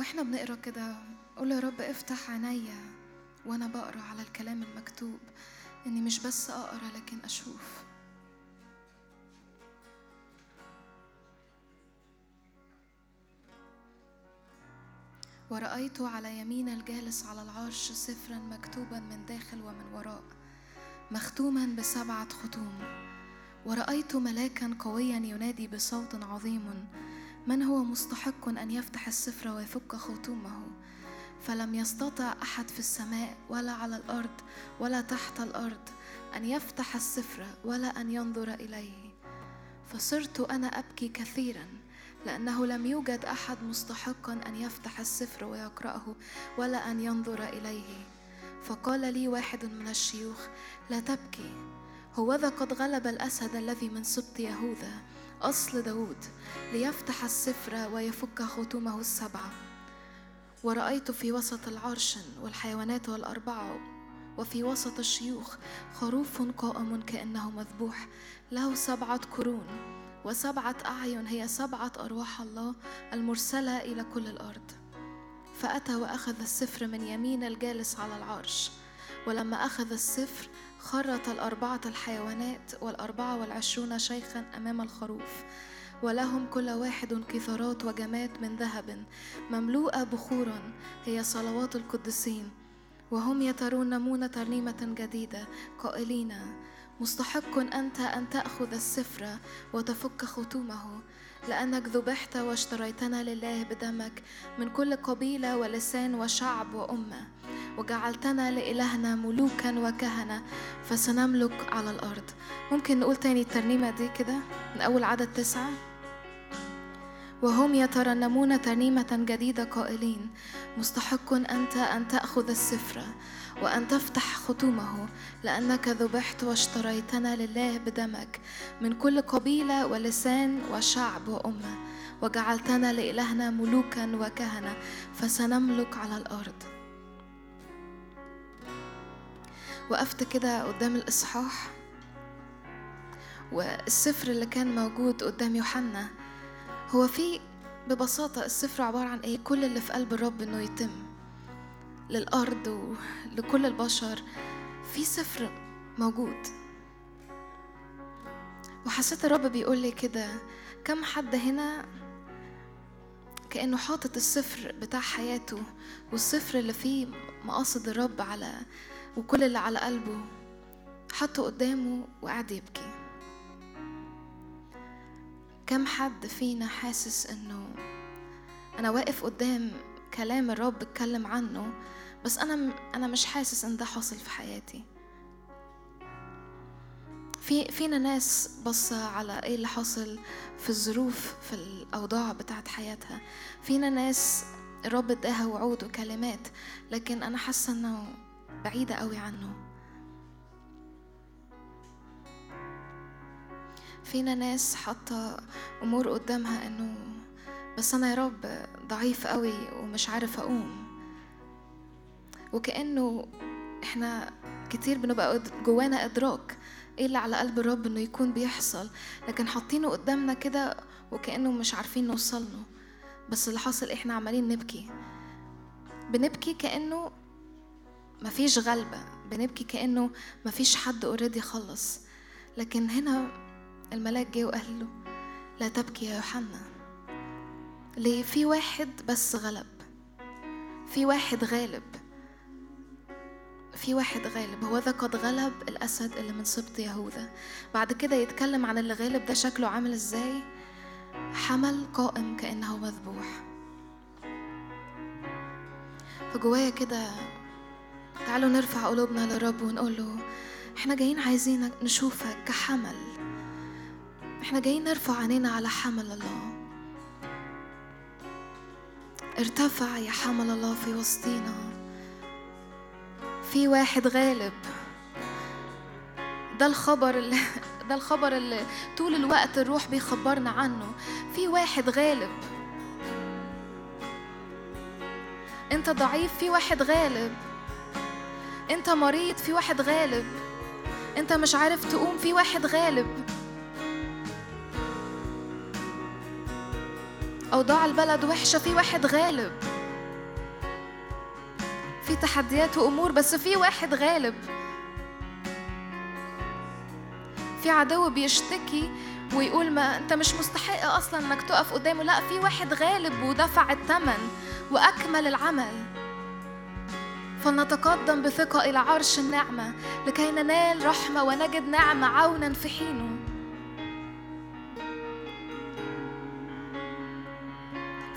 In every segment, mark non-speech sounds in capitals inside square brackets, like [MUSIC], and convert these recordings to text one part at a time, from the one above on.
وإحنا بنقرا كده قول يا رب افتح عينيا وأنا بقرا على الكلام المكتوب إني مش بس أقرا لكن أشوف. ورأيت على يمين الجالس على العرش سفرا مكتوبا من داخل ومن وراء مختوما بسبعة ختوم ورأيت ملاكا قويا ينادي بصوت عظيم من هو مستحق أن يفتح السفر ويفك ختومه؟ فلم يستطع أحد في السماء ولا على الأرض ولا تحت الأرض أن يفتح السفر ولا أن ينظر إليه. فصرت أنا أبكي كثيرا لأنه لم يوجد أحد مستحقا أن يفتح السفر ويقرأه ولا أن ينظر إليه. فقال لي واحد من الشيوخ لا تبكي هوذا قد غلب الأسد الذي من سبط يهوذا. أصل داود ليفتح السفر ويفك ختومه السبعة ورأيت في وسط العرش والحيوانات والأربعة وفي وسط الشيوخ خروف قائم كأنه مذبوح له سبعة قرون وسبعة أعين هي سبعة أرواح الله المرسلة إلى كل الأرض. فأتى وأخذ السفر من يمين الجالس على العرش ولما أخذ السفر خرط الأربعة الحيوانات والأربعة والعشرون شيخا أمام الخروف ولهم كل واحد كثارات وجمات من ذهب مملوءة بخورا هي صلوات القديسين وهم يترنمون ترنيمة جديدة. قائلين مستحق أنت أن تأخذ السفر وتفك ختومه لأنك ذبحت واشتريتنا لله بدمك من كل قبيلة ولسان وشعب وأمة. وجعلتنا لإلهنا ملوكا وكهنة فسنملك على الأرض. ممكن نقول تاني الترنيمة دي كده من أول عدد تسعة؟ وهم يترنمون ترنيمة جديدة قائلين مستحق أنت أن تأخذ السفر وأن تفتح ختومه لأنك ذبحت واشتريتنا لله بدمك من كل قبيلة ولسان وشعب وأمة. وجعلتنا لإلهنا ملوكا وكهنة فسنملك على الأرض. وقفت كده قدام الإصحاح والسفر اللي كان موجود قدام يوحنا هو في ببساطة السفر عبارة عن إيه؟ كل اللي في قلب الرب إنه يتم للأرض ولكل البشر في سفر موجود وحسيت الرب بيقول لي كده كم حد هنا كأنه حاطط السفر بتاع حياته والسفر اللي فيه مقاصد الرب على وكل اللي على قلبه حطه قدامه وقعد يبكي. كم حد فينا حاسس إنه أنا واقف قدام كلام الرب اتكلم عنه بس أنا أنا مش حاسس إن ده حاصل في حياتي. في فينا ناس بصة على إيه اللي حاصل في الظروف في الأوضاع بتاعت حياتها. فينا ناس الرب اداها وعود وكلمات لكن أنا حاسة إنه بعيدة قوي عنه. فينا ناس حاطة أمور قدامها إنه بس أنا يا رب ضعيف قوي ومش عارف أقوم. وكأنه إحنا كتير بنبقى جوانا إدراك إيه اللي على قلب الرب إنه يكون بيحصل. لكن حاطينه قدامنا كده وكأنه مش عارفين نوصل له. بس اللي حاصل إحنا عمالين نبكي. بنبكي كأنه مفيش غلبة بنبكي كأنه مفيش حد اوريدي خلص. لكن هنا الملاك جه وقال له لا تبكي يا يوحنا. ليه؟ في واحد بس غلب. في واحد غالب. في واحد غالب. هو ذا قد غلب الأسد اللي من سبط يهوذا. بعد كده يتكلم عن اللي غالب ده شكله عامل إزاي؟ حمل قائم كأنه مذبوح. فجوايا كده تعالوا نرفع قلوبنا للرب ونقول له إحنا جايين عايزين نشوفك كحمل. إحنا جايين نرفع عينينا على حمل الله. ارتفع يا حمل الله في وسطينا. في واحد غالب. ده الخبر اللي [LAUGHS] ده الخبر اللي طول الوقت الروح بيخبرنا عنه. في واحد غالب. انت ضعيف في واحد غالب. انت مريض في واحد غالب. انت مش عارف تقوم في واحد غالب. أوضاع البلد وحشة في واحد غالب. في تحديات وأمور بس في واحد غالب. في عدو بيشتكي ويقول ما أنت مش مستحق أصلا إنك تقف قدامه. لا في واحد غالب ودفع الثمن وأكمل العمل. فلنتقدم بثقة إلى عرش النعمة لكي ننال رحمة ونجد نعمة عونا في حينه.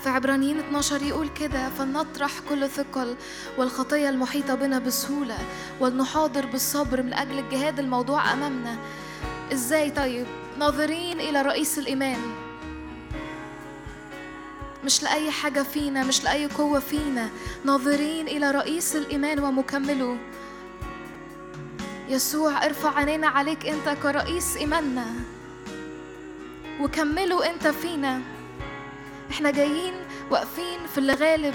في عبرانيين 12 يقول كده فلنطرح كل ثقل والخطية المحيطة بنا بسهولة ولنحاضر بالصبر من أجل الجهاد الموضوع أمامنا. إزاي طيب؟ ناظرين إلى رئيس الإيمان. مش لأي حاجة فينا مش لأي قوة فينا. ناظرين إلى رئيس الإيمان ومكمله. يسوع ارفع عينينا عليك أنت كرئيس إيماننا. وكمله أنت فينا. إحنا جايين واقفين في اللي غالب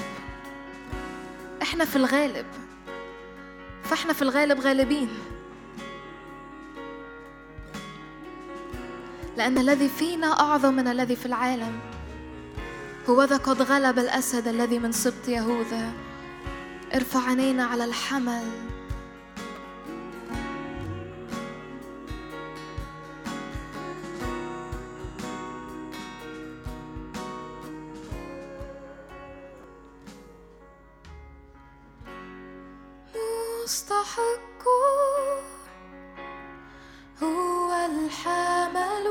إحنا في الغالب. فإحنا في الغالب غالبين. لأن الذي فينا أعظم من الذي في العالم. هو ذا قد غلب الأسد الذي من سبط يهوذا. ارفع عينينا على الحمل. مستحق هو الحمل.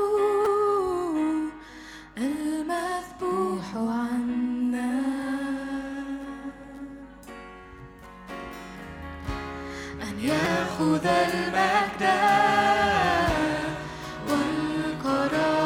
المذبوح عنا. أن يأخذ المجد والكرامة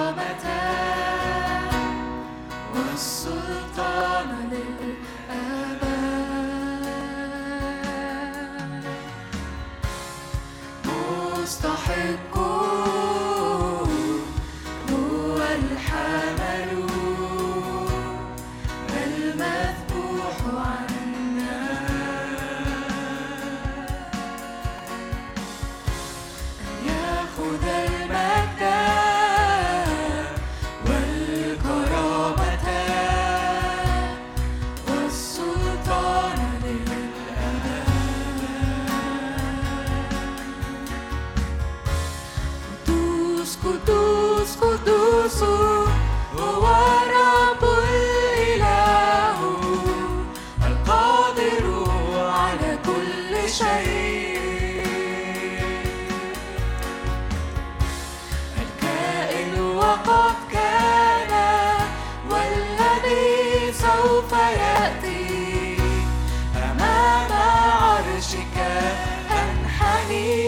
me.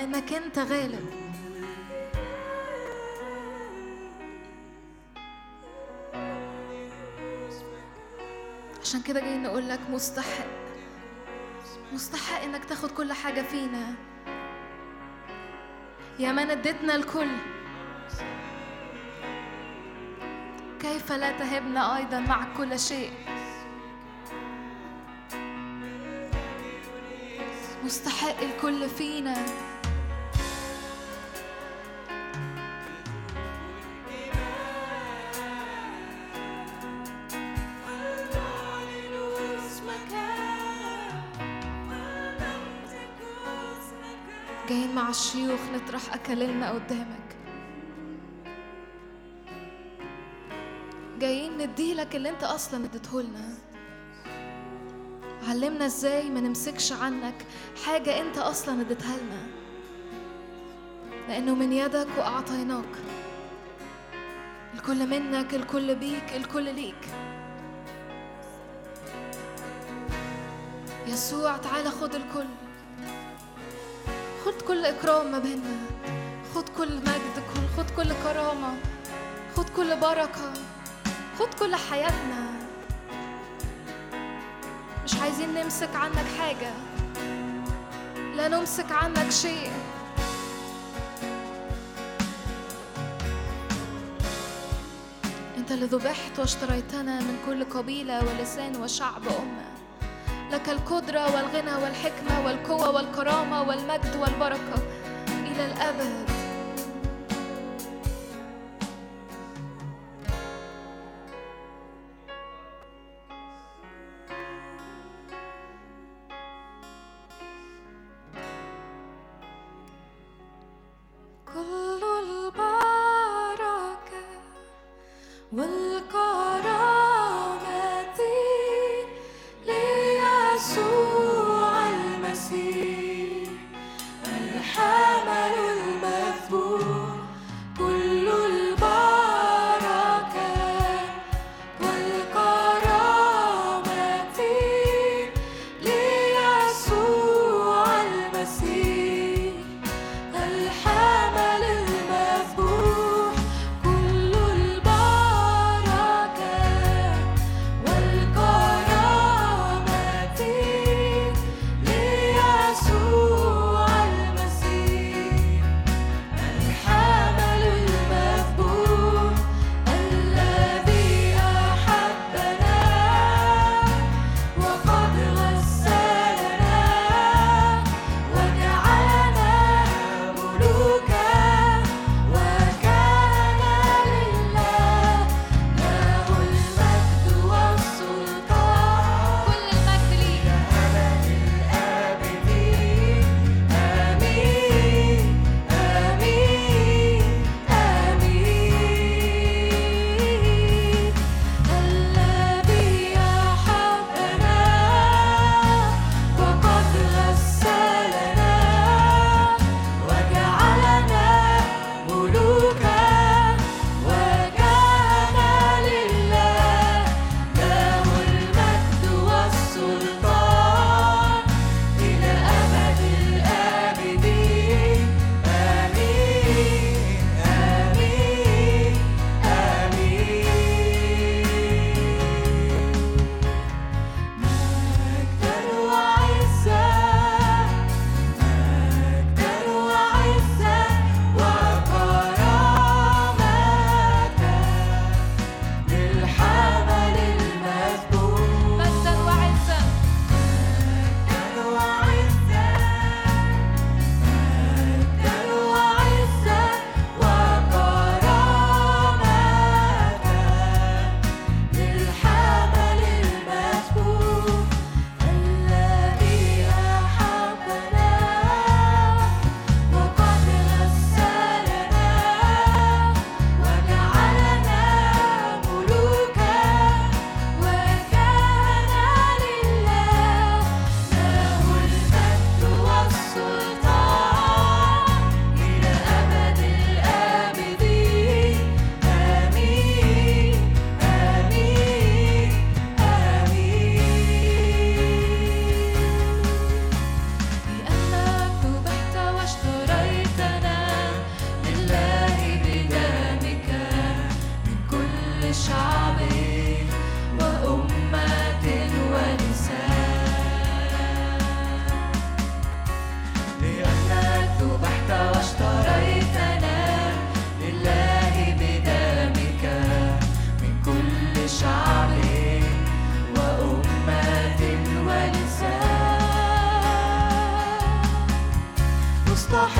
لأنك أنت غالب. عشان كده جايين نقول لك مستحق. مستحق إنك تاخد كل حاجة فينا. يا من اديتنا الكل. كيف لا تهبنا أيضا معك كل شيء؟ مستحق الكل فينا. الشيوخ نطرح أكلنا قدامك. جايين نديلك اللي انت أصلا اديتهولنا علمنا إزاي ما نمسكش عنك حاجة انت أصلا اديتها لنا. لأنه من يدك وأعطيناك. الكل منك الكل بيك الكل ليك. يسوع تعالى خد الكل. كل إكرام ما بيننا. خد كل مجد خد كل كرامة. خد كل بركة. خد كل حياتنا. مش عايزين نمسك عنك حاجة. لا نمسك عنك شيء. أنت اللي ذبحت واشتريتنا من كل قبيلة ولسان وشعب أمة. لك القدرة والغنى والحكمة والقوة والكرامة والمجد والبركة إلى الأبد. the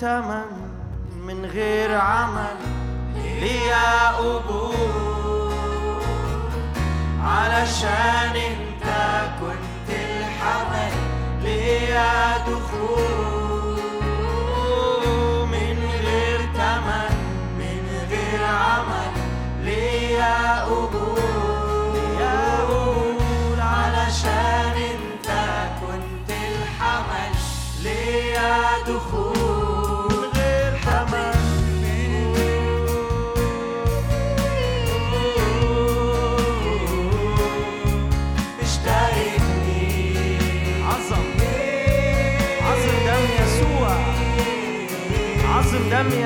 تمن من غير عمل ليا قبول علشان انت كنت الحمل ليا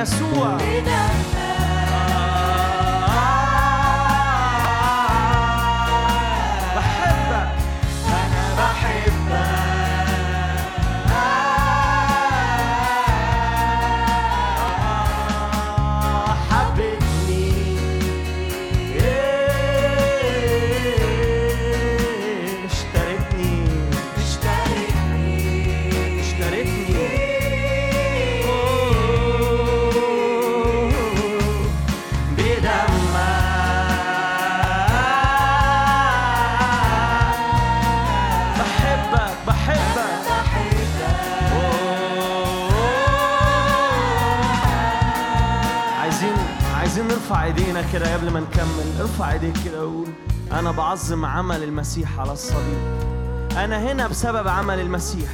عظم دم يسوع ايدينا كده قبل ما نكمل. ارفع ايديك كده وقول أنا بعظم عمل المسيح على الصليب. أنا هنا بسبب عمل المسيح.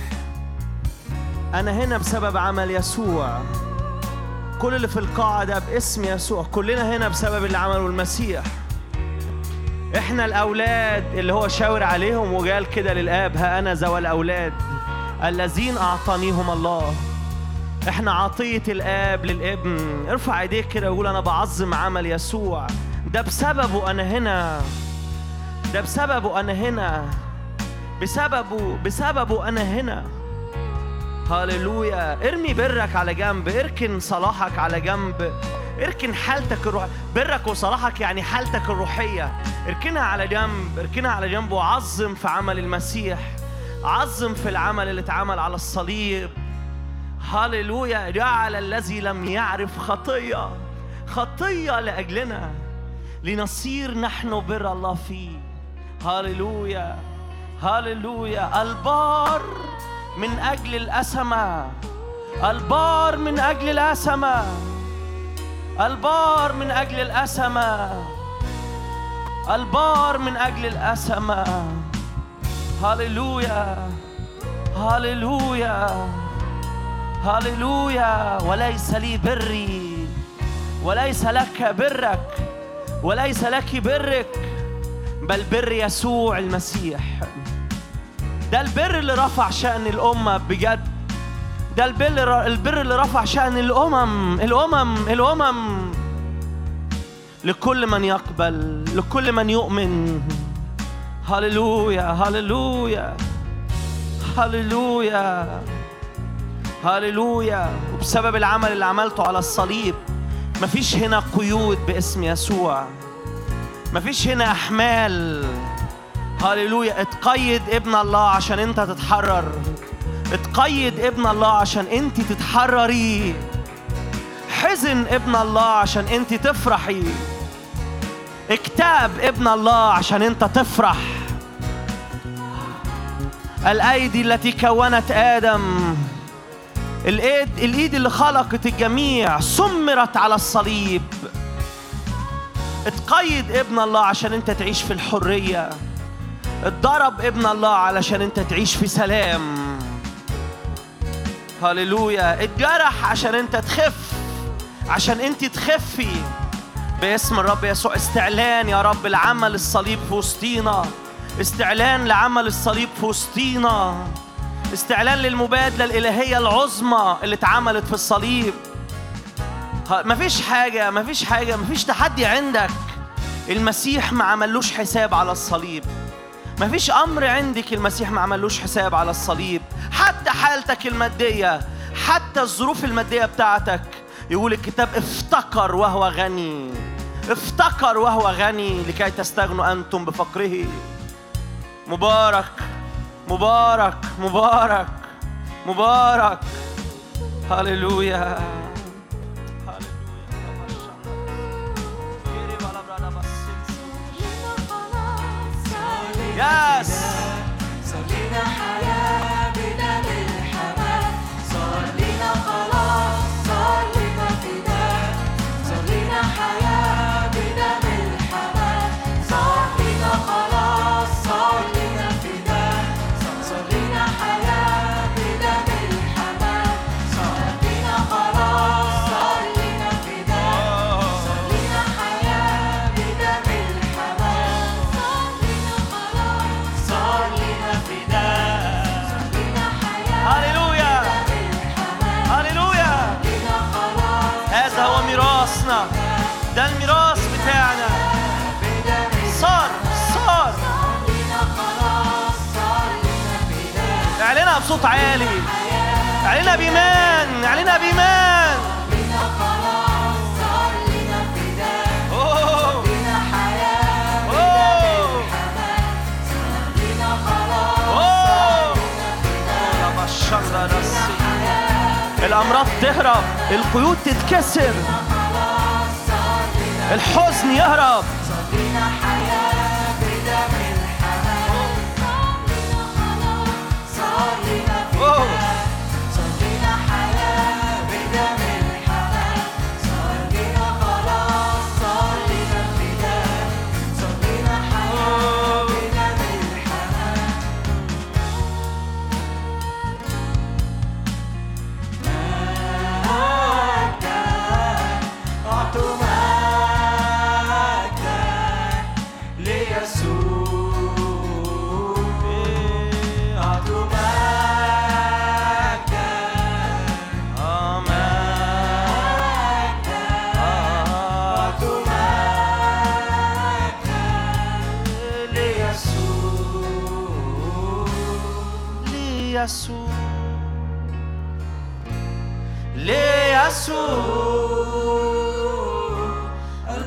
أنا هنا بسبب عمل يسوع. كل اللي في القاعة ده باسم يسوع. كلنا هنا بسبب اللي عمله المسيح. إحنا الأولاد اللي هو شاور عليهم وقال كده للآب ها أنا ذوى الأولاد الذين أعطانيهم الله. إحنا عطية الآب للابن. ارفع ايديك كده وقول أنا بعظم عمل يسوع. ده بسببه أنا هنا. ده بسببه أنا هنا. بسببه بسببه أنا هنا. هللويا ارمي برك على جنب. اركن صلاحك على جنب. اركن حالتك الروح برك وصلاحك يعني حالتك الروحية. اركنها على جنب. اركنها على جنب وعظم في عمل المسيح. عظم في العمل اللي اتعمل على الصليب. هللويا جعل الذي لم يعرف خطية خطية لأجلنا لنصير نحن بر الله فيه. هللويا هللويا البار من أجل الأسمة البار من أجل الأسمة البار من أجل الأسمة البار من أجل الأسمة هللويا هللويا هللويا وليس لي بري وليس لك برك وليس لك برك بل بر يسوع المسيح. ده البر اللي رفع شأن الأمة بجد. ده البر البر اللي رفع شأن الأمم الأمم الأمم. لكل من يقبل لكل من يؤمن. هللويا هللويا هللويا هللويا. وبسبب العمل اللي عملته على الصليب مفيش هنا قيود باسم يسوع. مفيش هنا أحمال. هللويا. اتقيد ابن الله عشان انت تتحرر. اتقيد ابن الله عشان انت تتحرري. حزن ابن الله عشان انت تفرحي. اكتاب ابن الله عشان انت تفرح. الأيدي التي كونت آدم الايد الايد اللي خلقت الجميع سمرت على الصليب. اتقيد ابن الله عشان انت تعيش في الحرية. اتضرب ابن الله علشان انت تعيش في سلام. هللويا. اتجرح عشان انت تخف. عشان انت تخفي. باسم الرب يسوع. استعلان يا رب العمل الصليب في وسطينا. استعلان لعمل الصليب في وسطينا. استعلان للمبادلة الإلهية العظمى اللي اتعملت في الصليب. مفيش حاجة مفيش حاجة مفيش تحدي عندك. المسيح ما عملوش حساب على الصليب. مفيش أمر عندك المسيح ما عملوش حساب على الصليب. حتى حالتك المادية حتى الظروف المادية بتاعتك. يقول الكتاب افتكر وهو غني. افتكر وهو غني لكي تستغنوا أنتم بفقره. مبارك. مبارك مبارك مبارك. هللويا. Yes. صلينا خلاص أوه. لما الشر رسي. الأمراض تهرب القيود تتكسر. الحزن يهرب. Oh!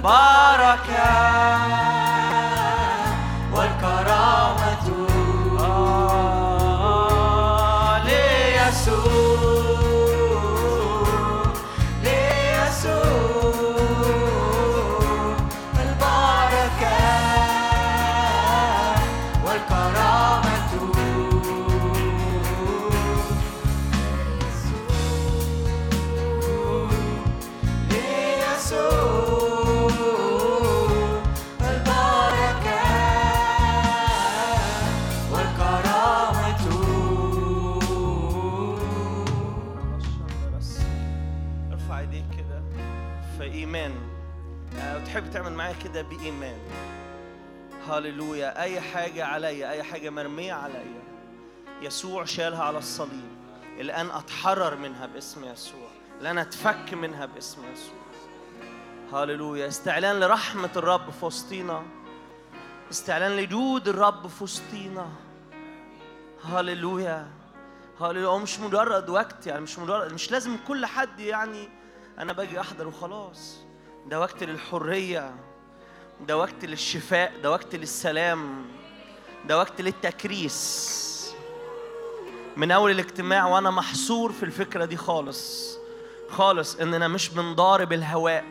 البركة هللويا أي حاجة عليا أي حاجة مرمية عليا يسوع شالها على الصليب. الان أتحرر منها باسم يسوع. الان أتفك منها باسم يسوع. هللويا استعلان لرحمة الرب في وسطينا. استعلان لجود الرب في وسطينا. هللويا هللويا هو مش مجرد وقت يعني مش مجرد مش لازم كل حد يعني أنا باجي أحضر وخلاص. ده وقت للحرية. ده وقت للشفاء ده وقت للسلام ده وقت للتكريس. من أول الاجتماع وأنا محصور في الفكرة دي خالص خالص إننا مش بنضارب الهواء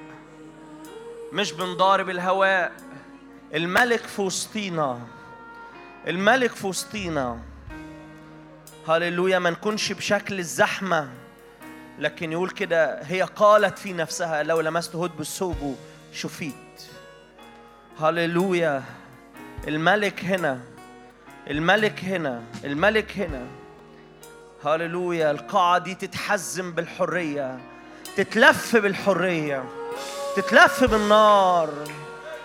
مش بنضارب الهواء. الملك في وسطينا الملك في وسطينا. هللويا ما نكونش بشكل الزحمة لكن يقول كده هي قالت في نفسها لو لمست هد بالثوب شفيت. هللويا الملك هنا الملك هنا الملك هنا هللويا القاعة دي تتحزم بالحرية. تتلف بالحرية. تتلف بالنار.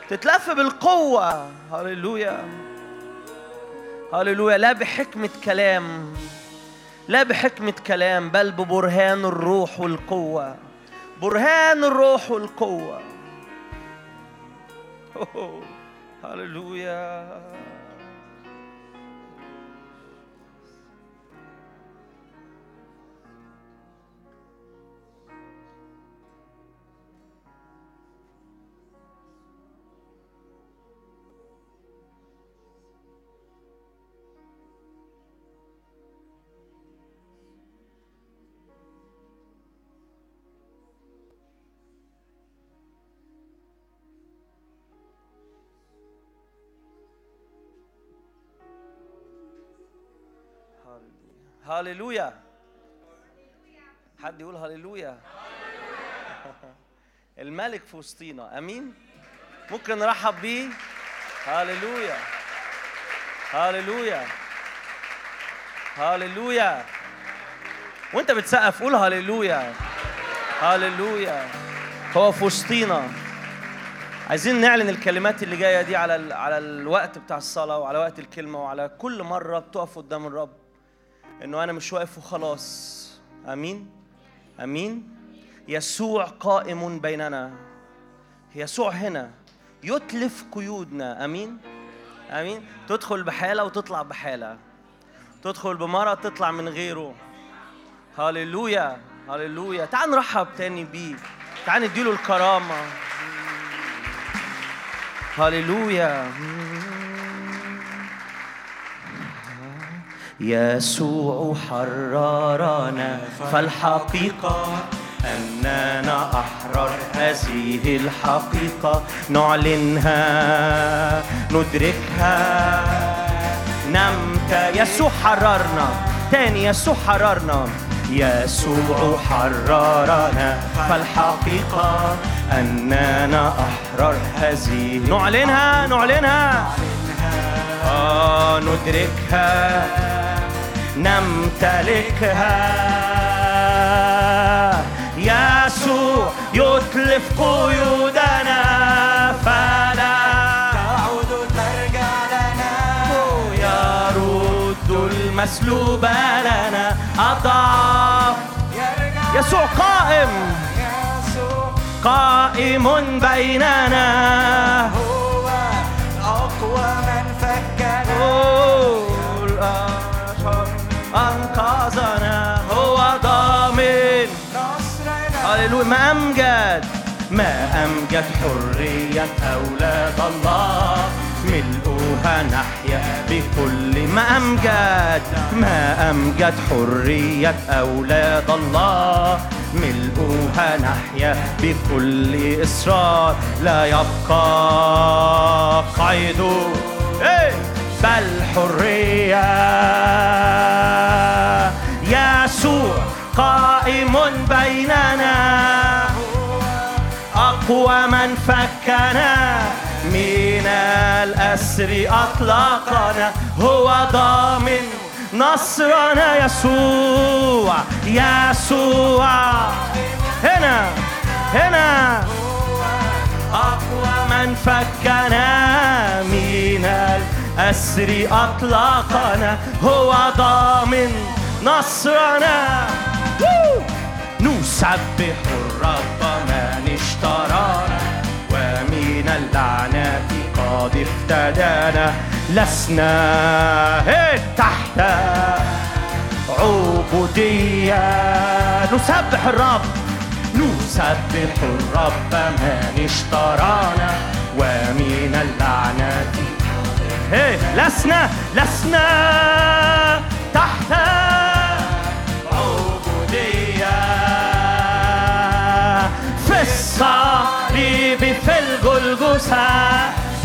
تتلف بالقوة. هللويا هللويا لا بحكمة كلام. لا بحكمة كلام. بل ببرهان الروح والقوة. برهان الروح والقوة. [LAUGHS] أوه. هللويا هللويا حد يقول هللويا [LAUGHS] الملك في وسطينا. آمين. ممكن نرحب بيه. هللويا هللويا هللويا وانت بتسقف قول هللويا هللويا هو في وسطينا. عايزين نعلن الكلمات اللي جاية دي على على الوقت بتاع الصلاة وعلى وقت الكلمة وعلى كل مرة بتقف قدام الرب. إنه أنا مش واقف وخلاص. آمين؟ آمين؟ يسوع قائم بيننا. يسوع هنا. يتلف قيودنا. آمين؟ آمين؟ تدخل بحالة وتطلع بحالة. تدخل بمرض تطلع من غيره. هللويا. هللويا. تعال نرحب تاني بيه. تعال نديله الكرامة. هللويا. يسوع حررنا فالحقيقة أننا أحرار هذه الحقيقة. نعلنها ندركها. نمت يسوع حررنا. تاني يسوع حررنا. يسوع حررنا. فالحقيقة أننا أحرار هذه. نعلنها نعلنها. آه ندركها. نمتلكها. يسوع يتلف قيودنا فلا تعود ترجع لنا يرد المسلوب لنا. يرجع يسوع قائم. يسوع قائم بيننا. هو أقوى من فكنا. أنقذنا هو ضامن. نصرنا هللويا. ما أمجد ما أمجد حرية أولاد الله. ملؤها نحيا بكل ما أمجد. ما أمجد حرية أولاد الله. ملؤها نحيا بكل إصرار لا يبقى قيد. إيه، بل حرية يسوع قائم بيننا. أقوى من فكنا من الأسر أطلقنا هو ضامن نصرنا. يسوع يسوع. هنا هنا. أقوى من فكنا من الأسر أطلقنا هو ضامن نصرنا! نسبح الرب من اشترانا ومن اللعنات قد افتدانا لسنا هي تحت عبودية نسبح الرب نسبح الرب من اشترانا ومن اللعنات لسنا لسنا تحت عبودية. في الصليب في الجلجثة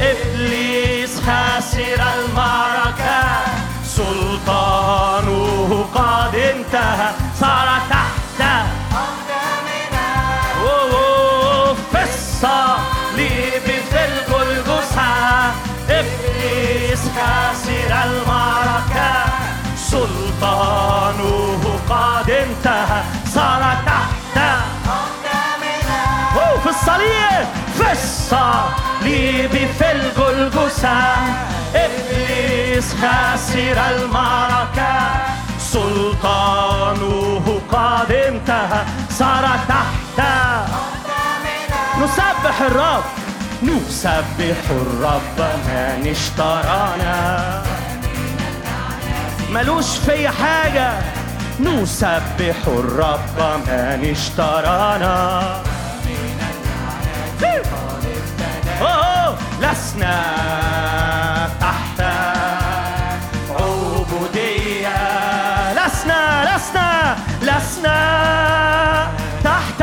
إبليس خسر المعركة. سلطانه قد انتهى صار تحت أوه، في الصليب في الصليب في الجلجسة إبليس خسر المعركة. سلطانه قد انتهى صار تحت نسبح الرب نسبح الرب من اشترانا. ملوش في حاجة. نسبح الرب من اشترانا. لسنا تحت عبودية. لسنا لسنا لسنا تحت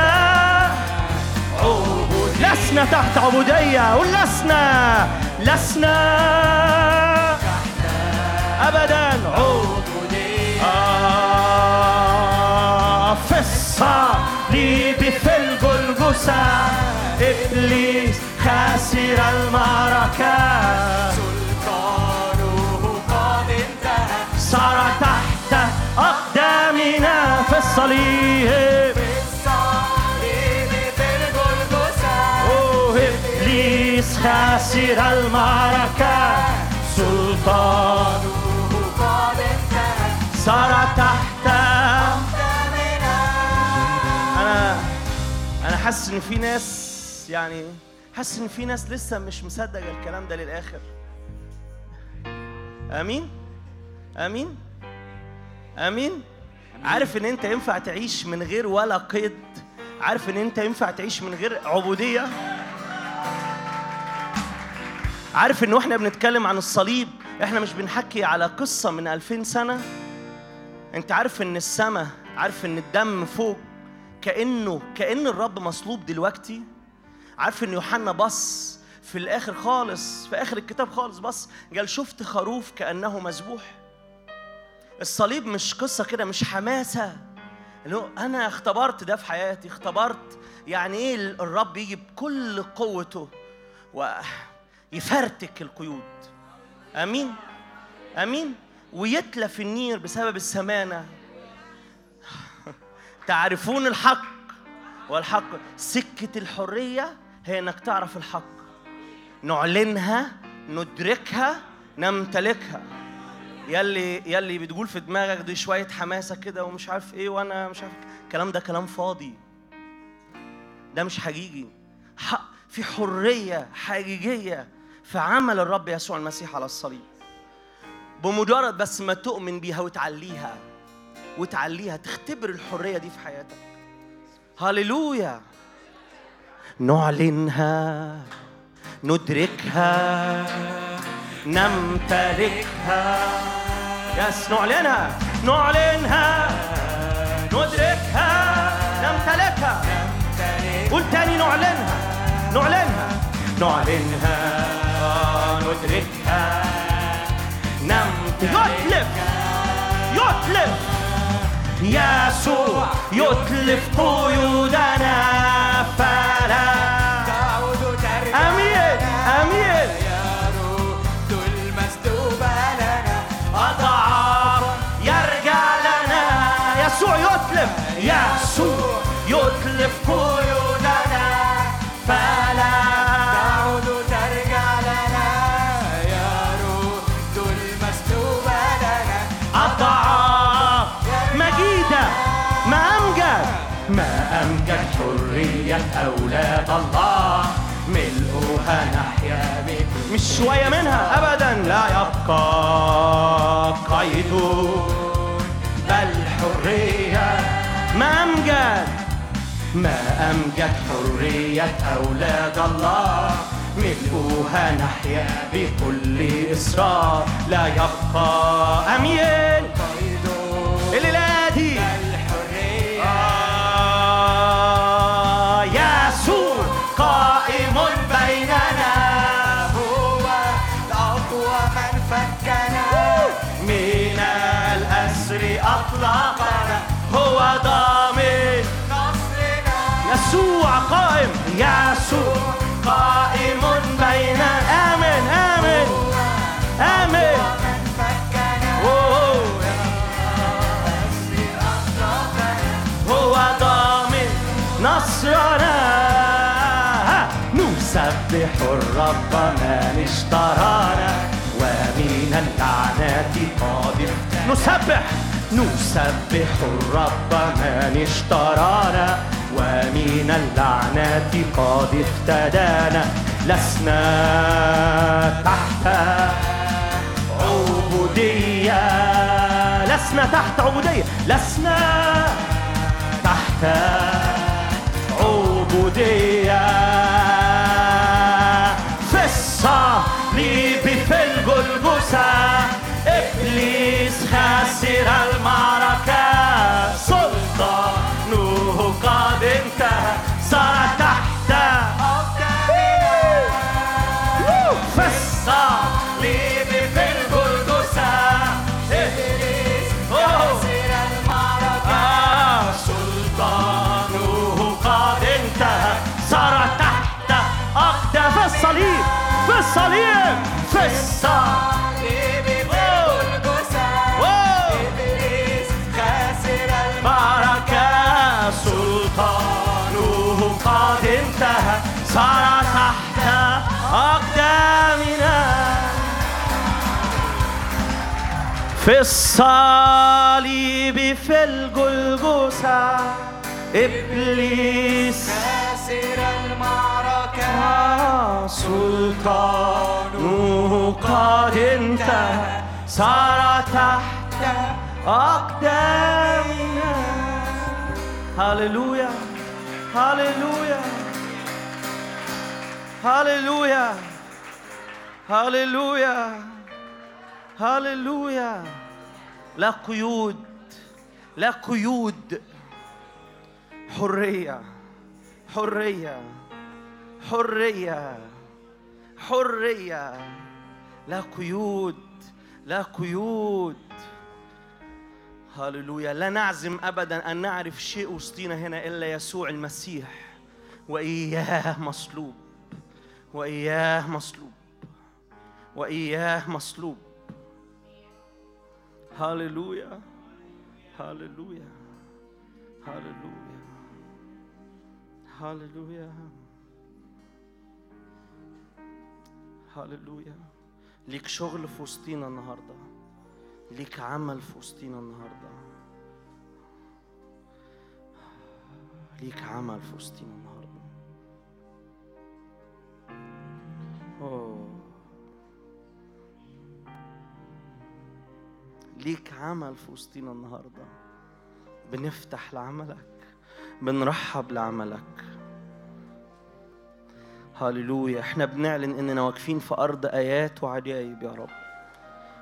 عبود لسنا تحت عبودية ولسنا لسنا. أبدا. عبودية الجلجسة إبليس خسر المعركة. سلطانه قد انتهى. صار تحت أقدامنا في الصليب. في الجلجسة أوه، إبليس خسر المعركة. سلطان قد انتهى. صار تحت حاسس إن في ناس يعني حاسس إن في ناس لسه مش مصدق الكلام ده للآخر. آمين؟ آمين؟ آمين؟ عارف إن أنت ينفع تعيش من غير ولا قيد؟ عارف إن أنت ينفع تعيش من غير عبودية؟ عارف إن وإحنا بنتكلم عن الصليب إحنا مش بنحكي على قصة من ألفين سنة؟ أنت عارف إن السماء عارف إن الدم فوق كأنه كأن الرب مصلوب دلوقتي. عارف إن يوحنا بص في الآخر خالص في آخر الكتاب خالص بص قال شفت خروف كأنه مذبوح. الصليب مش قصة كده مش حماسة. اللي هو أنا اختبرت ده في حياتي اختبرت يعني إيه الرب يجي بكل قوته ويفرتك القيود. آمين؟ آمين؟ ويتلف النير بسبب السمانة. تعرفون الحق والحق. سكة الحرية هي إنك تعرف الحق. نعلنها ندركها نمتلكها. يلي يلي بتقول في دماغك دي شوية حماسة كده ومش عارف إيه وأنا مش عارف. الكلام ده كلام فاضي. ده مش حقيقي. حق في حرية حقيقية في عمل الرب يسوع المسيح على الصليب. بمجرد بس ما تؤمن بيها وتعليها. وتعليها تختبر الحرية دي في حياتك. هللويا. نعلنها ندركها نمتلكها. يس نعلنها نعلنها ندركها نمتلكها. قول تاني نعلنها نعلنها نعلنها ندركها نمت يتلف يتلف يسوع يتلف قيودنا فلا مش شوية منها أبدا لا يبقى قيد. بل حرية ما أمجد ما أمجد حرية أولاد الله. ملؤها نحيا بكل إصرار لا يبقى أمين قائم يسوع قائم يسوع قائم بيننا آمن آمن آمن. هو ضامن نصرنا. نسبح الرب من اشترانا ومن اللعنات قد نسبح نسبح الرب من اشترانا ومن اللعنات قد افتدانا. لسنا تحت عبودية. لسنا تحت عبودية. لسنا تحت عبودية. في الصليب في الجلجسة. خسر المعركة. سلطانه في الصليب في الجلجسة. إبليس. سلطانه قد انتهى. صار تحت أقدامنا. هللويا. هللويا. هللويا. هللويا. هللويا. لا قيود لا قيود. حرية حرية حرية حرية. لا قيود لا قيود. هللويا. لا نعزم أبدا أن نعرف شيء وسطينا هنا إلا يسوع المسيح. وإياه مصلوب. وإياه مصلوب. وإياه مصلوب. هللويا هللويا هللويا هللويا هللويا ليك شغل في وسطينا النهارده ليك عمل في وسطينا النهارده ليك عمل في وسطينا النهارده أوه. ليك عمل في وسطينا النهارده. بنفتح لعملك بنرحب لعملك. هللويا إحنا بنعلن إننا واقفين في أرض آيات وعجائب يا رب.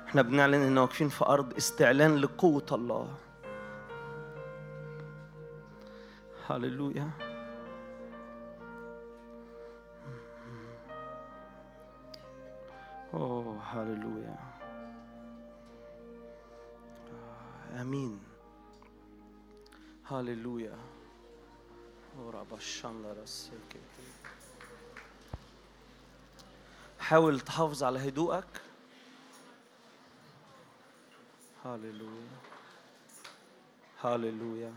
إحنا بنعلن إننا واقفين في أرض استعلان لقوة الله. هللويا أوه هللويا آمين. هللويا حاول تحافظ على هدوءك. هللويا هللويا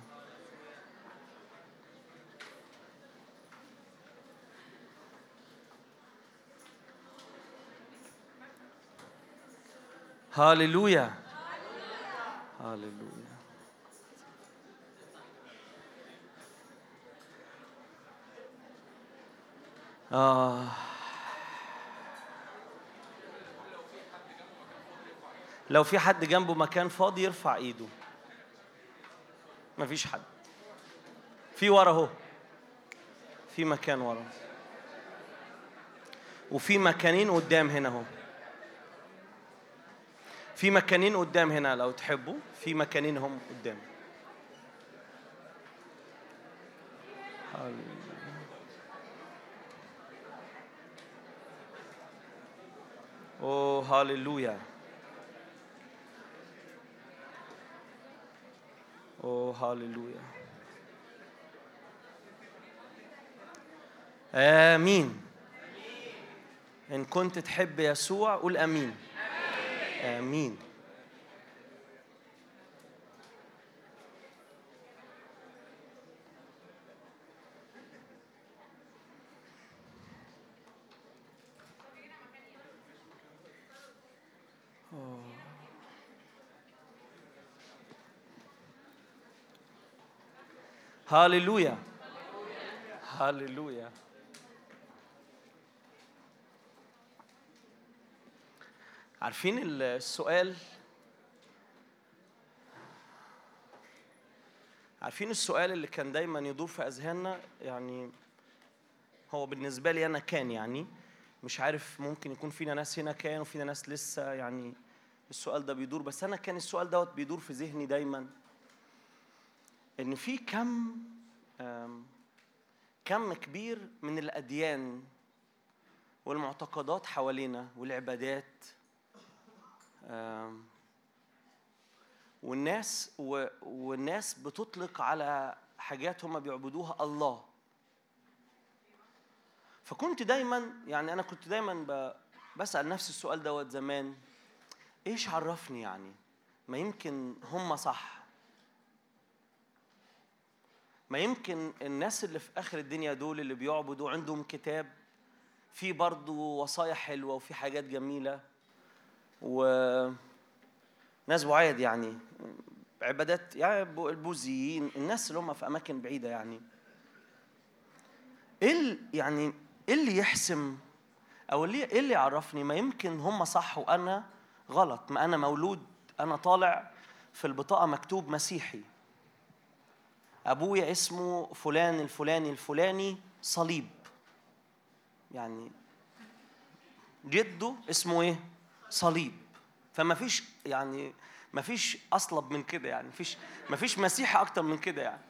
هللويا هللويا آه لو في حد جنبه مكان فاضي يرفع ايده. مفيش حد. في ورا اهو. في مكان ورا. وفي مكانين قدام هنا اهو. في مكانين قدام هنا لو تحبوا. في مكانين هم قدام. أوه هاليلويا أوه هاليلويا آمين. إن كنت تحب يسوع قول آمين. آمين oh. Hallelujah. Hallelujah. عارفين السؤال؟ عارفين السؤال اللي كان دايما يدور في أذهاننا؟ يعني هو بالنسبة لي أنا كان يعني. مش عارف ممكن يكون فينا ناس هنا كان وفينا ناس لسه يعني السؤال ده بيدور. بس أنا كان السؤال دوت بيدور في ذهني دايما. إن في كم كم كبير من الأديان والمعتقدات حوالينا والعبادات والناس والناس بتطلق على حاجات هم بيعبدوها الله. فكنت دايما يعني أنا كنت دايما بسأل نفسي السؤال دوت زمان إيش عرفني يعني؟ ما يمكن هم صح. ما يمكن الناس اللي في آخر الدنيا دول اللي بيعبدوا عندهم كتاب فيه برضه وصايا حلوة وفي حاجات جميلة. و ناس بعاد يعني عبادات يعني البو- البوذيين الناس اللي هم في أماكن بعيدة يعني. إيه يعني إيه اللي يحسم أو إيه اللي يعرفني ما يمكن هم صح وأنا غلط ما أنا مولود أنا طالع في البطاقة مكتوب مسيحي. أبويا اسمه فلان الفلاني الفلاني صليب. يعني جده اسمه إيه؟ صليب. فما فيش يعني ما فيش أصلب من كده يعني. فيش ما فيش مسيحي أكتر من كده يعني.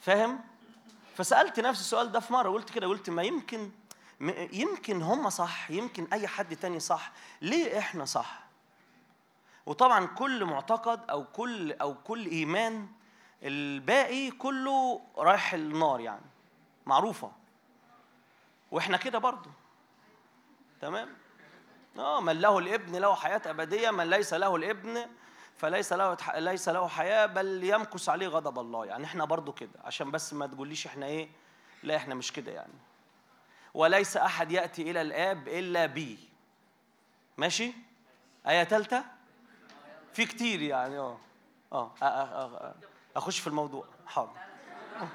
فاهم؟ فسألت نفسي السؤال ده في مرة قلت كده قلت ما يمكن يمكن هم صح يمكن أي حد تاني صح. ليه إحنا صح؟ وطبعا كل معتقد أو كل أو كل إيمان الباقي كله رايح النار يعني. معروفة. وإحنا كده برضو. تمام؟ آه من له الابن له حياة أبدية من ليس له الابن فليس له ليس له حياة بل يمكث عليه غضب الله. يعني إحنا برضو كده عشان بس ما تقوليش إحنا إيه لا إحنا مش كده يعني. وليس أحد يأتي إلى الآب إلا بي. ماشي؟ آية ثالثه في كتير يعني آه آه آه، آه، آه. أخش في الموضوع. حاضر. [LAUGHS]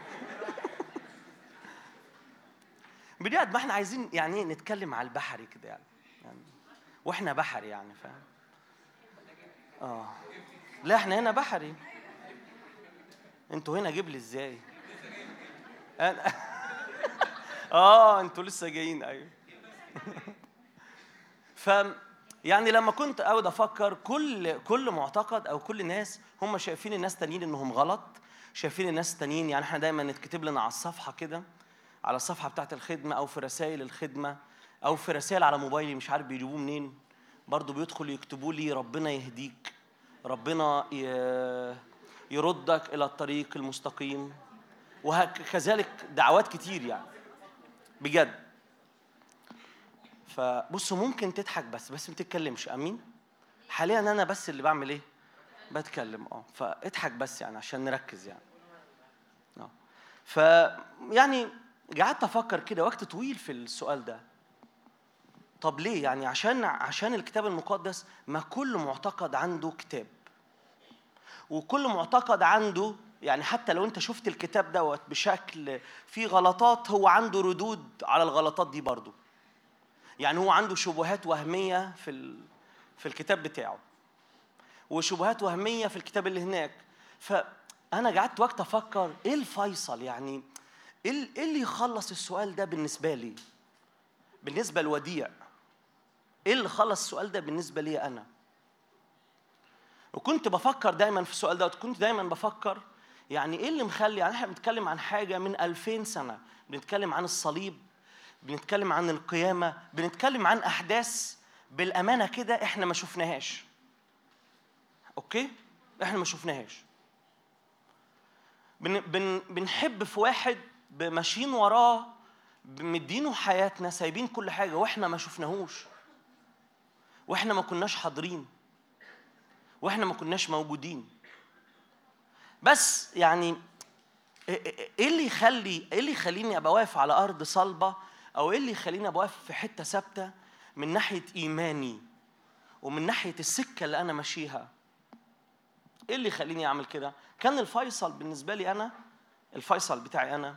بجد ما إحنا عايزين يعني إيه نتكلم على البحري كده يعني. وإحنا بحري يعني فاهم؟ آه. لا إحنا هنا بحري. أنتوا هنا جبل إزاي؟ أنا... [LAUGHS] آه أنتوا لسه جايين أيوه. [LAUGHS] ف يعني لما كنت أقعد أفكر كل كل معتقد أو كل ناس هم شايفين الناس تانيين إنهم غلط شايفين الناس التانيين يعني إحنا دايما نتكتب لنا على الصفحة كده على الصفحة بتاعت الخدمة أو في رسائل الخدمة. أو في رسائل على موبايلي مش عارف بيجيبوه منين. برضو بيدخلوا يكتبوا لي ربنا يهديك. ربنا يردك إلى الطريق المستقيم. وكذلك دعوات كتير يعني. بجد. فبصوا ممكن تضحك بس بس ما تتكلمش. أمين؟ حاليا أنا بس اللي بعمل إيه؟ بتكلم. آه. فاضحك بس يعني عشان نركز يعني. آه. ف يعني قعدت أفكر كده وقت طويل في السؤال ده. طب ليه؟ يعني عشان عشان الكتاب المقدس ما كل معتقد عنده كتاب. وكل معتقد عنده يعني حتى لو انت شفت الكتاب دوت بشكل فيه غلطات هو عنده ردود على الغلطات دي برضه. يعني هو عنده شبهات وهمية في ال... في الكتاب بتاعه. وشبهات وهمية في الكتاب اللي هناك. فانا قعدت وقت أفكر إيه الفيصل؟ يعني إيه إيه اللي يخلص السؤال ده بالنسبة لي؟ بالنسبة لوديع إيه اللي خلص السؤال ده بالنسبة لي أنا؟ وكنت بفكر دايما في السؤال ده كنت دايما بفكر يعني إيه اللي مخلي يعني إحنا بنتكلم عن حاجة من 2000 سنة بنتكلم عن الصليب بنتكلم عن القيامة بنتكلم عن أحداث بالأمانة كده إحنا ما شفناهاش. أوكي؟ إحنا ما شفناهاش. بن بن بنحب في واحد ماشيين وراه مدينه حياتنا سايبين كل حاجة وإحنا ما شفناهوش. وإحنا ما كناش حاضرين وإحنا ما كناش موجودين. بس يعني إيه اللي يخلي إيه اللي يخليني أبقى واقف على أرض صلبة أو إيه اللي يخليني أبقى واقف في حتة ثابتة من ناحية إيماني ومن ناحية السكة اللي أنا ماشيها؟ إيه اللي يخليني أعمل كده؟ كان الفيصل بالنسبة لي أنا الفيصل بتاعي أنا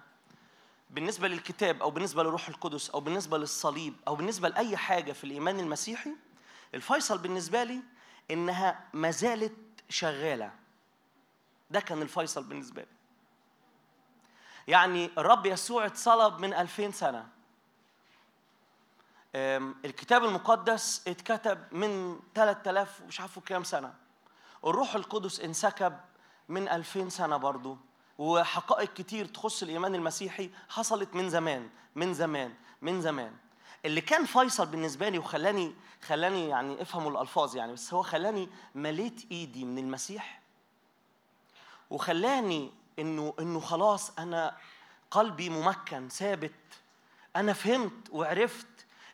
بالنسبة للكتاب أو بالنسبة للروح القدس أو بالنسبة للصليب أو بالنسبة لأي حاجة في الإيمان المسيحي الفيصل بالنسبة لي إنها ما زالت شغالة. ده كان الفيصل بالنسبة لي. يعني الرب يسوع اتصلب من 2000 سنة. أم، الكتاب المقدس اتكتب من 3000 مش عارفه كام سنة. الروح القدس انسكب من 2000 سنة برضه وحقائق كتير تخص الإيمان المسيحي حصلت من زمان من زمان من زمان. اللي كان فيصل بالنسبة لي وخلاني خلاني يعني افهموا الألفاظ يعني بس هو خلاني مليت إيدي من المسيح وخلاني انه إنه خلاص أنا قلبي ممكن ثابت. أنا فهمت وعرفت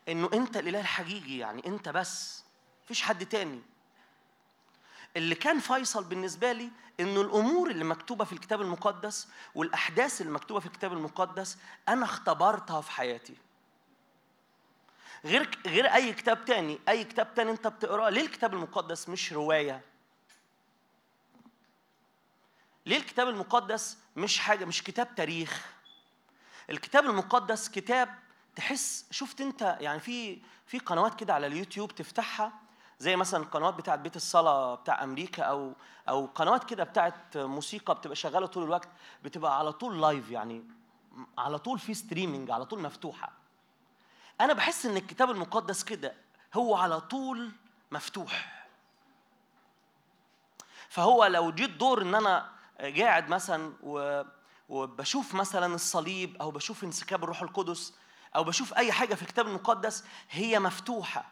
إنه أنت الإله الحقيقي يعني أنت بس. مفيش حد تاني. اللي كان فيصل بالنسبة لي إنه الأمور اللي مكتوبة في الكتاب المقدس والأحداث اللي مكتوبة في الكتاب المقدس أنا اختبرتها في حياتي. غير غير أي كتاب تاني أي كتاب تاني أنت بتقراه ليه الكتاب المقدس مش رواية؟ ليه الكتاب المقدس مش حاجة مش كتاب تاريخ؟ الكتاب المقدس كتاب تحس شفت أنت يعني في في قنوات كده على اليوتيوب تفتحها زي مثلا القنوات بتاعت بيت الصلاة بتاع أمريكا أو أو قنوات كده بتاعت موسيقى بتبقى شغالة طول الوقت بتبقى على طول live يعني على طول في streaming على طول مفتوحة. أنا بحس إن الكتاب المقدس كده هو على طول مفتوح. فهو لو جيت دور إن أنا قاعد مثلا و وبشوف مثلا الصليب أو بشوف انسكاب الروح القدس أو بشوف أي حاجة في الكتاب المقدس هي مفتوحة.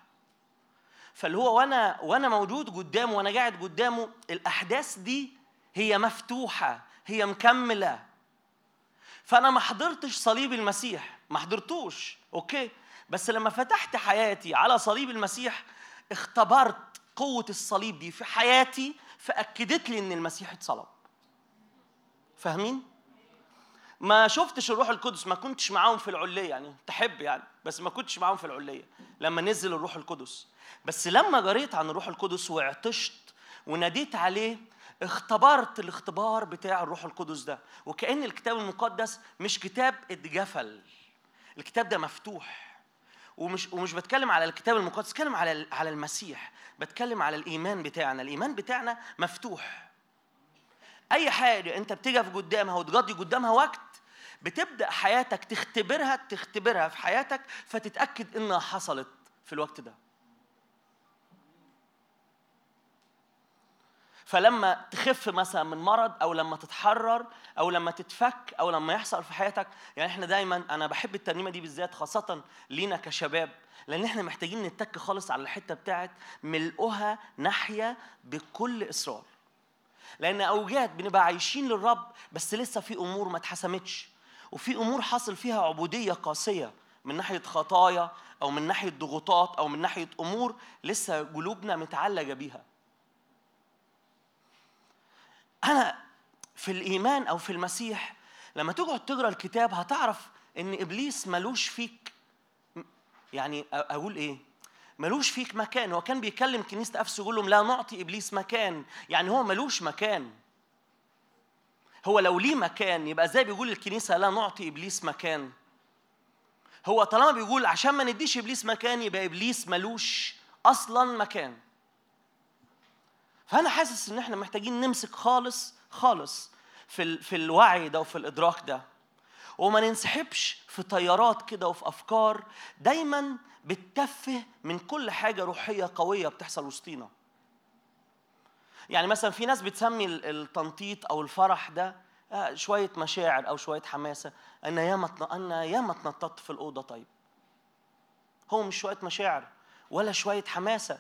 فاللي هو وأنا وأنا موجود قدامه وأنا قاعد قدامه الأحداث دي هي مفتوحة هي مكملة. فأنا ما حضرتش صليب المسيح ما حضرتوش أوكي؟ بس لما فتحت حياتي على صليب المسيح اختبرت قوة الصليب دي في حياتي فأكدت لي إن المسيح اتصلب. فاهمين؟ ما شفتش الروح القدس ما كنتش معاهم في العلية يعني تحب يعني بس ما كنتش معاهم في العلية لما نزل الروح القدس. بس لما قريت عن الروح القدس وعطشت وناديت عليه اختبرت الاختبار بتاع الروح القدس ده. وكأن الكتاب المقدس مش كتاب اتجفل الكتاب ده مفتوح. ومش ومش بتكلم على الكتاب المقدس بتكلم على على المسيح. بتكلم على الإيمان بتاعنا. الإيمان بتاعنا مفتوح. أي حاجة أنت بتقف قدامها وتقضي قدامها وقت بتبدأ حياتك تختبرها تختبرها في حياتك فتتأكد إنها حصلت في الوقت ده. فلما تخف مثلا من مرض أو لما تتحرر أو لما تتفك أو لما يحصل في حياتك يعني إحنا دايما أنا بحب الترنيمة دي بالذات خاصة لينا كشباب لأن إحنا محتاجين نتك خالص على الحتة بتاعت ملؤها ناحية بكل إصرار. لأن اوجات بنبقى عايشين للرب بس لسه في أمور ما اتحسمتش وفي أمور حصل فيها عبودية قاسية من ناحية خطايا أو من ناحية ضغوطات أو من ناحية أمور لسه قلوبنا متعلقة بيها. أنا في الإيمان أو في المسيح لما تقعد تقرأ الكتاب هتعرف إن إبليس ملوش فيك يعني أقول إيه؟ ملوش فيك مكان. هو كان بيكلم كنيسة أفسس يقول لهم لا نعطي إبليس مكان. يعني هو ملوش مكان. هو لو ليه مكان يبقى إزاي بيقول الكنيسة لا نعطي إبليس مكان؟ هو طالما بيقول عشان ما نديش إبليس مكان يبقى إبليس ملوش أصلا مكان. فأنا حاسس إن إحنا محتاجين نمسك خالص خالص في. في الوعي ده وفي الإدراك ده. وما ننسحبش في تيارات كده وفي أفكار دايما بتتفه من كل حاجة روحية قوية بتحصل وسطينا. يعني مثلا في ناس بتسمي التنطيط أو الفرح ده شوية مشاعر أو شوية حماسة. أنا ياما أنا ياما اتنططت في الأوضة طيب. هو مش شوية مشاعر ولا شوية حماسة.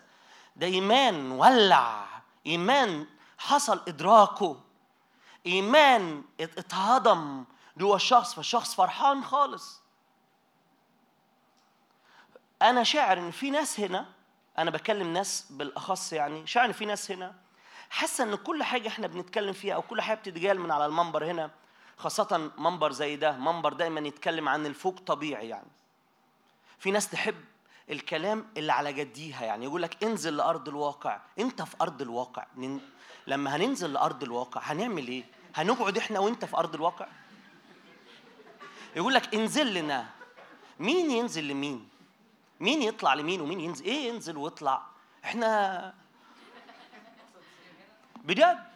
ده إيمان ولع. إيمان حصل إدراكه. إيمان اتهضم جوه الشخص فالشخص فرحان خالص. أنا شاعر إن في ناس هنا أنا بكلم ناس بالأخص يعني شاعر إن في ناس هنا حاسة إن كل حاجة إحنا بنتكلم فيها أو كل حاجة بتتجال من على المنبر هنا خاصة منبر زي ده منبر دايما يتكلم عن الفوق طبيعي يعني. في ناس تحب الكلام اللي على جديها يعني يقول لك انزل لأرض الواقع. انت في أرض الواقع. لما هننزل لأرض الواقع هنعمل إيه؟ هنقعد إحنا وأنت في أرض الواقع؟ يقول لك انزل لنا. مين ينزل لمين؟ مين يطلع لمين ومين ينزل؟ إيه ينزل ويطلع؟ إحنا بجد؟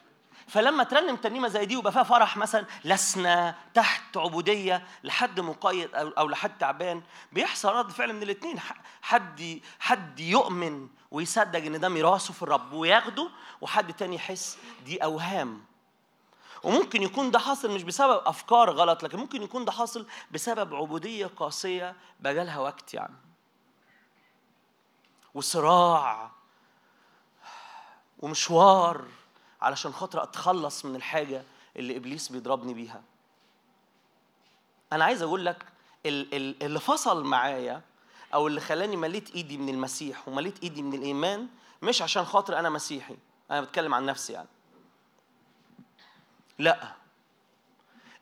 فلما ترنم ترنيمه زي دي ويبقى فيها فرح مثلا لسنا تحت عبودية لحد مقيد أو لحد تعبان بيحصل رد فعل من الاثنين حد حد يؤمن ويصدق إن ده ميراثه في الرب وياخده وحد تاني يحس دي أوهام. وممكن يكون ده حاصل مش بسبب أفكار غلط لكن ممكن يكون ده حاصل بسبب عبودية قاسية بقالها وقت يعني. وصراع ومشوار علشان خاطر أتخلص من الحاجة اللي إبليس بيضربني بيها. أنا عايز أقول لك ال- ال- اللي فصل معايا أو اللي خلاني مليت إيدي من المسيح ومليت إيدي من الإيمان مش عشان خاطر أنا مسيحي أنا بتكلم عن نفسي يعني. لأ.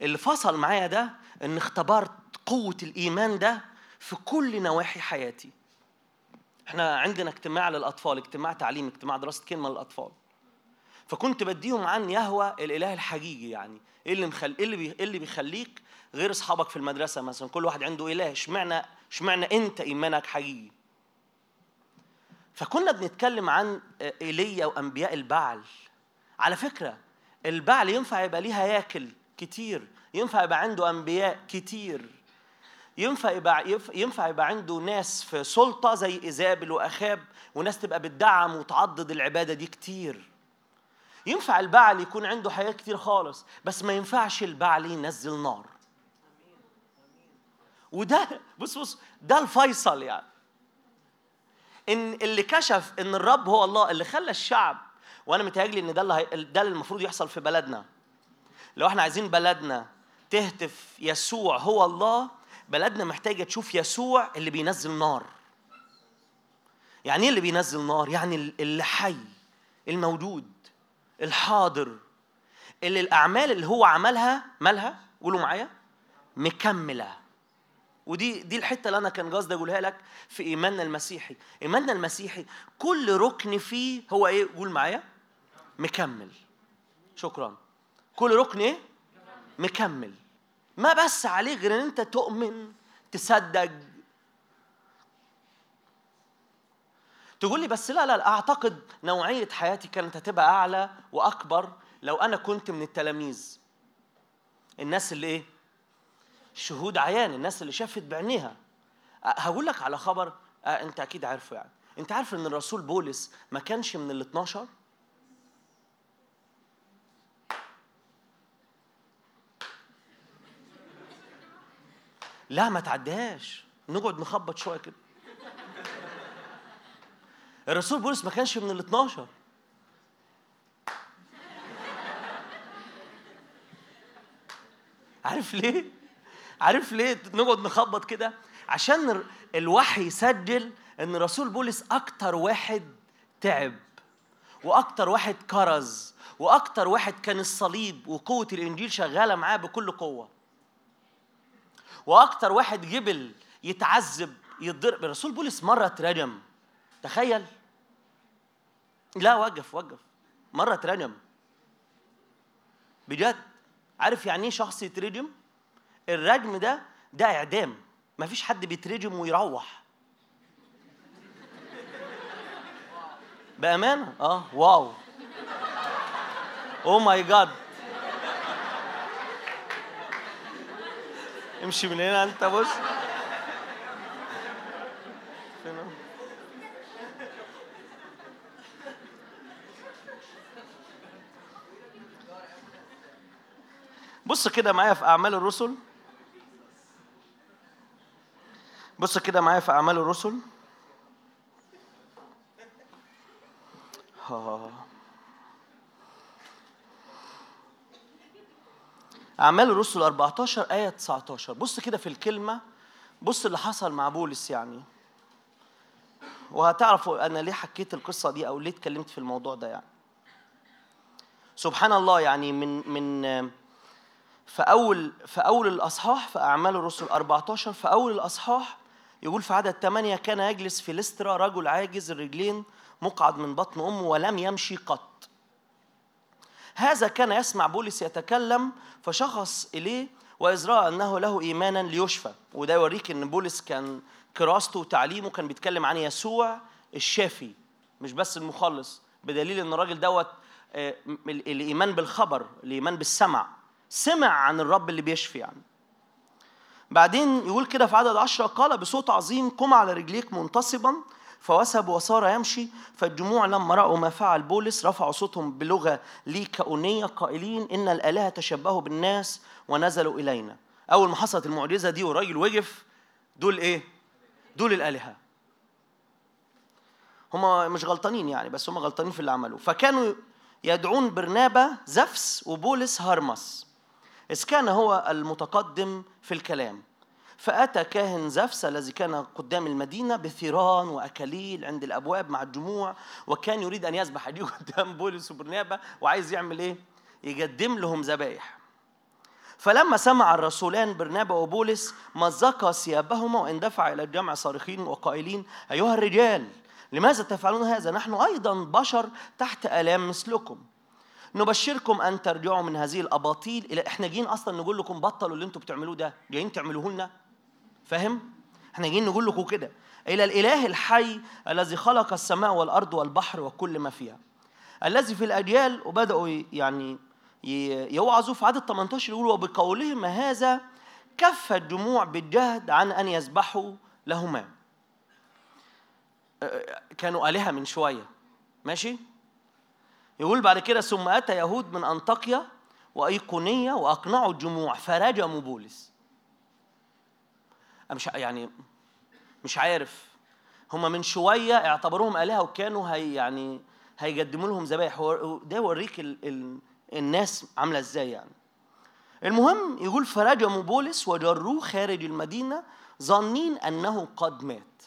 اللي فصل معايا ده ان اختبرت قوة الإيمان ده في كل نواحي حياتي. إحنا عندنا اجتماع للأطفال اجتماع تعليم اجتماع دراسة كلمة للأطفال. فكنت بديهم عن يهوى الإله الحقيقي يعني. إيه اللي مخل... إيه اللي, بي... إيه اللي بيخليك غير أصحابك في المدرسة مثلا؟ كل واحد عنده إله. اشمعنى اشمعنى أنت إيمانك حقيقي؟ فكنا بنتكلم عن إيليا وأنبياء البعل. على فكرة البعل ينفع يبقى ليه هياكل كتير ينفع يبقى عنده أنبياء كتير ينفع يبقى ينفع يبقى عنده ناس في سلطة زي إيزابل وأخاب وناس تبقى بتدعم وتعضد العبادة دي كتير. ينفع البعل يكون عنده حياة كتير خالص بس ما ينفعش البعل ينزل نار. وده [LAUGHS] بص بص ده الفيصل يعني. إن اللي كشف إن الرب هو الله اللي خلى الشعب وأنا متهيألي إن ده اللي هي... ده اللي المفروض يحصل في بلدنا. لو إحنا عايزين بلدنا تهتف يسوع هو الله بلدنا محتاجة تشوف يسوع اللي بينزل نار. يعني إيه اللي بينزل نار؟ يعني اللي حي الموجود. الحاضر اللي الأعمال اللي هو عملها مالها؟ قولوا معايا. مكملة. ودي دي الحتة اللي أنا كان قصدي أقولها لك في إيماننا المسيحي. إيماننا المسيحي كل ركن فيه هو إيه؟ قول معايا. مكمل. شكرا. كل ركن إيه؟ مكمل. ما بس عليه غير إن أنت تؤمن تصدق تقول لي بس لا لا أعتقد نوعية حياتي كانت هتبقى أعلى وأكبر لو أنا كنت من التلاميذ. الناس اللي إيه؟ شهود عيان الناس اللي شافت بعينيها. هقول لك على خبر آه أنت أكيد عارفه يعني. أنت عارف إن الرسول بولس ما كانش من ال 12 لا ما تعديهاش. نقعد نخبط شوية كده. الرسول بولس ما كانش من ال 12 عارف ليه؟ عارف ليه نقعد نخبط كده؟ عشان الوحي يسجل إن رسول بولس أكتر واحد تعب وأكتر واحد كرز وأكتر واحد كان الصليب وقوة الإنجيل شغالة معاه بكل قوة. وأكتر واحد جبل يتعذب يتضرب. الرسول بولس مرة اترجم. تخيل. لا وقف وقف. مرة اترجم بجد. عارف يعني إيه شخص يترجم؟ الرجم ده ده إعدام. مفيش حد بيترجم ويروح. بأمانة؟ آه wow. oh my God امشي من هنا أنت بص. بص كده معايا في أعمال الرسل. بص كده معايا في أعمال الرسل. أعمال الرسل 14 آية 19 بص كده في الكلمة. بص اللي حصل مع بولس يعني. وهتعرفوا أنا ليه حكيت القصة دي أو ليه اتكلمت في الموضوع ده يعني. سبحان الله يعني من من في أول في أول الأصحاح في أعمال الرسل 14 في أول الأصحاح يقول في عدد 8 كان يجلس في لسترا رجل عاجز الرجلين مقعد من بطن أمه ولم يمشي قط. هذا كان يسمع بولس يتكلم فشخص إليه وإذ رأى أنه له إيمانا ليشفى. وده يوريك إن بولس كان كراسته وتعليمه كان بيتكلم عن يسوع الشافي مش بس المخلص. بدليل إن الراجل دوت آه، الإيمان بالخبر الإيمان بالسمع. سمع عن الرب اللي بيشفي يعني. بعدين يقول كده في عدد عشرة قال بصوت عظيم قم على رجليك منتصبا فوثب وصار يمشي فالجموع لما رأوا ما فعل بولس رفعوا صوتهم بلغة ليكاونية قائلين إن الآلهة تشبهوا بالناس ونزلوا إلينا. أول ما حصلت المعجزة دي والراجل وقف دول إيه؟ دول الآلهة. هم مش غلطانين يعني بس هم غلطانين في اللي عملوه. فكانوا يدعون برنابا زفس وبولس هرمس. إذ كان هو المتقدم في الكلام. فأتى كاهن زفس الذي كان قدام المدينة بثيران وأكاليل عند الأبواب مع الجموع وكان يريد أن يذبح أيديه قدام بولس وبرنابا وعايز يعمل إيه؟ يقدم لهم ذبائح فلما سمع الرسولان برنابا وبولس مزقا ثيابهما واندفع إلى الجمع صارخين وقائلين أيها الرجال لماذا تفعلون هذا؟ نحن أيضا بشر تحت آلام مثلكم. نبشركم أن ترجعوا من هذه الأباطيل إلى إحنا جايين أصلا نقول لكم بطلوا اللي أنتم بتعملوه ده. جايين تعملوه لنا. فاهم؟ إحنا جايين نقول لكم كده. إلى الإله الحي الذي خلق السماء والأرض والبحر وكل ما فيها. الذي في الأجيال وبدأوا ي- يعني يوعظوا في عدد 18 يقولوا وبقولهم هذا كف الجموع بالجهد عن أن يذبحوا لهما. أه، كانوا آلهة من شوية. ماشي؟ يقول بعد كده ثم أتى يهود من أنطاكيا وأيقونية وأقنعوا الجموع فرجموا بولس مش يعني مش عارف. هم من شوية اعتبروهم آلهة وكانوا هي يعني هيقدموا لهم ذبائح هو- ده يوريك ال ال الناس عاملة إزاي يعني. المهم يقول فرجموا بولس وجروه خارج المدينة ظانين أنه قد مات.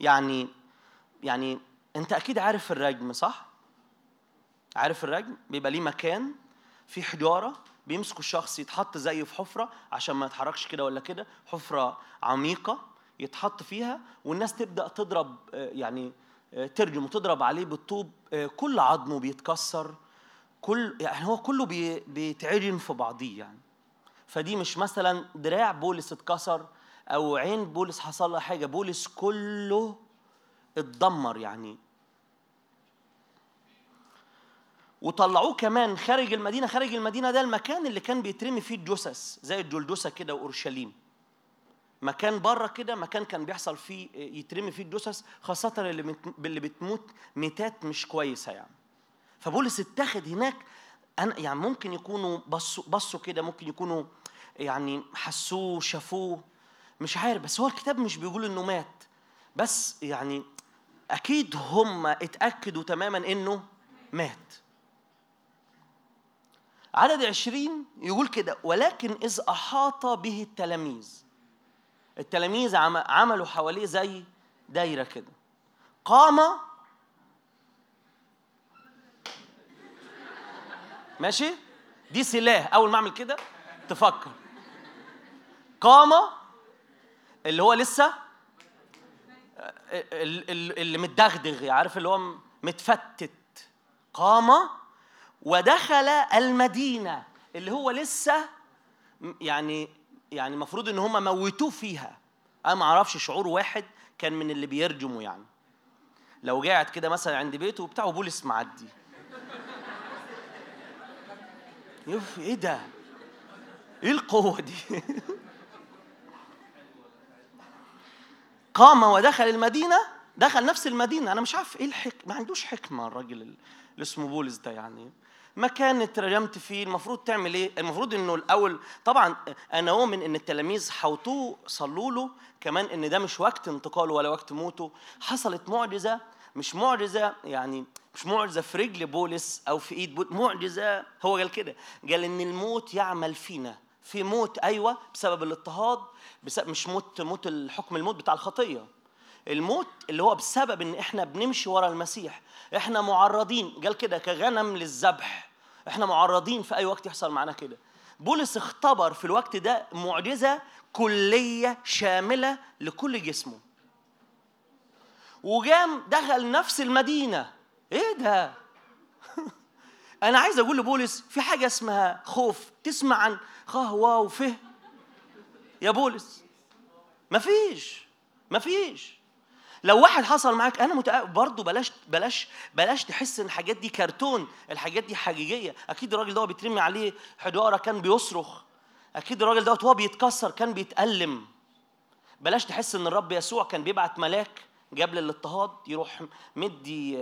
يعني يعني أنت أكيد عارف الرجم صح؟ عارف الرجم بيبقى ليه مكان في حجارة بيمسكوا الشخص يتحط زيه في حفرة عشان ما يتحركش كده ولا كده حفرة عميقة يتحط فيها والناس تبدأ تضرب آه، يعني آه، ترجم وتضرب عليه بالطوب آه، كل عظمه بيتكسر كل يعني هو كله بي بيتعجن في بعضيه يعني. فدي مش مثلا دراع بولس اتكسر أو عين بولس حصل لها حاجة بولس كله اتدمر يعني. وطلعوه كمان خارج المدينة خارج المدينة ده المكان اللي كان بيترمي فيه الجثث زي الجلدوسة كده وأورشليم. مكان بره كده مكان كان بيحصل فيه يترمي فيه الجثث خاصة اللي اللي بتموت ميتات مش كويسة يعني. فبولس اتاخد هناك أنا يعني ممكن يكونوا بصوا بصوا كده ممكن يكونوا يعني حسوه شافوه مش عارف. بس هو الكتاب مش بيقول إنه مات. بس يعني أكيد هم اتأكدوا تماما إنه مات. عدد عشرين يقول كده ولكن إذ أحاط به التلاميذ. التلاميذ عم- عملوا حواليه زي دايرة كده. قام [LAUGHS] ماشي؟ دي سلاح. أول ما أعمل كده تفكر. قام اللي هو لسه ال- اللي متدغدغ عارف اللي هو متفتت. قام ودخل المدينة اللي هو لسه يعني يعني المفروض إن هم موتوه فيها. أنا ما أعرفش شعور واحد كان من اللي بيرجموا يعني. لو قاعد كده مثلا عند بيته وبتاع وبولس معدي. يوف إيه ده؟ إيه القوة دي؟ قام ودخل المدينة دخل نفس المدينة. أنا مش عارف إيه الحكمه ما عندوش حكمة الراجل اللي اسمه بولس ده يعني. مكان اترجمت فيه المفروض تعمل إيه؟ المفروض إنه الأول طبعا أنا اؤمن إن التلاميذ حوطوه صلوا له كمان إن ده مش وقت انتقاله ولا وقت موته. حصلت معجزة مش معجزة يعني مش معجزة في رجل بولس أو في إيد بولس معجزة هو قال كده قال إن الموت يعمل فينا. في موت أيوه بسبب الاضطهاد بسبب مش موت موت الحكم الموت بتاع الخطية. الموت اللي هو بسبب إن إحنا بنمشي ورا المسيح. إحنا معرضين قال كده كغنم للذبح. إحنا معرضين في أي وقت يحصل معانا كده. بولس اختبر في الوقت ده معجزة كلية شاملة لكل جسمه. وجام دخل نفس المدينة. إيه ده؟ [LAUGHS] أنا عايز أقول لبولس في حاجة اسمها خوف. تسمع عن خه واو فه يا بولس مفيش مفيش. لو واحد حصل معاك أنا متأكد برضه بلاش بلاش بلاش تحس إن الحاجات دي كرتون الحاجات دي حقيقية. أكيد الراجل ده بيترمي عليه حجارة كان بيصرخ. أكيد الراجل دوت وهو بيتكسر كان بيتألم. بلاش تحس إن الرب يسوع كان بيبعت ملاك قبل الاضطهاد يروح مدي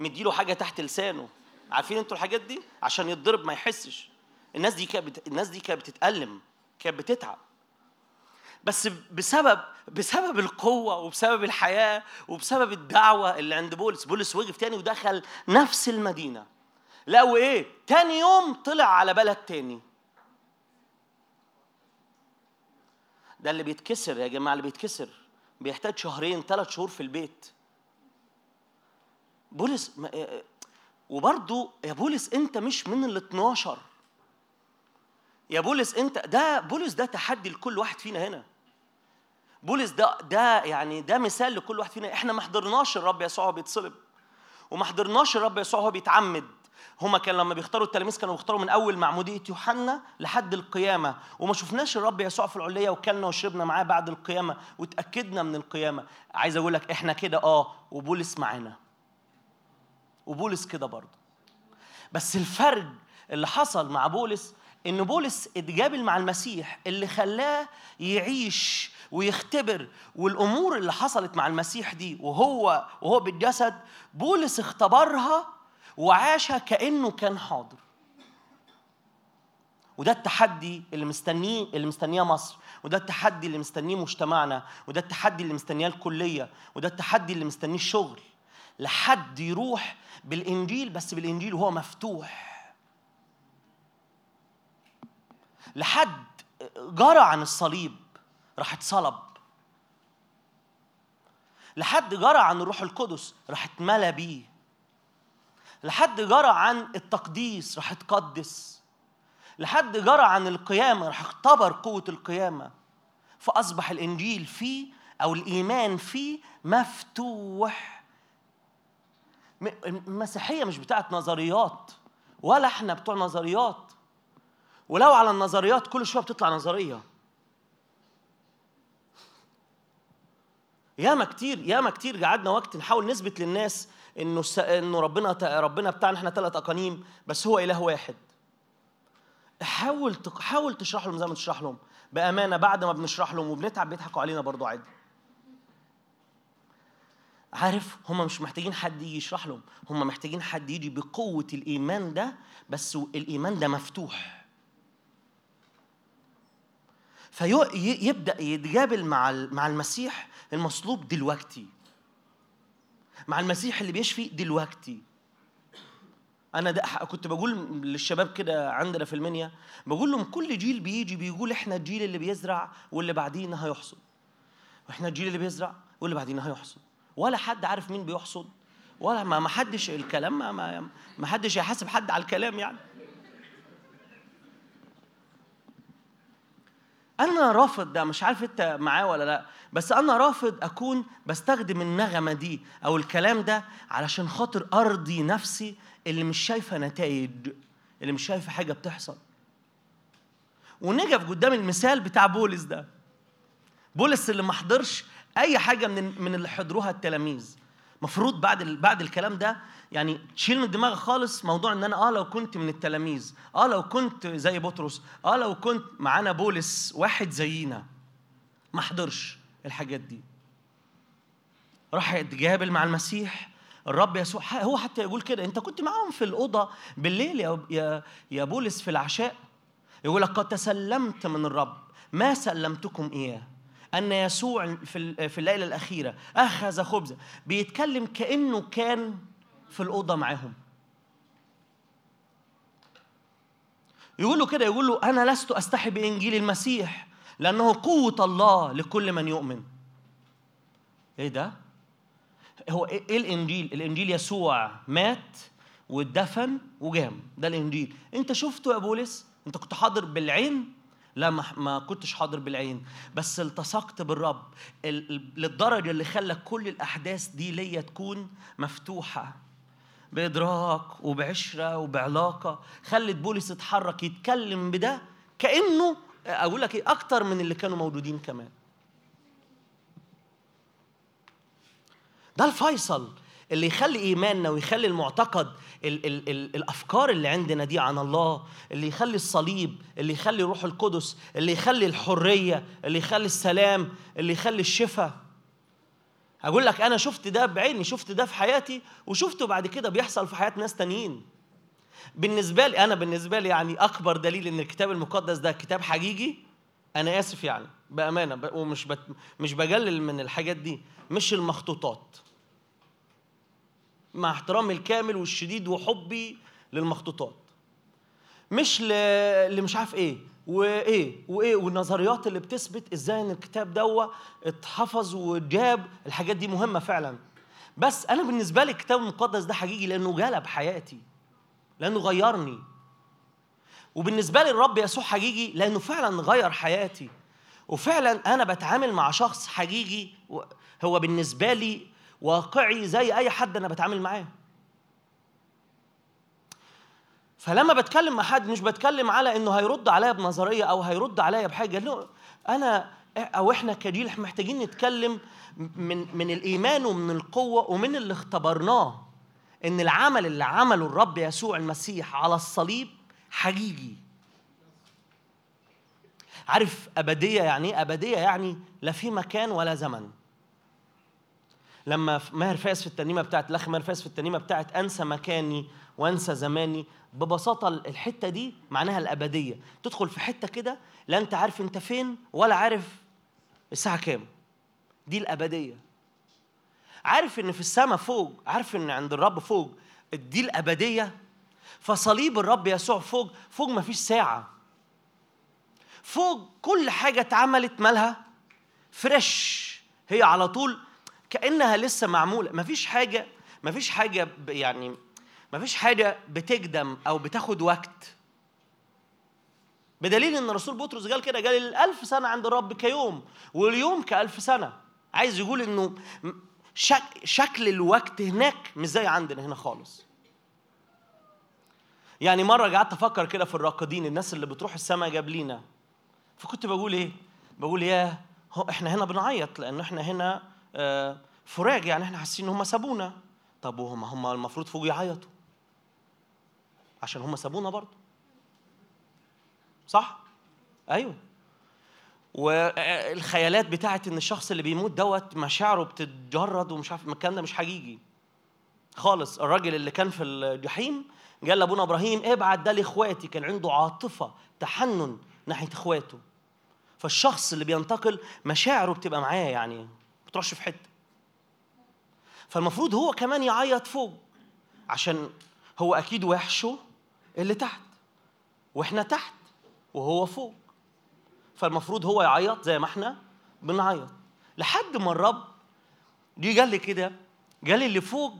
مديله حاجة تحت لسانه. عارفين أنتوا الحاجات دي؟ عشان يتضرب ما يحسش. الناس دي كانت. الناس دي كانت بتتألم كانت بتتعب. بس بسبب بسبب القوة وبسبب الحياة وبسبب الدعوة اللي عند بولس بولس وقف تاني ودخل نفس المدينة. لقوا إيه؟ تاني يوم طلع على بلد تاني. ده اللي بيتكسر يا جماعة اللي بيتكسر. بيحتاج شهرين ثلاث شهور في البيت. بولس ما- وبرضو يا بولس أنت مش من ال 12 يا بولس انت ده بولس ده تحدي لكل واحد فينا هنا. بولس ده ده يعني ده مثال لكل واحد فينا. إحنا ما حضرناش الرب يسوع وهو بيتصلب وما حضرناش الرب يسوع وهو بيتعمد. هما كان لما بيختاروا التلاميذ كانوا بيختاروا من أول معمودية يوحنا لحد القيامة وما شفناش الرب يسوع في العليه وكلنا وشربنا معاه بعد القيامة وتاكدنا من القيامة. عايز أقول لك إحنا كده آه وبولس معانا. وبولس كده برضه. بس الفرق اللي حصل مع بولس إن بولس اتقابل مع المسيح اللي خلاه يعيش ويختبر والأمور اللي حصلت مع المسيح دي وهو وهو بالجسد بولس اختبرها وعاشها كأنه كان حاضر. وده التحدي اللي مستنيه اللي مستنيه مصر وده التحدي اللي مستنيه مجتمعنا وده التحدي اللي مستنيه الكلية وده التحدي اللي مستنيه الشغل. لحد يروح بالإنجيل بس بالإنجيل وهو مفتوح. لحد جرى عن الصليب راح اتصلب. لحد جرى عن الروح القدس راح اتملى بيه. لحد جرى عن التقديس راح اتقدس. لحد جرى عن القيامة راح اختبر قوة القيامة. فأصبح الإنجيل فيه أو الإيمان فيه مفتوح. المسيحية مش بتاعت نظريات ولا إحنا بتوع نظريات. ولو على النظريات كل شوية بتطلع نظرية ياما كتير ياما كتير قعدنا وقت نحاول نثبت للناس إنه. إنه ربنا. ربنا بتاعنا إحنا ثلاث أقانيم بس هو إله واحد حاول. حاول تشرح لهم زي ما تشرح لهم بأمانة بعد ما بنشرح لهم وبنتعب بيضحكوا علينا برضو عادي عارف هم مش محتاجين حد يجي يشرح لهم هم محتاجين حد يجي بقوة الإيمان ده بس الإيمان ده مفتوح فيبدأ يتقابل مع مع المسيح المصلوب دلوقتي. مع المسيح اللي بيشفي دلوقتي. أنا ده كنت بقول للشباب كده عندنا في المنيا بقول لهم كل جيل بيجي بيقول إحنا الجيل اللي بيزرع واللي بعدينا هيحصد. وإحنا الجيل اللي بيزرع واللي بعدينا هيحصد. ولا حد عارف مين بيحصد ولا ما حدش الكلام ما, ما حدش يحاسب حد على الكلام يعني. أنا رافض ده مش عارف أنت معاه ولا لأ بس أنا رافض أكون بستخدم النغمة دي أو الكلام ده علشان خاطر أرضي نفسي اللي مش شايفة نتائج اللي مش شايفة حاجة بتحصل. ونقف قدام المثال بتاع بولس ده. بولس اللي ما حضرش أي حاجة من من اللي حضروها التلاميذ. مفروض بعد ال- بعد الكلام ده يعني تشيل من دماغك خالص موضوع إن أنا آه لو كنت من التلاميذ آه لو كنت زي بطرس آه لو كنت معانا بولس واحد زينا. ما حضرش الحاجات دي. راح يتقابل مع المسيح الرب يسوع هو حتى يقول كده أنت كنت معاهم في الأوضة بالليل يا يا يا بولس في العشاء يقول لك قد تسلمت من الرب ما سلمتكم إياه؟ أن يسوع في ال- في الليلة الأخيرة أخذ خبزا بيتكلم كأنه كان في الأوضة معاهم. يقول له كده يقول له أنا لست أستحي بإنجيل المسيح لأنه قوة الله لكل من يؤمن. إيه ده؟ هو إيه إيه الإنجيل؟ الإنجيل يسوع مات واتدفن وجام. ده الإنجيل. أنت شفته يا بولس؟ أنت كنت حاضر بالعين؟ لا ما, كنتش حاضر بالعين بس التصقت بالرب ال- ال- للدرجة اللي خلى كل الأحداث دي ليا تكون مفتوحة بإدراك وبعشرة وبعلاقة خلت بولس يتحرك يتكلم بده كأنه أقول لك إيه أكتر من اللي كانوا موجودين كمان. ده الفيصل. اللي يخلي إيماننا ويخلي المعتقد ال ال ال الأفكار اللي عندنا دي عن الله اللي يخلي الصليب اللي يخلي روح القدس اللي يخلي الحرية اللي يخلي السلام اللي يخلي الشفاء. أقول لك أنا شفت ده بعيني شفت ده في حياتي وشفته بعد كده بيحصل في حياة ناس تانيين. بالنسبة لي أنا بالنسبة لي يعني أكبر دليل إن الكتاب المقدس ده كتاب حقيقي أنا آسف يعني بأمانة ومش بت مش بجلل من الحاجات دي مش المخطوطات. مع احترامي الكامل والشديد وحبي للمخطوطات. مش. اللي مش عارف إيه وإيه وإيه والنظريات اللي بتثبت إزاي إن الكتاب دوا اتحفظ وجاب الحاجات دي مهمة فعلا. بس أنا بالنسبة لي الكتاب المقدس ده حقيقي لأنه جلب حياتي لأنه غيرني. وبالنسبة لي الرب يسوع حقيقي لأنه فعلا غير حياتي. وفعلا أنا بتعامل مع شخص حقيقي هو بالنسبة لي واقعي زي أي حد أنا بتعامل معاه. فلما بتكلم مع حد مش بتكلم على إنه هيرد عليا بنظرية أو هيرد عليا بحاجة لا. أنا أو إحنا كجيل محتاجين نتكلم من من الإيمان ومن القوة ومن اللي اختبرناه إن العمل اللي عمله الرب يسوع المسيح على الصليب حقيقي. عارف أبدية يعني إيه؟ أبدية يعني لا في مكان ولا زمن. لما ماهر فاز في الترنيمه بتاعت الاخ ماهر فاز في الترنيمه بتاعت أنسى مكاني وأنسى زماني ببساطة ال- الحتة دي معناها الأبدية. تدخل في حتة كده لا أنت عارف أنت فين ولا عارف الساعة كام. دي الأبدية. عارف إن في السماء فوق عارف إن عند الرب فوق دي الأبدية. فصليب الرب يسوع فوق فوق ما فيش ساعة. فوق كل حاجة اتعملت مالها؟ فريش هي على طول كأنها لسه معمولة. مفيش حاجة مفيش حاجة يعني مفيش حاجة بتقدم أو بتاخد وقت. بدليل إن الرسول بطرس قال كده قال الألف سنة عند الرب كيوم واليوم كألف سنة. عايز يقول إنه شك شكل الوقت هناك مش زي عندنا هنا خالص. يعني مرة قعدت أفكر كده في الراقدين الناس اللي بتروح السماء قبلينا. فكنت بقول إيه؟ بقول ياه هو إحنا هنا بنعيط لأن إحنا هنا فراج يعني إحنا حاسين إن هم سابونا. طب وهم هم المفروض فوق يعيطوا. عشان هم سابونا برضه. صح؟ أيوه. والخيالات بتاعت إن الشخص اللي بيموت دوت مشاعره بتتجرد ومش عارف الكلام ده مش حقيقي. خالص. الراجل اللي كان في الجحيم قال لأبونا إبراهيم ابعت ده لإخواتي. كان عنده عاطفة تحنن ناحية إخواته. فالشخص اللي بينتقل مشاعره بتبقى معاه يعني. ما بتروحش في حتة. فالمفروض هو كمان يعيط فوق عشان هو أكيد وحشه اللي تحت وإحنا تحت وهو فوق. فالمفروض هو يعيط زي ما إحنا بنعيط. لحد ما الرب جه قال لي كده قال لي اللي فوق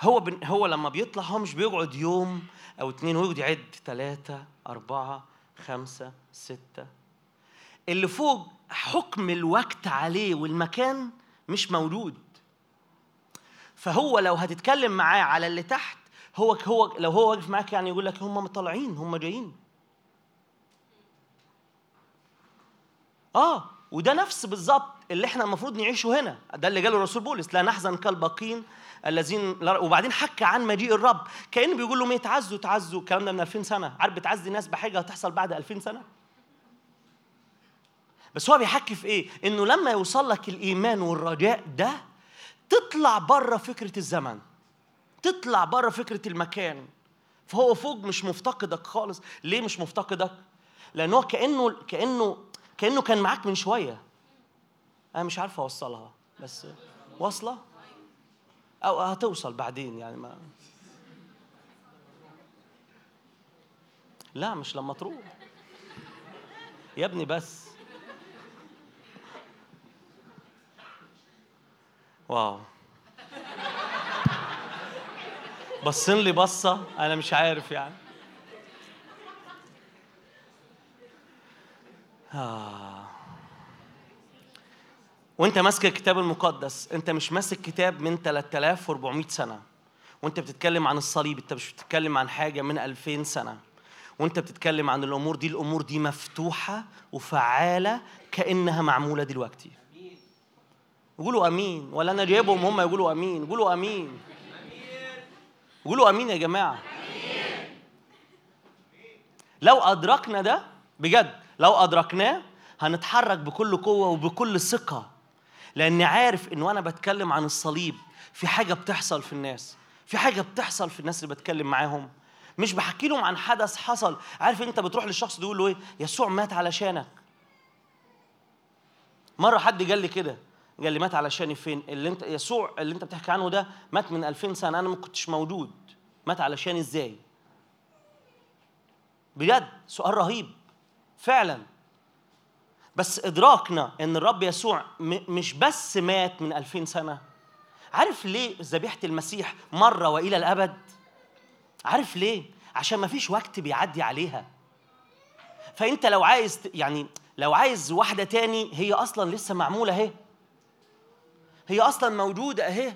هو بن هو لما بيطلع هو مش بيقعد يوم أو اتنين ويقعد يعد ثلاثة أربعة خمسة ستة. اللي فوق حكم الوقت عليه والمكان مش موجود فهو لو هتتكلم معاه على اللي تحت هو هو لو هو واقف معاك يعني يقول لك هم طالعين هم جايين. آه وده نفس بالظبط اللي إحنا المفروض نعيشه هنا. ده اللي قاله الرسول بولس لا نحزن كالباقين الذين وبعدين حكى عن مجيء الرب. كأنه بيقول لهم إيه تعزوا تعزوا. الكلام ده من 2000 سنة. عارف بتعزي ناس بحاجة هتحصل بعد 2000 سنة؟ بس هو بيحكي في إيه؟ إنه لما يوصل لك الإيمان والرجاء ده تطلع بره فكرة الزمن. تطلع بره فكرة المكان. فهو فوق مش مفتقدك خالص. ليه مش مفتقدك؟ لأنه هو كأنه كأنه كأنه كان معاك من شوية. أنا مش عارف أوصلها بس واصلة؟ أو هتوصل بعدين يعني ما. لا مش لما تروح. يا ابني بس. واو. بصين لي بصة أنا مش عارف يعني. آه. وأنت ماسك الكتاب المقدس أنت مش ماسك كتاب من 3400 سنة. وأنت بتتكلم عن الصليب أنت مش بتتكلم عن حاجة من 2000 سنة. وأنت بتتكلم عن الأمور دي الأمور دي مفتوحة وفعالة كأنها معمولة دلوقتي. قولوا آمين. ولا أنا جايبهم هم يقولوا آمين. قولوا آمين. قولوا آمين يا جماعة. لو أدركنا ده بجد لو أدركناه هنتحرك بكل قوة وبكل ثقة. لأني عارف ان وأنا بتكلم عن الصليب. في حاجة بتحصل في الناس. في حاجة بتحصل في الناس اللي بتكلم معاهم. مش بحكي لهم عن حدث حصل. عارف أنت بتروح للشخص تقول له إيه؟ يسوع مات علشانك. مرة حد قال لي كده. قال لي مات علشاني فين؟ اللي انت يسوع اللي انت بتحكي عنه ده مات من 2000 سنة. أنا ما كنتش موجود. مات علشاني إزاي؟ بجد سؤال رهيب. فعلا. بس إدراكنا إن الرب يسوع مش بس مات من 2000 سنة. عارف ليه ذبيحة المسيح مرة وإلى الأبد؟ عارف ليه؟ عشان ما فيش وقت بيعدي عليها. فأنت لو عايز يعني لو عايز واحدة تاني هي أصلا لسه معمولة أهي. هي أصلا موجودة أهي.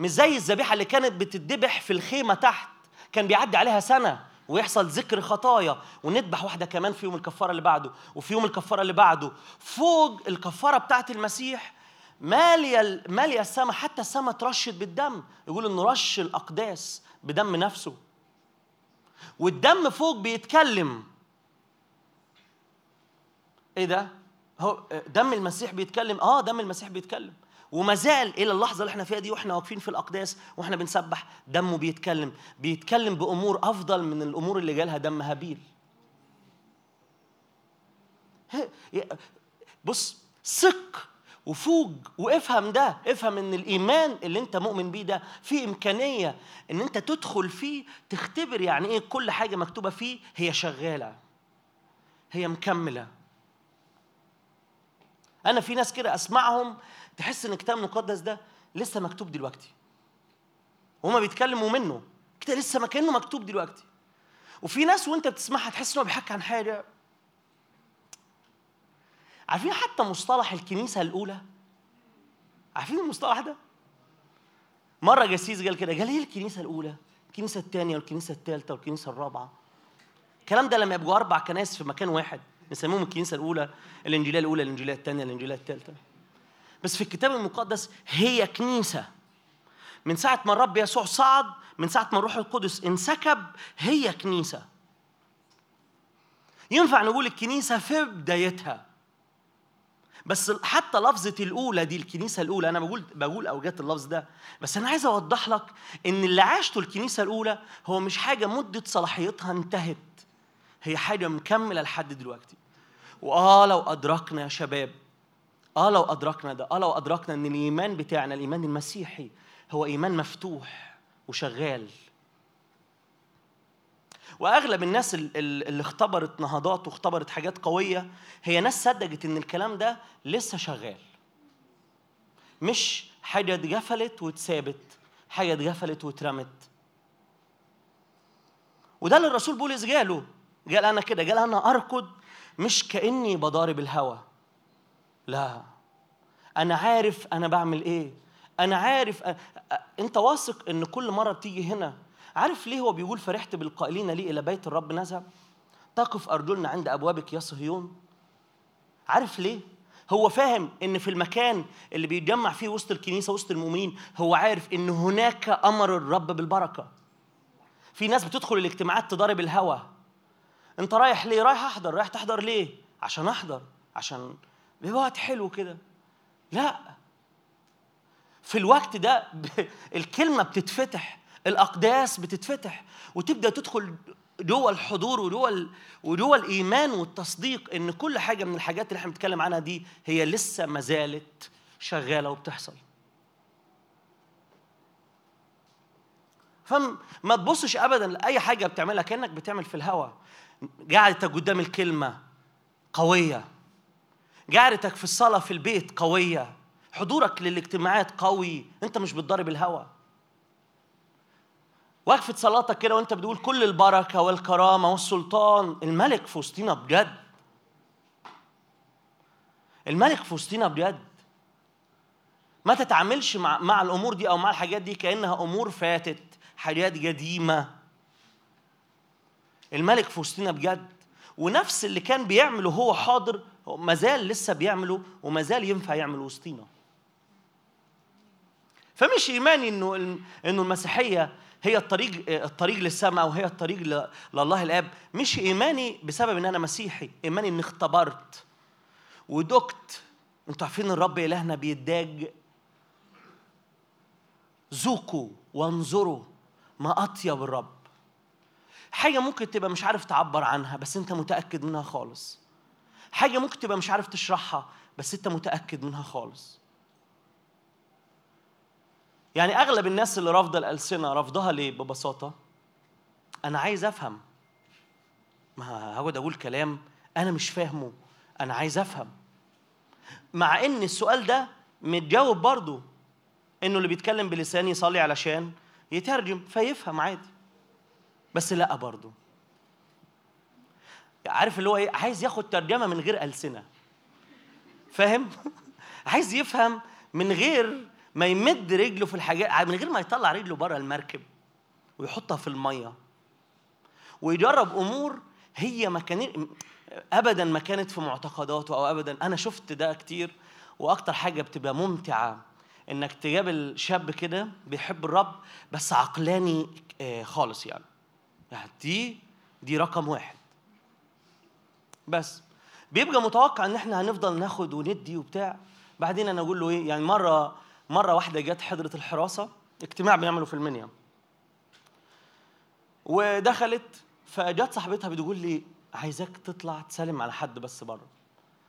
مش زي الذبيحة اللي كانت بتتذبح في الخيمة تحت. كان بيعدي عليها سنة ويحصل ذكر خطايا ونذبح واحدة كمان في يوم الكفارة اللي بعده. وفي يوم الكفارة اللي بعده فوق الكفارة بتاعت المسيح مالية مالية السماء حتى السماء ترشت بالدم. يقول إنه رش الأقداس بدم نفسه. والدم فوق بيتكلم. إيه ده؟ هو دم المسيح بيتكلم. آه دم المسيح بيتكلم. وما زال إلى اللحظة اللي إحنا فيها دي وإحنا واقفين في الأقداس وإحنا بنسبح دمه بيتكلم. بيتكلم بأمور أفضل من الأمور اللي جالها دم هابيل. بص ثق وفوج وافهم ده. افهم إن الإيمان اللي أنت مؤمن بيه ده فيه إمكانية إن أنت تدخل فيه تختبر يعني إيه كل حاجة مكتوبة فيه هي شغالة هي مكملة. أنا في ناس كده أسمعهم تحس إن الكتاب المقدس ده لسه مكتوب دلوقتي. وهما بيتكلموا منه. كده لسه ما كأنه مكتوب دلوقتي. وفي ناس وأنت بتسمعها تحس انه بيحكي عن حاجة. عارفين حتى مصطلح الكنيسة الأولى؟ عارفين المصطلح ده؟ مرة جسيس قال كده قال إيه الكنيسة الأولى؟ الكنيسة الثانية والكنيسة الثالثة والكنيسة الرابعة. الكلام ده لما يبقوا أربع كنائس في مكان واحد. نسميهم الكنيسة الأولى الإنجيلية الأولى الإنجيلية الثانية الإنجيلية الثالثة. بس في الكتاب المقدس هي كنيسة. من ساعة ما الرب يسوع صعد من ساعة ما الروح القدس انسكب هي كنيسة. ينفع نقول الكنيسة في بدايتها. بس حتى لفظة الأولى دي الكنيسة الأولى أنا بقول بقول أوجات اللفظ ده. بس أنا عايز أوضح لك إن اللي عاشته الكنيسة الأولى هو مش حاجة مدة صلاحيتها انتهت. هي حاجة مكملة لحد دلوقتي. وآه لو أدركنا يا شباب آه لو أدركنا ده آه لو أدركنا إن الإيمان بتاعنا الإيمان المسيحي هو إيمان مفتوح وشغال. وأغلب الناس ال- ال- اللي اختبرت نهضات واختبرت حاجات قوية هي ناس صدقت إن الكلام ده لسه شغال. مش حاجة اتقفلت واتسابت حاجة اتقفلت واترمت. وده اللي الرسول بولس جاله قال أنا كده قال أنا أركض مش كأني بضارب الهوى لا أنا عارف أنا بعمل إيه. أنا عارف أ... أ... أنت واثق إن كل مرة بتيجي هنا عارف ليه هو بيقول فرحت بالقائلين لي إلى بيت الرب نذهب تقف أرجلنا عند أبوابك يا صهيون. عارف ليه؟ هو فاهم إن في المكان اللي بيتجمع فيه وسط الكنيسة وسط المؤمنين هو عارف إن هناك أمر الرب بالبركة. في ناس بتدخل الاجتماعات تضارب الهوى انت رايح ليه؟ رايح احضر. رايح تحضر ليه؟ عشان احضر. عشان بيبقى وقت حلو كده. لا. في الوقت ده ب- [LAUGHS] الكلمة بتتفتح. الأقداس بتتفتح. وتبدأ تدخل جوه الحضور وجوه وجوه الإيمان والتصديق إن كل حاجة من الحاجات اللي إحنا بنتكلم عنها دي هي لسه ما زالت شغالة وبتحصل. فما تبصش ابدا لأي حاجة بتعملها. كأنك بتعمل في الهوا. قعدتك قدام الكلمة قوية. قعدتك في الصلاة في البيت قوية. حضورك للاجتماعات قوي. انت مش بتضرب الهوا. وقفة صلاتك كده وانت بتقول كل البركة والكرامة والسلطان. الملك في وسطينا بجد. الملك في وسطينا بجد. ما تتعاملش مع مع الأمور دي أو مع الحاجات دي كأنها أمور فاتت. حاجات قديمة. الملك في وسطنا بجد ونفس اللي كان بيعمله هو حاضر ما زال لسه بيعمله وما زال ينفع يعمل وسطينا. فمش ايماني إنه إنه المسيحية هي الطريق الطريق للسماء وهي الطريق لله الآب. مش إيماني بسبب إن أنا مسيحي إيماني إني اختبرت. ودقت أنتوا عارفين الرب إلهنا بيداج ذوقوا وانظروا ما أطيب الرب. حاجة ممكن تبقى مش عارف تعبر عنها بس انت متأكد منها خالص. حاجة ممكن تبقى مش عارف تشرحها بس انت متأكد منها خالص. يعني أغلب الناس اللي رافضة الألسنة رافضها ليه ببساطة؟ أنا عايز أفهم. ما هقعد أقول كلام أنا مش فاهمه. أنا عايز أفهم. مع إن السؤال ده متجاوب برضه إنه اللي بيتكلم بلسان يصلي علشان يترجم فيفهم عادي. بس لا برضه. عارف اللي هو إيه؟ عايز ياخد ترجمة من غير ألسنة. فاهم؟ [LAUGHS] عايز يفهم من غير ما يمد رجله في الحاجات من غير ما يطلع رجله بره المركب ويحطها في المية. ويجرب أمور هي ما كان ابدا ما كانت في معتقداته أو ابدا أنا شفت ده كتير. وأكتر حاجة بتبقى ممتعة إنك تقابل شاب كده بيحب الرب بس عقلاني آه، خالص يعني. دي دي رقم واحد. بس بيبقى متوقع إن إحنا هنفضل ناخد وندي وبتاع. بعدين أنا أقول له إيه يعني مرة مرة واحدة جت حضره الحراسة اجتماع بنعمله في المنيا. ودخلت فجت صاحبتها بتقول لي عايزاك تطلع تسلم على حد بس بره.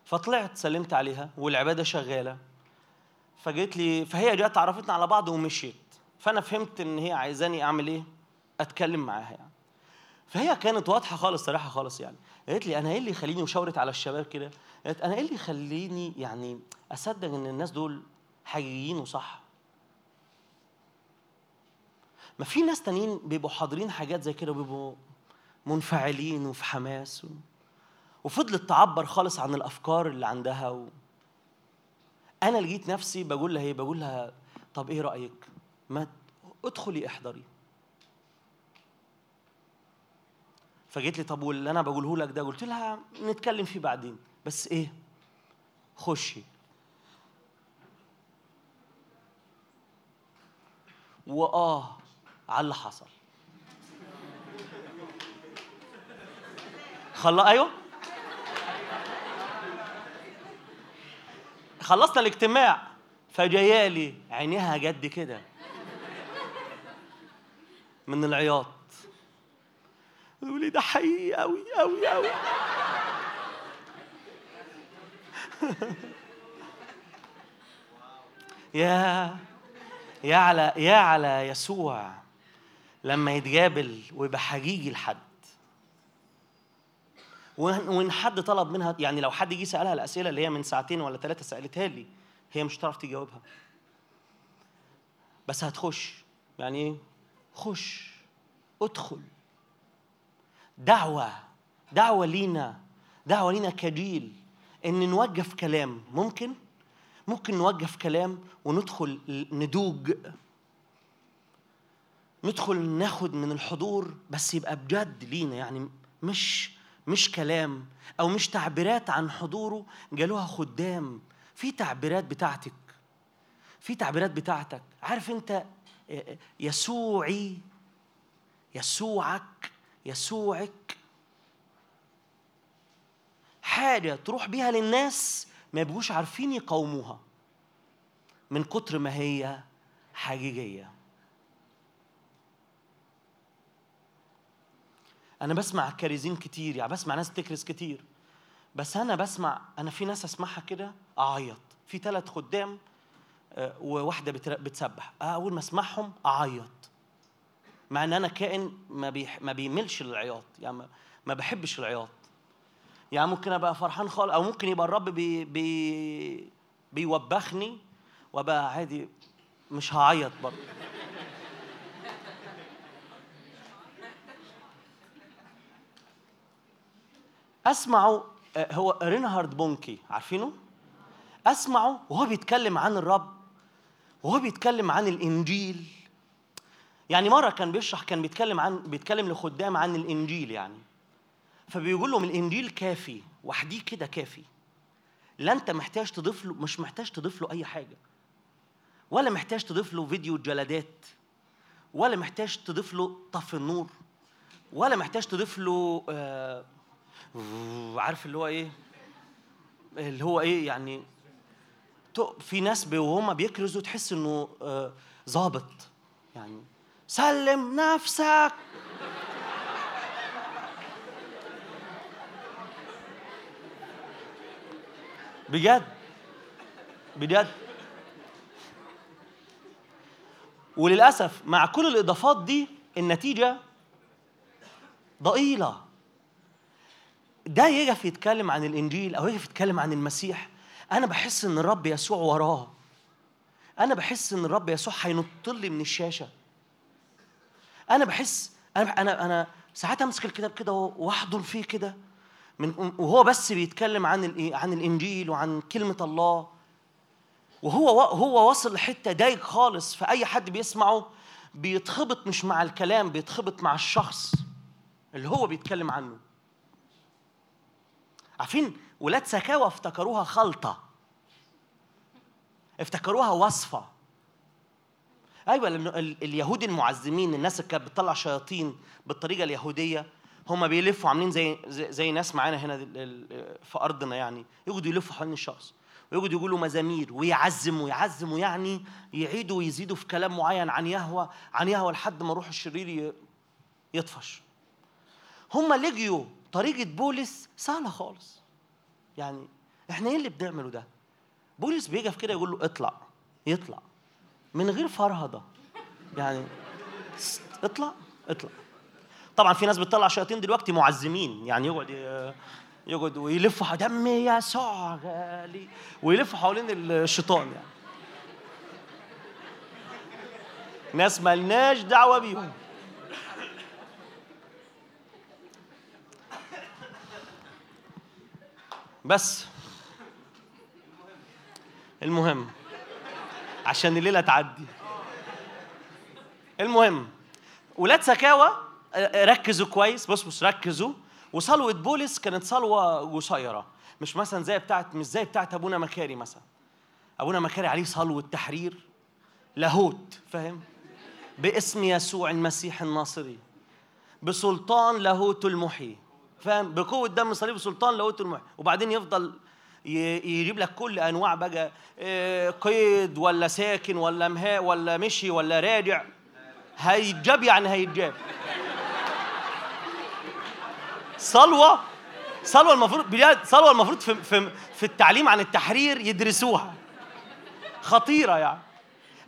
فطلعت سلمت عليها والعبادة شغالة. فجيت لي فهي جت عرفتنا على بعض ومشيت. فأنا فهمت إن هي عايزاني أعمل إيه؟ أتكلم معاها يعني. فهي كانت واضحة خالص صريحة خالص يعني. قالت لي أنا إيه اللي يخليني وشاورت على الشباب كده؟ قالت أنا إيه اللي يخليني يعني أصدق إن الناس دول حقيقيين وصح؟ ما في ناس تانيين بيبقوا حاضرين حاجات زي كده وبيبقوا منفعلين وفي حماس و... وفضلت تعبر خالص عن الأفكار اللي عندها و... أنا لقيت نفسي بقول لها إيه؟ بقول لها طب إيه رأيك؟ ما ادخلي احضري. فجيت لي طب واللي أنا بقوله لك ده قلت لها نتكلم فيه بعدين. بس إيه؟ خشي. وآه على اللي حصل. خلا أيوه. خلصنا الاجتماع فجايالي عينيها جد كده. من العياط. تقول لي ده حقيقي قوي قوي قوي [LAUGHS] يا يا على يا على يسوع لما يتقابل ويبقى حقيقي لحد وإن حد طلب منها يعني لو حد جه سألها الأسئلة اللي هي من ساعتين ولا ثلاثة سألتها لي هي مش هتعرف تجاوبها. بس هتخش. يعني إيه؟ خش. ادخل. دعوة دعوة لينا دعوة لينا كجيل إن نوقف كلام. ممكن؟ ممكن نوقف كلام وندخل ندوج ندخل ناخد من الحضور بس يبقى بجد لينا يعني مش مش كلام أو مش تعبيرات عن حضوره قالوها خدام. في تعبيرات بتاعتك. في تعبيرات بتاعتك. عارف أنت يسوعي يسوعك يسوعك. حاجة تروح بيها للناس ما يبقوش عارفين يقاوموها من كتر ما هي حقيقية أنا بسمع كارزين كتير يعني بسمع ناس تكرز كتير بس أنا بسمع أنا في ناس أسمعها كده أعيط. في ثلاث خدام آه، وواحدة بتسبح. أول ما أسمعهم أعيط. مع إن أنا كائن ما بيح... ما بيملش للعياط يعني ما- بحبش العياط. يعني ممكن أبقى فرحان خالص أو ممكن يبقى الرب بي... بي... بيوبخني وأبقى عادي مش هعيط برضه. أسمعه آه، هو رينهارد بونكي عارفينه؟ أسمعه وهو بيتكلم عن الرب وهو بيتكلم عن الإنجيل. يعني مرة كان بيشرح كان بيتكلم عن بيتكلم لخدام عن الإنجيل يعني. فبيقول لهم الإنجيل كافي وحديه كده كافي. لا أنت محتاج تضيف له مش محتاج تضيف له أي حاجة. ولا محتاج تضيف له فيديو جلدات ولا محتاج تضيف له طف النور. ولا محتاج تضيف له آه عارف اللي هو إيه؟ اللي هو إيه يعني؟ في ناس وهم بيكرزوا تحس إنه آه، ظابط يعني. سلم نفسك. بجد. بجد. وللأسف مع كل الإضافات دي النتيجة ضئيلة. ده يقف يتكلم عن الإنجيل أو يقف يتكلم عن المسيح. أنا بحس إن الرب يسوع وراه. أنا بحس إن الرب يسوع هينط لي من الشاشة. أنا بحس أنا أنا أنا ساعات امسك الكتاب كده واحضن فيه كده من وهو بس بيتكلم عن الإيه؟ عن الإنجيل وعن كلمة الله. وهو هو واصل لحتة ضايق خالص فأي حد بيسمعه بيتخبط مش مع الكلام بيتخبط مع الشخص اللي هو بيتكلم عنه. عارفين؟ ولاد سكاوى افتكروها خلطة. افتكروها وصفة. أيوه لأن ال- اليهود المعزمين الناس اللي كانت بتطلع شياطين بالطريقة اليهودية هم بيلفوا عاملين زي زي, زي ناس معانا هنا في أرضنا يعني. يقعدوا يلفوا حوالين الشخص ويقعدوا يقولوا مزامير ويعزموا يعزموا يعني يعيدوا ويزيدوا في كلام معين عن يهوى عن يهوى لحد ما روح الشرير يطفش. هم لجيوا طريقة بولس سهلة خالص. يعني إحنا إيه اللي بنعمله ده؟ بولس بيجي في كده يقول له اطلع يطلع. من غير فرهضة. يعني اطلع اطلع. طبعا في ناس بتطلع شياطين دلوقتي معزمين. يعني يقعد يقعد ويلفوا دم يسوع غالي ويلفوا حوالين الشيطان يعني. ناس ملناش دعوة بيهم. بس. المهم. عشان الليلة تعدي. المهم ولاد سكاوى آه، ركزوا كويس. بص بص ركزوا. وصلوة بولس كانت صلوة قصيرة. مش مثلا زي بتاعت مش زي بتاعت أبونا مكاري مثلا. أبونا مكاري عليه صلوة تحرير. لاهوت فاهم؟ باسم يسوع المسيح الناصري. بسلطان لاهوت المحيي فاهم؟ بقوة دم صليب بسلطان لاهوت المحيي. وبعدين يفضل يجيب لك كل أنواع بقى آه، قيد ولا ساكن ولا مهاء ولا مشي ولا راجع. هيتجاب يعني هيتجاب. صلوة صلوة المفروض بجد صلوة المفروض في في في التعليم عن التحرير يدرسوها. خطيرة يعني.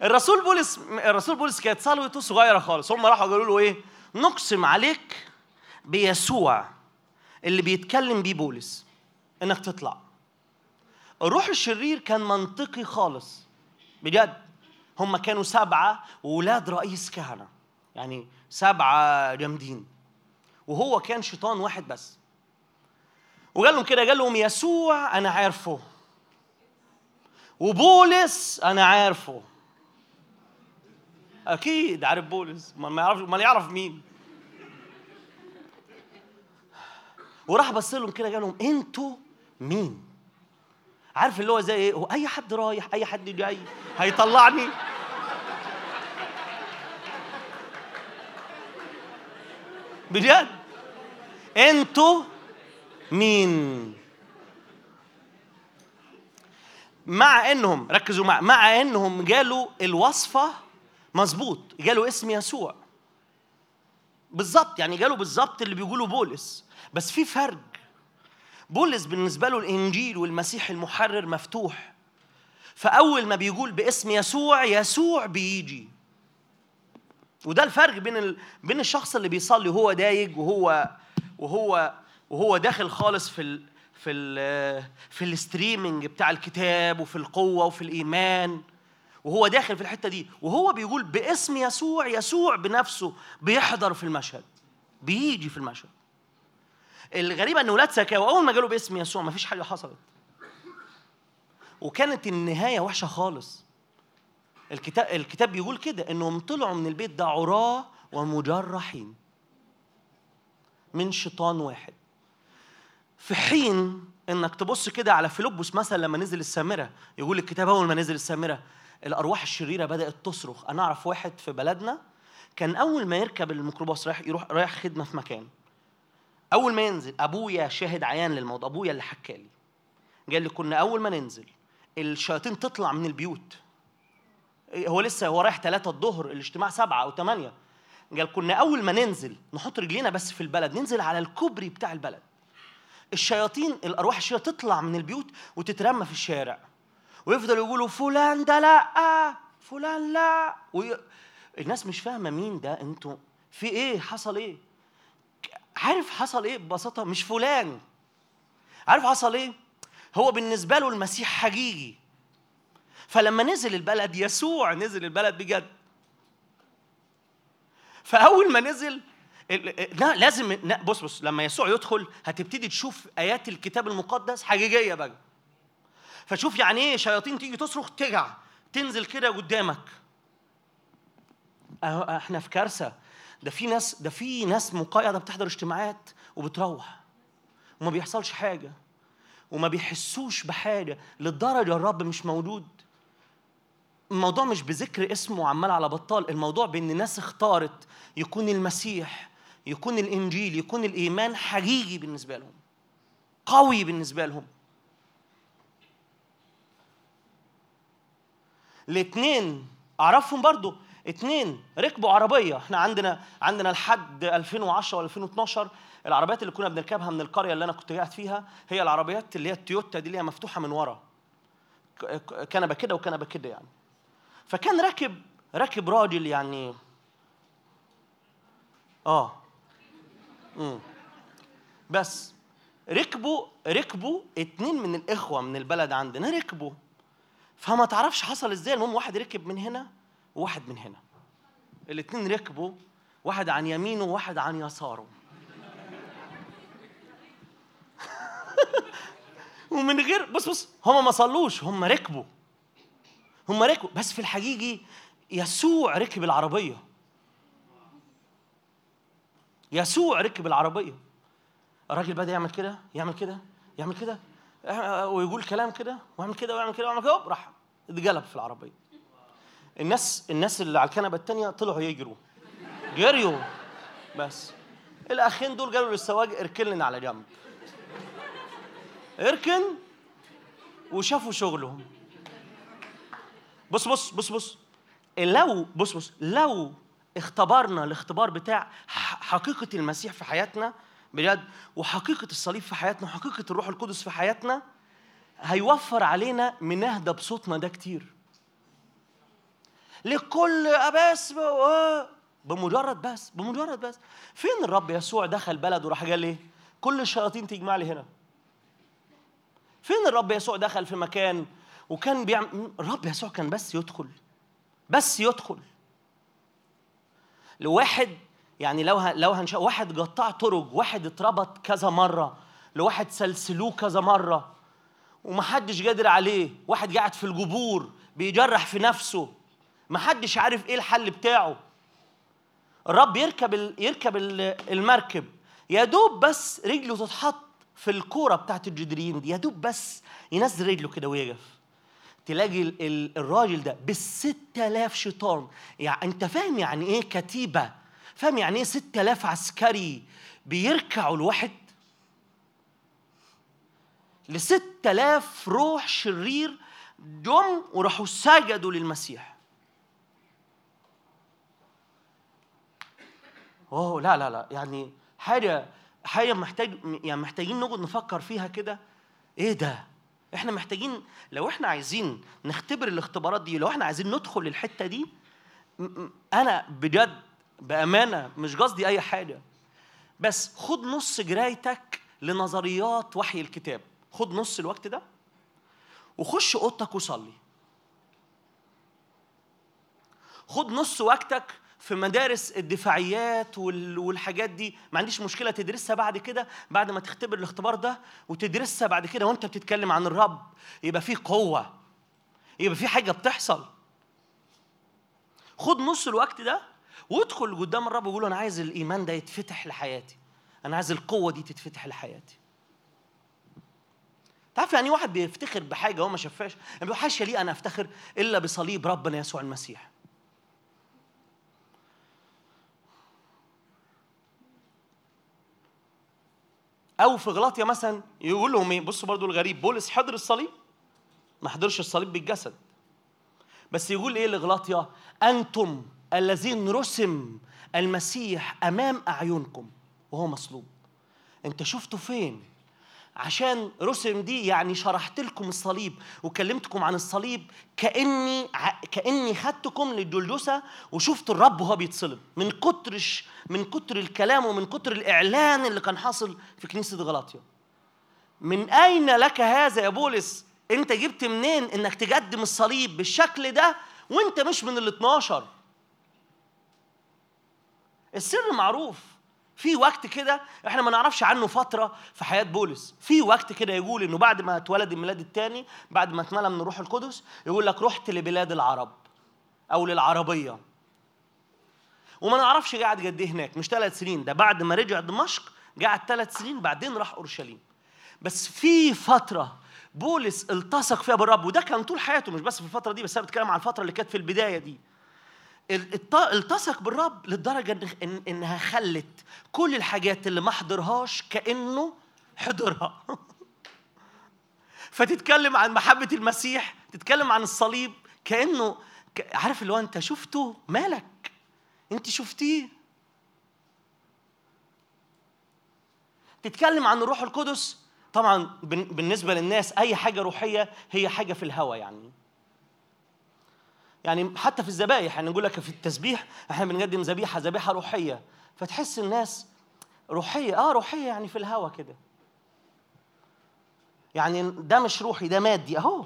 الرسول بولس الرسول بولس كانت صلوته صغيرة خالص. هم راحوا قالوا له إيه؟ نقسم عليك بيسوع اللي بيتكلم بيه بولس إنك تطلع. الروح الشرير كان منطقي خالص. بجد. هم كانوا سبعة وولاد رئيس كهنة. يعني سبعة جامدين. وهو كان شيطان واحد بس. وقال لهم كده قال لهم يسوع أنا عارفه. وبولس أنا عارفه. أكيد عارف بولس. ما ما يعرف ما يعرف مين. وراح بص لهم كده قال لهم أنتوا مين؟ عارف اللي هو زي إيه؟ هو أي حد رايح أي حد جاي؟ هيطلعني. بجد؟ أنتوا مين؟ مع إنهم ركزوا مع مع إنهم جالوا الوصفة مظبوط. جالوا اسم يسوع. بالظبط يعني جالوا بالظبط اللي بيقولوا بولس. بس في فرق بولس بالنسبة له الإنجيل والمسيح المحرر مفتوح. فأول ما بيقول باسم يسوع يسوع بيجي. وده الفرق بين ال... بين الشخص اللي بيصلي وهو دايج وهو وهو وهو داخل خالص في ال... في ال... في ال streaming بتاع الكتاب وفي القوة وفي الإيمان. وهو داخل في الحتة دي. وهو بيقول باسم يسوع يسوع بنفسه بيحضر في المشهد. بيجي في المشهد. الغريب إن ولاد سكاوى أول ما جالوا باسم يسوع ما فيش حاجة حصلت. وكانت النهاية وحشة خالص. الكتاب الكتاب بيقول كده إنهم طلعوا من البيت ده عراة ومجرحين. من شيطان واحد. في حين إنك تبص كده على فيلبس مثلا لما نزل السامرة يقول الكتاب أول ما نزل السامرة الأرواح الشريرة بدأت تصرخ. أنا أعرف واحد في بلدنا كان أول ما يركب الميكروباص رايح يروح رايح خدمة في مكان. أول ما ينزل أبويا شاهد عيان للموضوع أبويا اللي حكى لي. قال لي كنا أول ما ننزل الشياطين تطلع من البيوت. هو لسه هو رايح ثلاثة الظهر الاجتماع سبعة أو ثمانية قال كنا أول ما ننزل نحط رجلينا بس في البلد ننزل على الكوبري بتاع البلد. الشياطين الأرواح الشريرة تطلع من البيوت وتترمى في الشارع. ويفضلوا يقولوا فلان ده لا فلان لا. وي... الناس مش فاهمة مين ده أنتوا في إيه حصل إيه؟ عارف حصل إيه؟ ببساطة مش فلان. عارف حصل إيه؟ هو بالنسبة له المسيح حقيقي. فلما نزل البلد يسوع نزل البلد بجد. فأول ما نزل لا لازم لا بص بص لما يسوع يدخل هتبتدي تشوف آيات الكتاب المقدس حقيقية بقى. فشوف يعني إيه شياطين تيجي تصرخ تجع تنزل كده قدامك. إحنا في كارثة. ده في ناس ده في ناس مقيده بتحضر اجتماعات وبتروح وما بيحصلش حاجة وما بيحسوش بحاجة للدرجه الرب مش موجود الموضوع مش بذكر اسمه عمال على بطال الموضوع بإن الناس اختارت يكون المسيح يكون الإنجيل يكون الإيمان حقيقي بالنسبة لهم قوي بالنسبة لهم. الاثنين أعرفهم برضو اتنين ركبوا عربية. إحنا عندنا عندنا لحد 2010 و 2012 العربيات اللي كنا بنركبها من القرية اللي أنا كنت قاعد فيها هي العربيات اللي هي التويوتا دي اللي هي مفتوحة من ورا. كنبة كده وكنبة كده يعني. فكان راكب راكب راجل يعني آه. امم بس ركبوا ركبوا اتنين من الإخوة من البلد عندنا ركبوا. فما تعرفش حصل إزاي. المهم واحد ركب من هنا وواحد من هنا. الاتنين ركبوا واحد عن يمينه وواحد عن يساره. [LAUGHS] ومن غير بص بص هم ما صلوش هم ركبوا. هم ركبوا بس في الحقيقي يسوع ركب العربية. يسوع ركب العربية. الراجل بدأ يعمل كده يعمل كده يعمل كده ويقول كلام كده ويعمل كده ويعمل كده ويعمل كده راح اتقلب في العربية. الناس الناس اللي على الكنبة الثانية طلعوا يجروا جريوا. بس. الأخين دول قالوا للسواق اركن لنا على جنب. اركن وشافوا شغلهم. بص بص بص بص. لو بص بص لو اختبرنا الاختبار بتاع حقيقة المسيح في حياتنا بجد وحقيقة الصليب في حياتنا وحقيقة الروح القدس في حياتنا هيوفر علينا منهدى بصوتنا ده كتير. لكل بس بمجرد بس بمجرد بس. فين الرب يسوع دخل بلد وراح قال إيه كل الشياطين تجمع لي هنا. فين الرب يسوع دخل في مكان وكان بيعمل الرب يسوع كان بس يدخل بس يدخل. لواحد يعني لو ه... لو هنشاء واحد قطع طرق واحد اتربط كذا مرة لواحد سلسلوه كذا مرة ومحدش قادر عليه واحد قاعد في الجبور بيجرح في نفسه محدش عارف إيه الحل بتاعه. الرب يركب ال... يركب المركب. يا دوب بس رجله تتحط في الكورة بتاعت الجدرين دي. يا دوب بس ينزل رجله كده ويقف. تلاقي الراجل ده بالست آلاف شيطان. يعني أنت فاهم يعني إيه كتيبة؟ فاهم يعني إيه ست آلاف عسكري بيركعوا الواحد؟ لست آلاف روح شرير جم وراحوا سجدوا للمسيح. أوه لا لا لا. يعني حاجة حاجة محتاج يعني محتاجين نقعد نفكر فيها كده. إيه ده؟ إحنا محتاجين لو إحنا عايزين نختبر الاختبارات دي لو إحنا عايزين ندخل الحتة دي أنا بجد بأمانة مش قصدي أي حاجة. بس خد نص جرايتك لنظريات وحي الكتاب. خد نص الوقت ده وخش أوضتك وصلي. خد نص وقتك في مدارس الدفاعيات والحاجات دي ما عنديش مشكلة تدرسها بعد كده بعد ما تختبر الاختبار ده وتدرسها بعد كده وانت بتتكلم عن الرب يبقى في قوة يبقى في حاجة بتحصل. خد نص الوقت ده وادخل قدام الرب وقول أنا عايز الإيمان ده يتفتح لحياتي. أنا عايز القوة دي تتفتح لحياتي. تعرف يعني واحد بيفتخر بحاجة هو ما شافهاش؟ يعني حاشا لي أنا أفتخر إلا بصليب ربنا يسوع المسيح. أو في غلاطيا مثلا يقول لهم إيه؟ بصوا برضو الغريب بولس حضر الصليب؟ ما حضرش الصليب بالجسد. بس يقول إيه لغلاطيا أنتم الذين رسم المسيح أمام أعينكم وهو مصلوب. أنت شفته فين؟ عشان رسم دي يعني شرحت لكم الصليب وكلمتكم عن الصليب كأني كأني خدتكم للجلجسه وشفت الرب وهو بيتصلب. من كتر من كتر الكلام ومن كتر الإعلان اللي كان حاصل في كنيسة غلاطيا من أين لك هذا يا بولس؟ أنت جبت منين إنك تقدم الصليب بالشكل ده وأنت مش من ال 12 السر معروف. في وقت كده إحنا ما نعرفش عنه فترة في حياة بولس. في وقت كده يقول إنه بعد ما اتولد الميلاد الثاني بعد ما اتملى من الروح القدس يقول لك رحت لبلاد العرب أو للعربية. وما نعرفش قاعد قد إيه هناك مش ثلاث سنين ده بعد ما رجع دمشق قعد ثلاث سنين بعدين راح أورشليم. بس في فترة بولس التصق فيها بالرب وده كان طول حياته مش بس في الفترة دي بس أنا بتكلم عن الفترة اللي كانت في البداية دي. التصق بالرب للدرجة إن- إن إنها خلت كل الحاجات اللي ما حضرهاش كأنه حضرها. [LAUGHS] فتتكلم عن محبة المسيح تتكلم عن الصليب كأنه ك- عارف اللي هو أنت شفته مالك؟ أنت شفتيه؟ تتكلم عن الروح القدس؟ طبعا بالنسبة للناس أي حاجة روحية هي حاجة في الهوى يعني. يعني حتى في الذبائح يعني نقول لك في التسبيح إحنا بنقدم ذبيحة ذبيحة روحية. فتحس الناس روحية آه روحية يعني في الهوى كده. يعني ده مش روحي ده مادي أهو.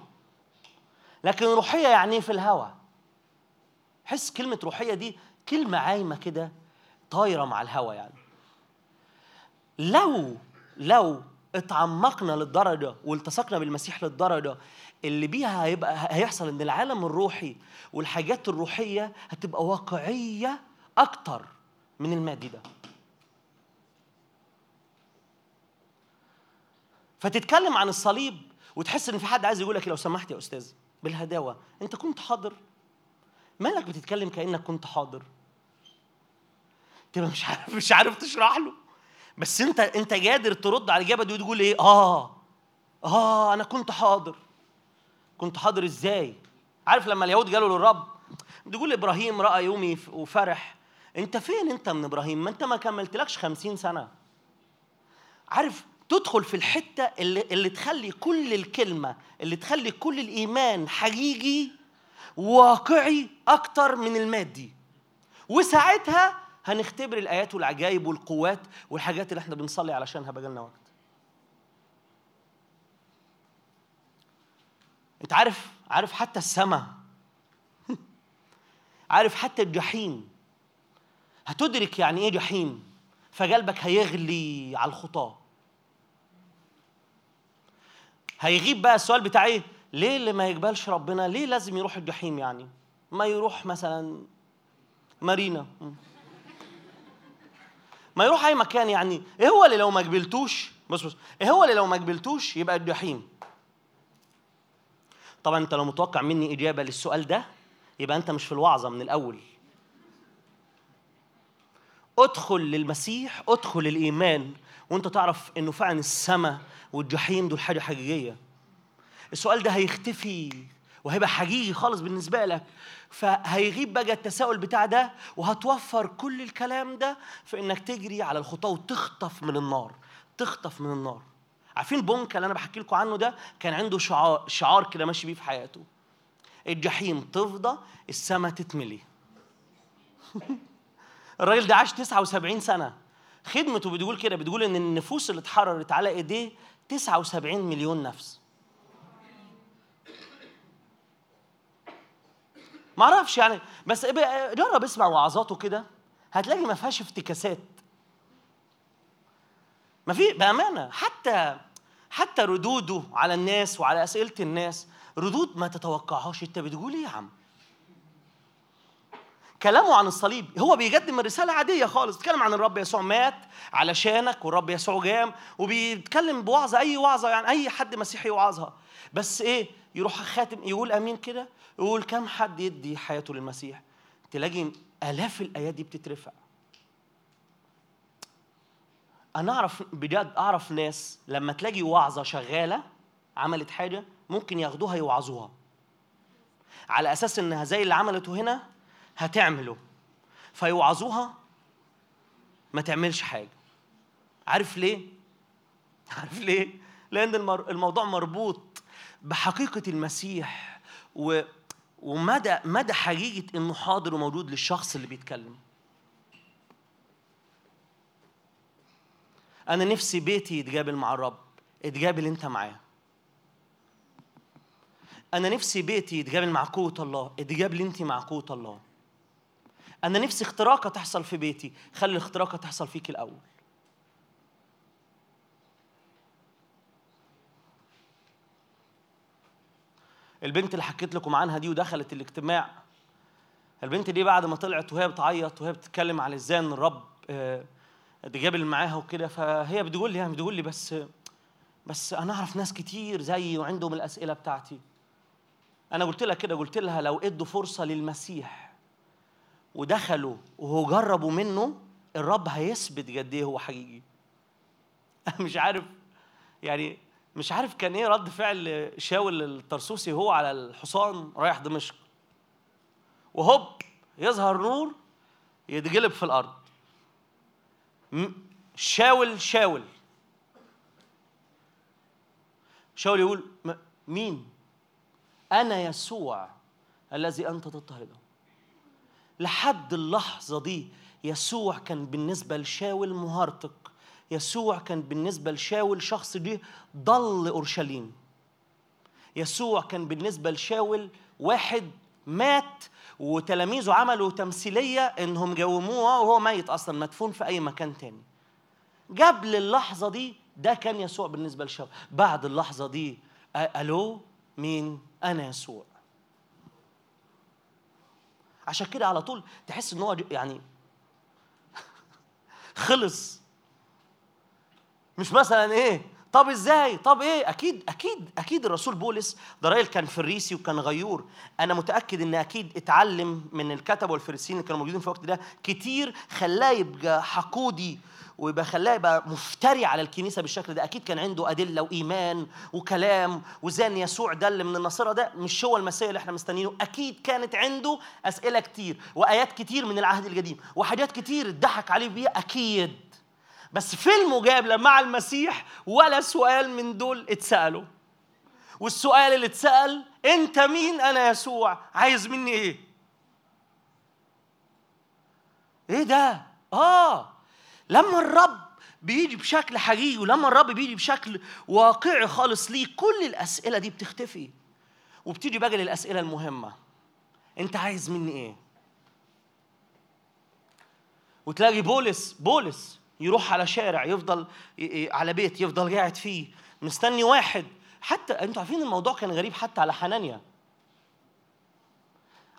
لكن روحية يعني في الهوى حس كلمة روحية دي كلمة عايمة كده طايرة مع الهوى يعني. لو لو اتعمقنا للدرجة والتصقنا بالمسيح للدرجة اللي بيها هيبقى هيحصل إن العالم الروحي والحاجات الروحية هتبقى واقعية أكتر من المادي ده فتتكلم عن الصليب وتحس إن في حد عايز يقول لك لو سمحت يا أستاذ بالهداوة أنت كنت حاضر. مالك بتتكلم كأنك كنت حاضر؟ تبقى مش عارف مش عارف تشرح له. بس انت أنت قادر ترد على الإجابة دي وتقول إيه؟ آه. آه أنا كنت حاضر. كنت حاضر إزاي؟ عارف لما اليهود قالوا للرب؟ بتقول إبراهيم رأى يومي وفرح. أنت فين أنت من إبراهيم؟ ما أنت ما كملتلكش خمسين سنة. عارف تدخل في الحتة اللي, اللي تخلي كل الكلمة اللي تخلي كل الإيمان حقيقي واقعي أكتر من المادي. وساعتها هنختبر الآيات والعجائب والقوات والحاجات اللي إحنا بنصلي علشانها بقالنا وقت. انت عارف عارف حتى السماء [LAUGHS] عارف حتى الجحيم؟ هتدرك يعني إيه جحيم؟ فقلبك هيغلي على الخطاه هيغيب بقى السؤال بتاع إيه؟ ليه اللي ما يقبلش ربنا؟ ليه لازم يروح الجحيم يعني؟ ما يروح مثلا مارينا. [LAUGHS] ما يروح أي مكان يعني. إيه هو اللي لو ما قبلتوش؟ بص بص إيه هو اللي لو ما قبلتوش يبقى الجحيم؟ طبعا أنت لو متوقع مني إجابة للسؤال ده يبقى أنت مش في الوعظة من الأول. ادخل للمسيح ادخل الإيمان وأنت تعرف إنه فعلا السماء والجحيم دول حاجة حقيقية. السؤال ده هيختفي وهيبقى حقيقي خالص بالنسبة لك. فهيغيب بقى التساؤل بتاع ده وهتوفر كل الكلام ده في إنك تجري على الخطاه وتخطف من النار تخطف من النار. عارفين بونكا اللي أنا بحكي لكم عنه ده؟ كان عنده شعار شعار كده ماشي بيه في حياته. الجحيم تفضى السما تتملي. [LAUGHS] الراجل ده عاش 79 سنة. خدمته بتقول كده بتقول إن النفوس اللي اتحررت على إيديه 79 مليون نفس. ما أعرفش يعني بس جرب اسمع وعظاته كده. هتلاقي ما فيهاش افتكاسات. ما في بأمانة حتى حتى ردوده على الناس وعلى أسئلة الناس ردود ما تتوقعهاش. أنت بتقول إيه يا عم؟ كلامه عن الصليب هو بيقدم الرسالة عادية خالص بيتكلم عن الرب يسوع مات علشانك والرب يسوع جام وبيتكلم بوعظة أي وعظة يعني أي حد مسيحي يوعظها. بس إيه؟ يروح خاتم يقول أمين كده يقول كم حد يدي حياته للمسيح؟ تلاقي آلاف الآيات دي بتترفع. أنا أعرف بجد أعرف ناس لما تلاقي وعظة شغالة عملت حاجة ممكن ياخدوها يوعظوها على أساس إنها زي اللي عملته هنا هتعمله فيوعظوها ما تعملش حاجة عارف ليه؟ [LAUGHS] عارف ليه؟ المر- الموضوع مربوط بحقيقة المسيح و ومدى مدى حقيقة إنه حاضر وموجود للشخص اللي بيتكلم. أنا نفسي بيتي يتقابل مع الرب، اتقابل أنت معاه. أنا نفسي بيتي يتقابل مع قوة الله، اتقابل أنت مع قوة الله. أنا نفسي اختراقة تحصل في بيتي، خلي الاختراقة تحصل فيك الأول. البنت اللي حكيت لكم عنها دي ودخلت الاجتماع البنت دي بعد ما طلعت وهي بتعيط وهي بتتكلم على إزاي إن الرب اتقابل معاها وكده فهي بتقول لي يعني بتقول لي بس بس أنا أعرف ناس كتير زيي وعندهم الأسئلة بتاعتي. أنا قلت لها كده قلت لها لو إدوا فرصة للمسيح ودخلوا وهو جربوا منه الرب هيثبت قد إيه هو حقيقي. أنا [LAUGHS] مش عارف يعني مش عارف كان إيه رد فعل شاول الطرسوسي هو على الحصان رايح دمشق. وهوب يظهر نور يتجلب في الأرض. شاول شاول. شاول يقول مين؟ أنا يسوع الذي أنت تضطهده لحد اللحظة دي يسوع كان بالنسبة لشاول مهارتك. يسوع كان بالنسبة لشاول شخص جه ضل أورشليم. يسوع كان بالنسبة لشاول واحد مات وتلاميذه عملوا تمثيلية إنهم جوموه وهو ميت أصلا مدفون في أي مكان تاني. قبل اللحظة دي ده كان يسوع بالنسبة لشاول بعد اللحظة دي ألو؟ مين؟ أنا يسوع. عشان كده على طول تحس إن هو يعني [LAUGHS] خلص. مش مثلا إيه؟ طب إزاي؟ طب إيه؟ أكيد أكيد أكيد الرسول بولس ده راجل كان فريسي وكان غيور. أنا متأكد إن أكيد اتعلم من الكتب والفريسيين اللي كانوا موجودين في الوقت ده كتير خلاه يبقى حقودي ويبقى خلاه يبقى مفتري على الكنيسة بالشكل ده. أكيد كان عنده أدلة وإيمان وكلام وزي ان يسوع ده اللي من النصارى ده مش هو المسيح اللي إحنا مستنيينه. أكيد كانت عنده أسئلة كتير وآيات كتير من العهد القديم وحاجات كتير اتضحك عليه بيها. أكيد. بس في المجابله مع المسيح ولا سؤال من دول اتسألوا. والسؤال اللي اتسأل انت مين؟ أنا يسوع. عايز مني إيه؟ إيه ده؟ آه. لما الرب بيجي بشكل حقيقي ولما الرب بيجي بشكل واقعي خالص ليه كل الأسئلة دي بتختفي وبتيجي بقى للأسئلة المهمة. انت عايز مني إيه؟ وتلاقي بولس بولس يروح على شارع يفضل على بيت يفضل قاعد فيه مستني واحد. حتى أنتوا عارفين الموضوع كان غريب حتى على حنانيا.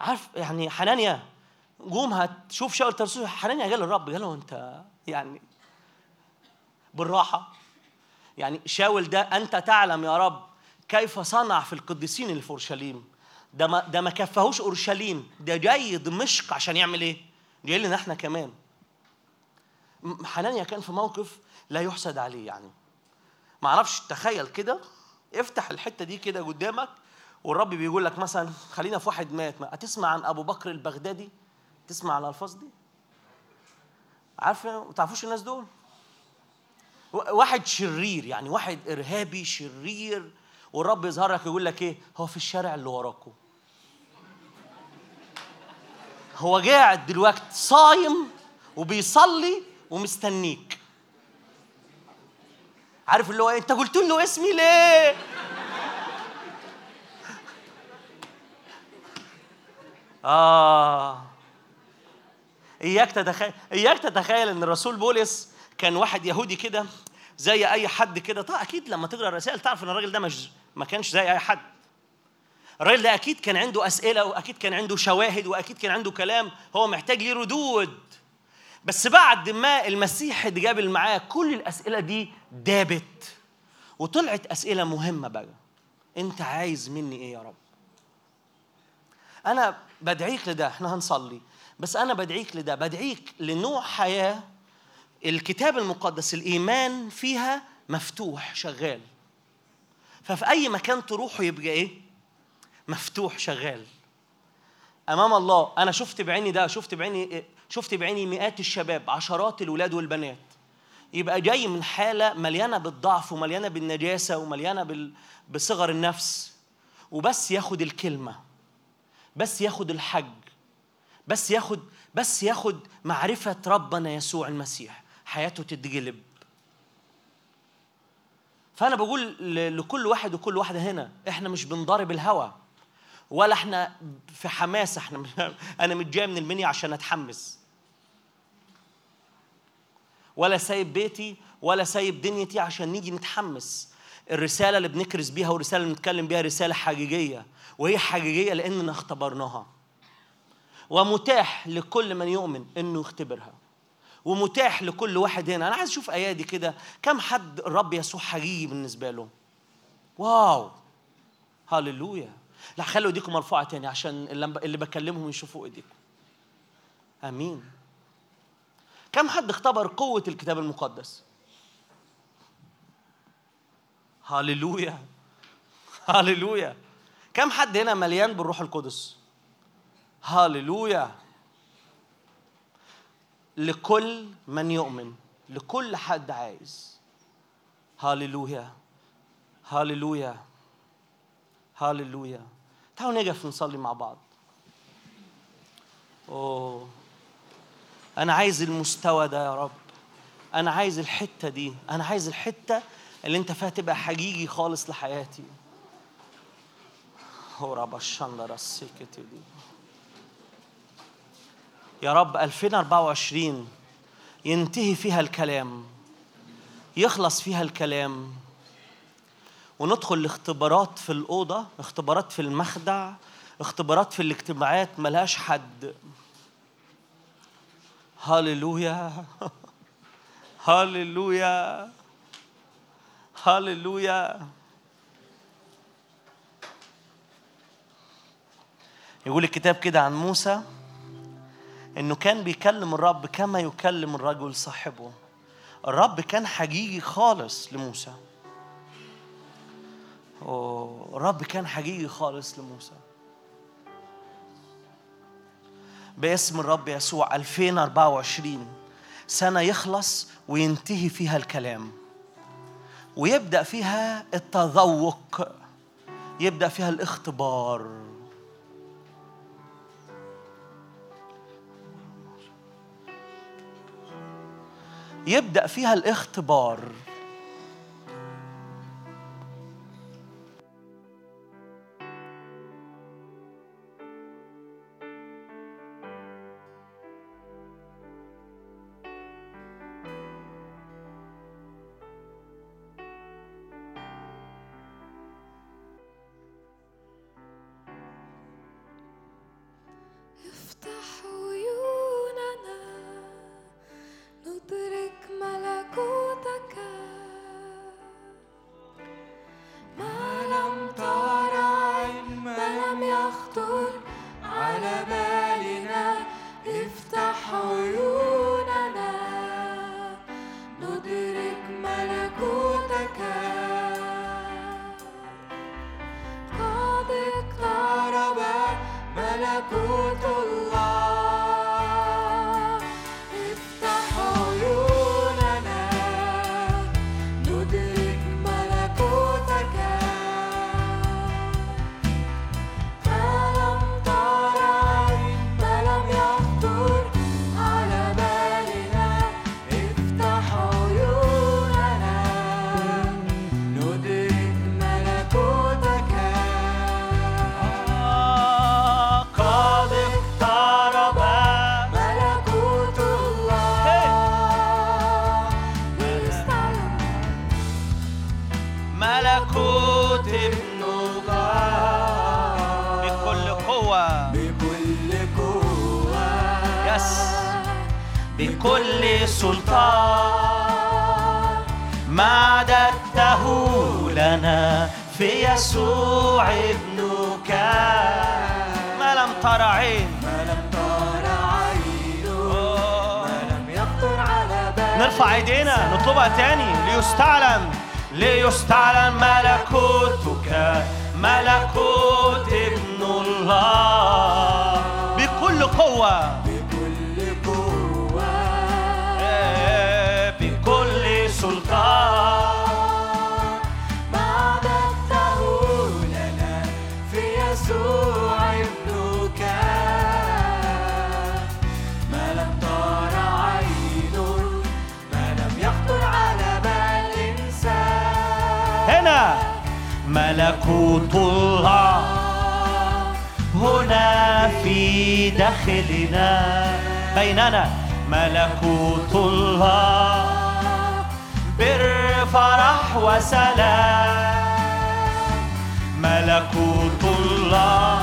عارف يعني حنانيا قوم هتشوف شاول ترسوس حنانيا قال للرب قال له انت يعني بالراحة. يعني شاول ده انت تعلم يا رب كيف صنع في القديسين اللي في اورشليم ده ما ده ما كفاهوش أورشليم ده جاي دمشق عشان يعمل إيه؟ جاي لنا إحنا كمان. حنانيا كان في موقف لا يحسد عليه يعني. ما أعرفش تخيل كده افتح الحتة دي كده قدامك والرب بيقول لك مثلا خلينا في واحد مات ما هتسمع عن أبو بكر البغدادي؟ تسمع على الألفاظ دي؟ عارف ما تعرفوش الناس دول؟ واحد شرير يعني واحد إرهابي شرير والرب يظهر لك يقول لك إيه؟ هو في الشارع اللي وراكم هو قاعد دلوقتي صايم وبيصلي ومستنيك. عارف اللي هو إيه؟ انت قلت له اسمي ليه؟ آه. إياك تتخيل إياك تتخيل إن الرسول بولس كان واحد يهودي كده زي أي حد كده. طبعا أكيد لما تقرأ الرسائل تعرف إن الراجل ده مش ما كانش زي أي حد. الراجل ده أكيد كان عنده أسئلة وأكيد كان عنده شواهد وأكيد كان عنده كلام هو محتاج ليه ردود. بس بعد ما المسيح اتقابل معاه كل الأسئلة دي دابت. وطلعت أسئلة مهمة بقى. أنت عايز مني إيه يا رب؟ أنا بدعيك لده إحنا هنصلي. بس أنا بدعيك لده بدعيك لنوع حياة الكتاب المقدس الإيمان فيها مفتوح شغال. ففي أي مكان تروحوا يبقى إيه؟ مفتوح شغال. أمام الله. أنا شفت بعيني ده شفت بعيني شفت بعيني مئات الشباب عشرات الولاد والبنات. يبقى جاي من حالة مليانة بالضعف ومليانة بالنجاسة ومليانة بال... بصغر النفس. وبس ياخد الكلمة بس ياخد الحج بس ياخد بس ياخد معرفة ربنا يسوع المسيح. حياته تتجلب. فأنا بقول لكل واحد وكل واحدة هنا إحنا مش بنضارب الهوى ولا إحنا في حماس إحنا [LAUGHS] أنا مش جاي من المنيا عشان اتحمس. ولا سايب بيتي ولا سايب دنيتي عشان نيجي نتحمس. الرسالة اللي بنكرز بيها والرسالة اللي بنتكلم بيها رسالة حقيقية وهي حقيقية لأننا اختبرناها. ومتاح لكل من يؤمن إنه يختبرها. ومتاح لكل واحد هنا. أنا عايز أشوف أيادي كده. كم حد الرب يسوع حقيقي بالنسبة له؟ واو! هللويا! لا خلوا ايديكم مرفوعة تاني عشان اللي بكلمهم يشوفوا ايديكم. آمين. كم حد اختبر قوة الكتاب المقدس؟ هللويا هللويا كم حد هنا مليان بالروح القدس؟ هللويا لكل من يؤمن. لكل حد عايز. هللويا هللويا هللويا تعالوا نقف نصلي مع بعض. أوه. أنا عايز المستوى ده يا رب. أنا عايز الحتة دي. أنا عايز الحتة اللي أنت فيها تبقى حقيقي خالص لحياتي. هو رب السكتي دي. يا رب 2024 ينتهي فيها الكلام. يخلص فيها الكلام. وندخل لاختبارات في الأوضة اختبارات في المخدع اختبارات في الاجتماعات ملهاش حد. هللويا [LAUGHS] هللويا هللويا يقول الكتاب كده عن موسى إنه كان بيكلم الرب كما يكلم الرجل صاحبه. الرب كان حقيقي خالص لموسى. الرب كان حقيقي خالص لموسى. باسم الرب يسوع 2024 سنة يخلص وينتهي فيها الكلام. ويبدأ فيها التذوق يبدأ فيها الاختبار. يبدأ فيها الاختبار. بيننا ملكوت الله بر فرح وسلام. ملكوت الله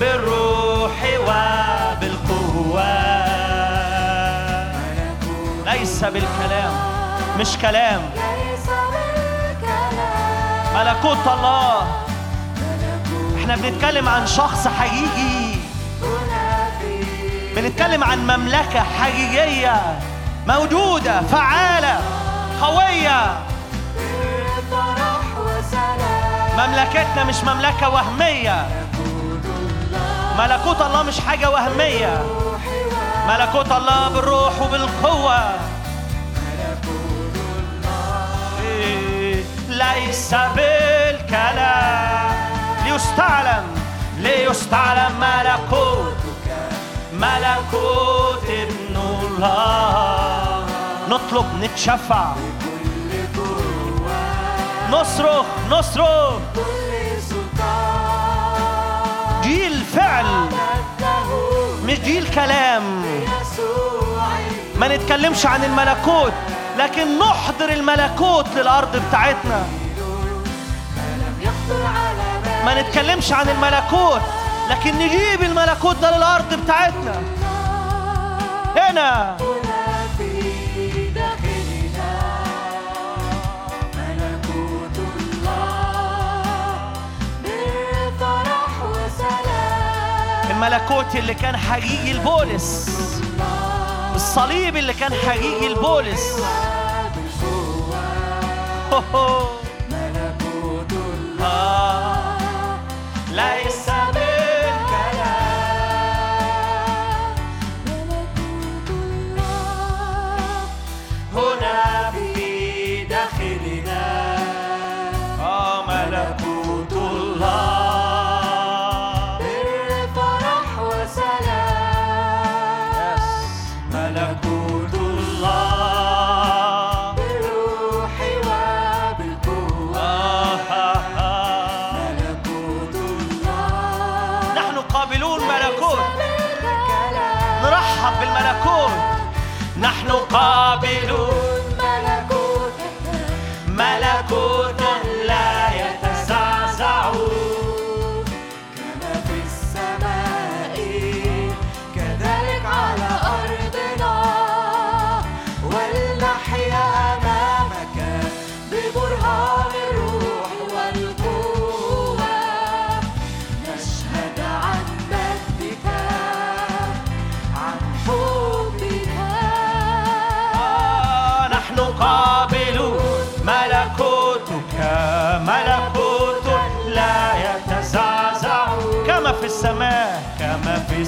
بالروح وبالقوة. ليس بالكلام مش كلام. ليس بالكلام ملكوت الله. إحنا بنتكلم عن شخص حقيقي. بنتكلم عن مملكة حقيقية موجودة فعالة قوية. مملكتنا مش مملكة وهمية. ملكوت الله مش حاجة وهمية. ملكوت الله بالروح وبالقوة. ليس بالكلام. ليستعلم ليستعلم ملكوتك ملكوت ابن الله نطلب نتشفع نصرخ نصرخ. جيل فعل. مش جيل كلام ما نتكلمش عن الملكوت لكن نحضر الملكوت للأرض بتاعتنا. ما نتكلمش عن الملكوت لكن نجيب الملكوت ده للأرض بتاعتنا. هنا. الملكوت اللي كان حقيقي لبولس الصليب اللي كان حقيقي لبولس هو هو.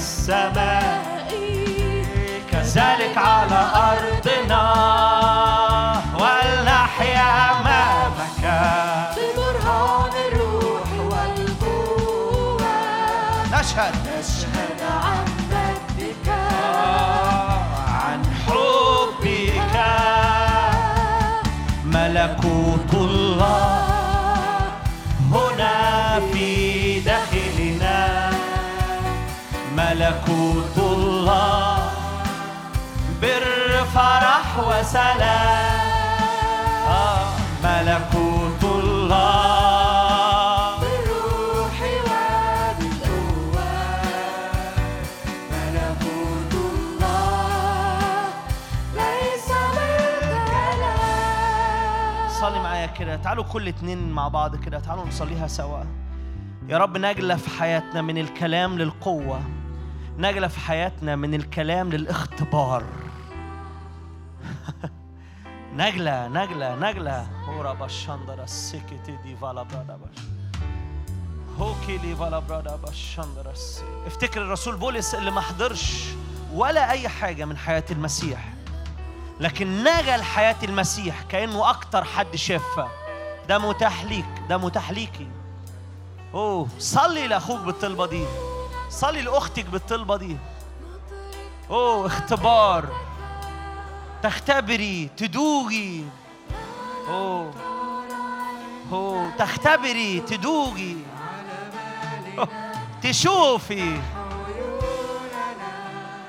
السماء. كذلك على أرضنا وسلام. ملكوت الله. بالروح ملكوت الله. ليس صلي معايا كده. تعالوا كل اتنين مع بعض كده. تعالوا نصليها سوا. يا رب نجلى في حياتنا من الكلام للقوة. نجلى في حياتنا من الكلام للاختبار. نجلة نجلة نجلة هورا باشاندرا سيكتي دي فالا برادا باش. هوكي لي فالا برادا باشاندرا سي افتكر الرسول بولس اللي ما حضرش ولا أي حاجة من حياة المسيح لكن نجا لحياة المسيح كأنه أكتر حد شافها ده متاح ليك ده متاح ليكي أوه صلي لأخوك بالطلبة دي صلي لأختك بالطلبة دي أوه اختبار. تختبري تدوقي أوه أوه تختبري تدوقي أوه. تشوفي.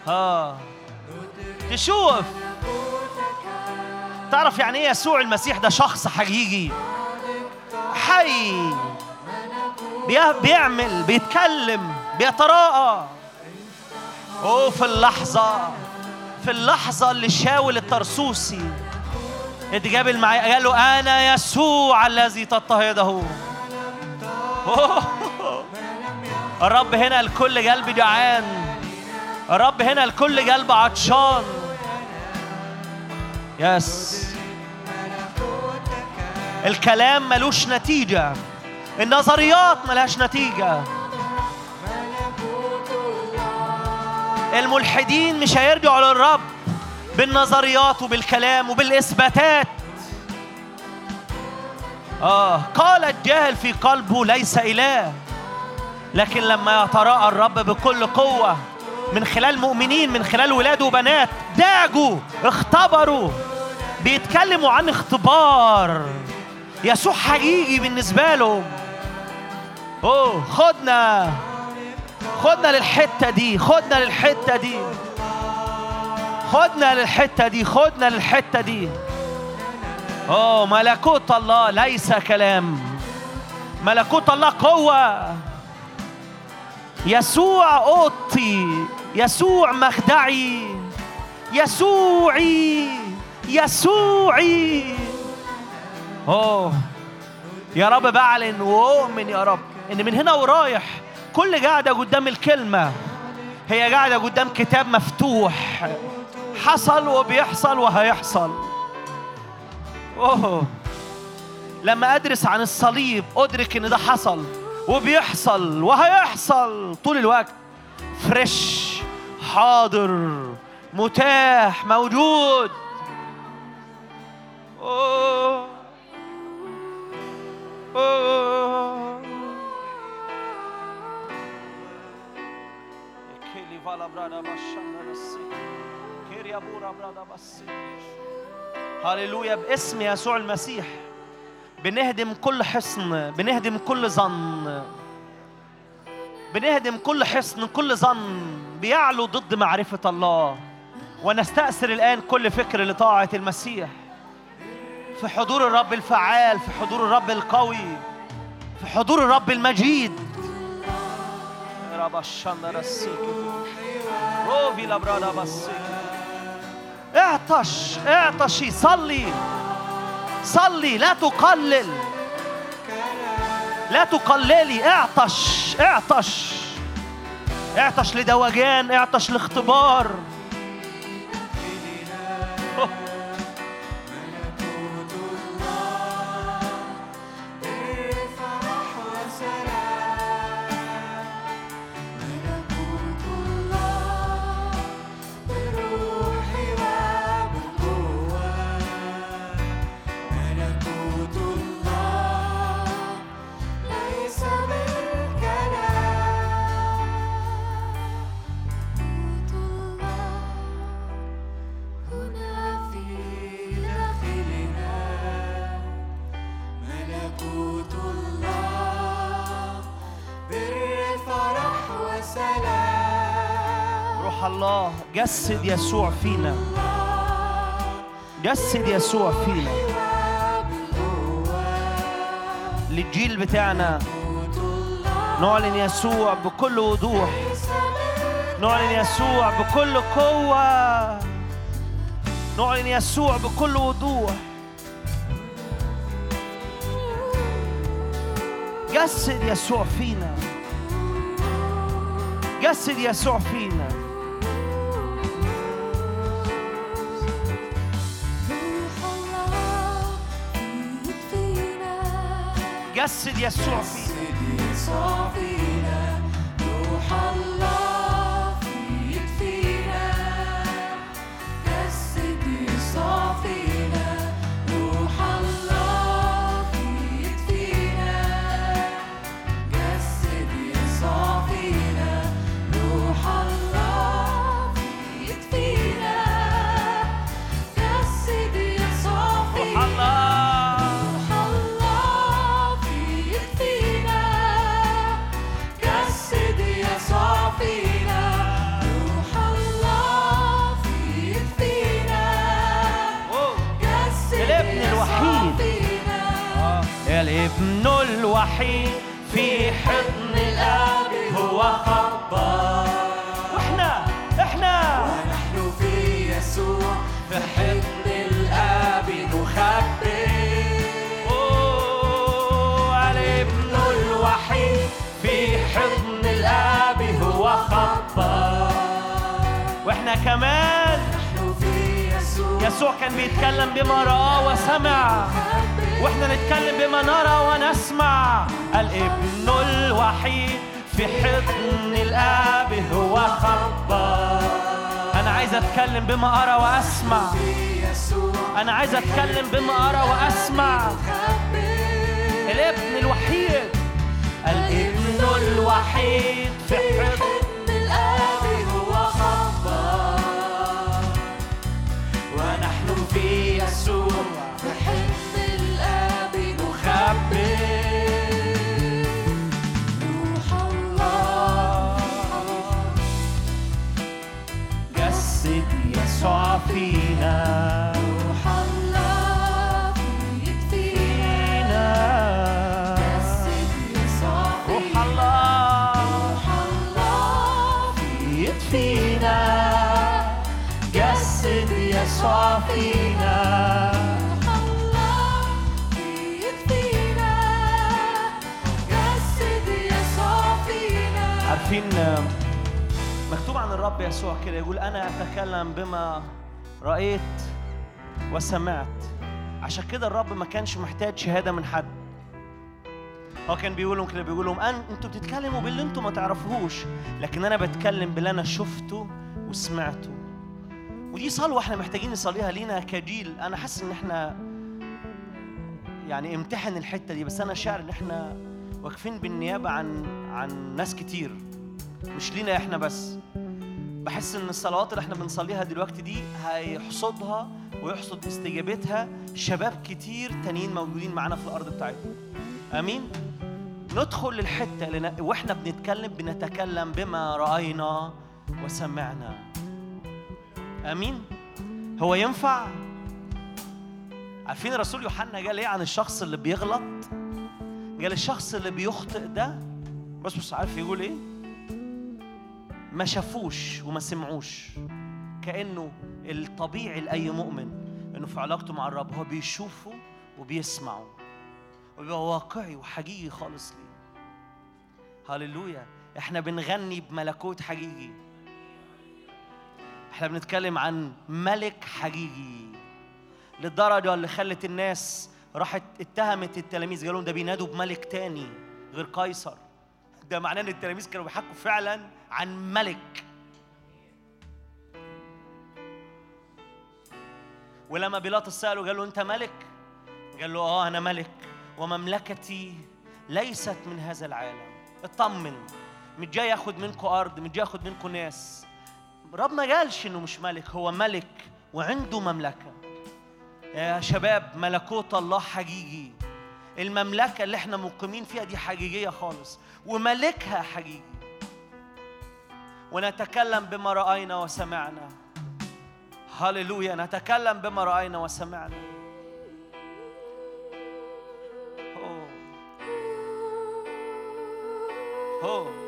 آه تشوف. تعرف يعني إيه يسوع المسيح ده شخص حقيقي؟ حي. بي- بيعمل بيتكلم بيتراءى. أوه في اللحظة. في اللحظة اللي شاول الترسوسي. اتقابل معايا قال له أنا يسوع الذي تضطهده. [LAUGHS] الرب هنا الكل قلب جعان. الرب هنا الكل قلب عطشان. يس الكلام ملوش نتيجة. النظريات ملهاش نتيجة. الملحدين مش هيرجعوا للرب بالنظريات وبالكلام وبالإثباتات. آه قال الجاهل في قلبه ليس إله لكن لما يتراءى الرب بكل قوة من خلال مؤمنين من خلال ولاد وبنات داجوا اختبروا بيتكلموا عن اختبار. يسوع حقيقي بالنسبة لهم. أوه خدنا. خدنا للحتة دي خدنا للحتة دي. خدنا للحتة دي خدنا للحتة دي. أوه ملكوت الله ليس كلام. ملكوت الله قوة. يسوع اوضتي يسوع مخدعي. يسوعي يسوعي. أوه يا رب بعلن. وأؤمن يا رب إن من هنا ورايح كل قاعدة قدام الكلمة هي قاعدة قدام كتاب مفتوح. حصل وبيحصل وهيحصل. أوه. لما أدرس عن الصليب أدرك إن ده حصل وبيحصل وهيحصل. طول الوقت فريش حاضر متاح موجود. أوه. أوه. هللويا باسم يسوع المسيح. بنهدم كل حصن بنهدم كل ظن. بنهدم كل حصن كل ظن بيعلو ضد معرفة الله. ونستأثر الآن كل فكر لطاعة المسيح. في حضور الرب الفعال في حضور الرب القوي في حضور الرب المجيد. اعطش اعطشي صلي صلي لا تقلل لا تقللي اعطش اعطش اعطش لدوجان اعطش لاختبار الله جسد يسوع فينا. جسد يسوع فينا. للجيل بتاعنا نعلن يسوع بكل وضوح. نعلن يسوع بكل قوة. نعلن يسوع بكل وضوح. جسد يسوع فينا. جسد يسوع فينا. جسد يسوع فينا. فينا. روح الله. الوحيد في حضن الآب هو خبر. وإحنا إحنا. ونحن في يسوع في حضن الآب نخبر. أوه، الابن الوحيد في حضن الآب هو خبر. وإحنا كمان. نحن في يسوع. كان بيتكلم بما رأى وسمع. وإحنا نتكلم بما نرى ونسمع. الابن الوحيد في حضن الاب هو خبر. أنا عايز أتكلم بما أرى وأسمع. أنا عايز أتكلم بما أرى وأسمع. الابن الوحيد. الابن الوحيد في حضن عارفين مكتوب عن الرب يسوع كده يقول أنا أتكلم بما رأيت وسمعت. عشان كده الرب ما كانش محتاج شهادة من حد. هو كان بيقول لهم كده بيقول لهم أن أنتوا بتتكلموا باللي أنتوا ما تعرفوهوش لكن أنا بتكلم باللي أنا شفته وسمعته. ودي صلوة إحنا محتاجين نصليها لينا كجيل. أنا حاسس إن إحنا يعني امتحن الحتة دي بس أنا شاعر إن إحنا واقفين بالنيابة عن عن ناس كتير مش لينا إحنا بس. بحس إن الصلوات اللي إحنا بنصليها دلوقتي دي هيحصدها ويحصد استجابتها شباب كتير تانيين موجودين معانا في الأرض بتاعتنا. آمين؟ ندخل للحتة اللي وإحنا بنتكلم بنتكلم بما رأينا وسمعنا. آمين. هو ينفع؟ عارفين الرسول يوحنا قال إيه عن الشخص اللي بيغلط؟ قال الشخص اللي بيخطئ ده بس مش عارف يقول إيه؟ ما شافوش وما سمعوش. كأنه الطبيعي لأي مؤمن إنه في علاقته مع الرب هو بيشوفه وبيسمعه. وبيبقى واقعي وحقيقي خالص ليه. هللويا. إحنا بنغني بملكوت حقيقي. إحنا بنتكلم عن ملك حقيقي. للدرجة اللي خلت الناس راحت اتهمت التلاميذ قالوا ده بينادوا بملك تاني غير قيصر. ده معناه إن التلاميذ كانوا بيحكوا فعلا عن ملك. ولما بيلاطس ساله قال له أنت ملك؟ قال له آه أنا ملك. ومملكتي ليست من هذا العالم. اطمن مش جاي ياخد منكم أرض مش جاي ياخد منكم ناس. رب ما قالش إنه مش ملك هو ملك وعنده مملكة يا شباب ملكوت الله حقيقي المملكة اللي إحنا مقيمين فيها دي حقيقية خالص وملكها حقيقي ونتكلم بما رأينا وسمعنا هللويا نتكلم بما رأينا وسمعنا. أوه. أوه.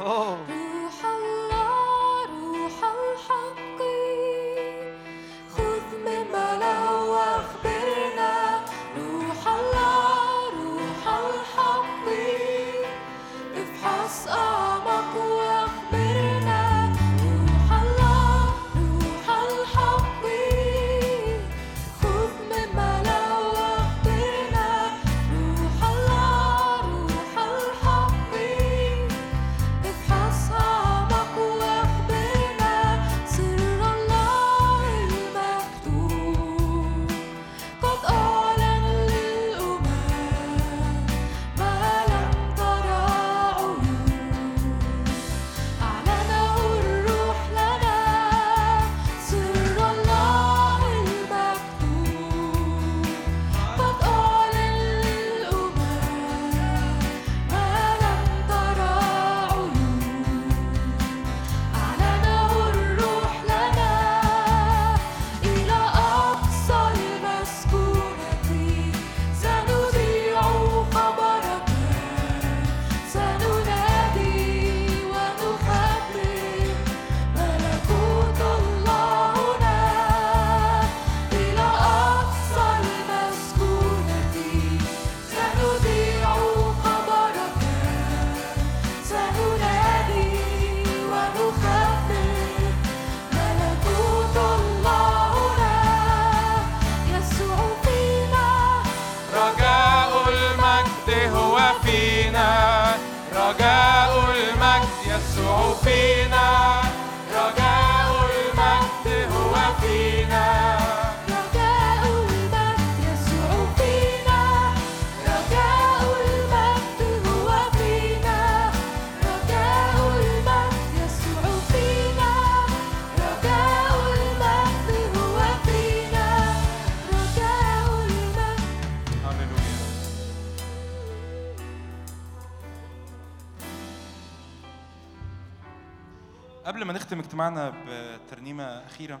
أوه. بترنيمة أخيرة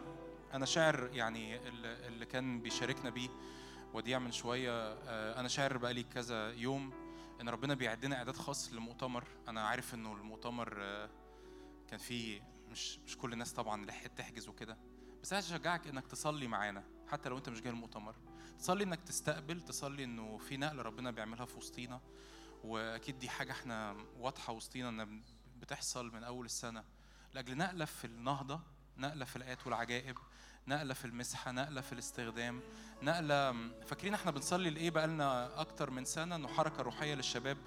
أنا شاعر يعني اللي كان بيشاركنا بيه وديع من شوية آه، أنا شاعر بقالي كذا يوم إن ربنا بيعدنا إعداد خاص للمؤتمر أنا عارف إنه المؤتمر آه، كان فيه مش مش كل الناس طبعا لحقت تحجز وكده. بس عايز أشجعك إنك تصلي معانا حتى لو أنت مش جاي المؤتمر تصلي إنك تستقبل تصلي إنه في نقلة ربنا بيعملها في وسطينا. وأكيد دي حاجة إحنا واضحة وسطينا ان بتحصل من أول السنة. لأجل نقلة في النهضة نقلة في الآيات والعجائب نقلة في المسحة نقلة في الاستخدام نقلة فاكرين إحنا بنصلي لإيه بقالنا أكتر من سنة؟ إنه حركة روحية للشباب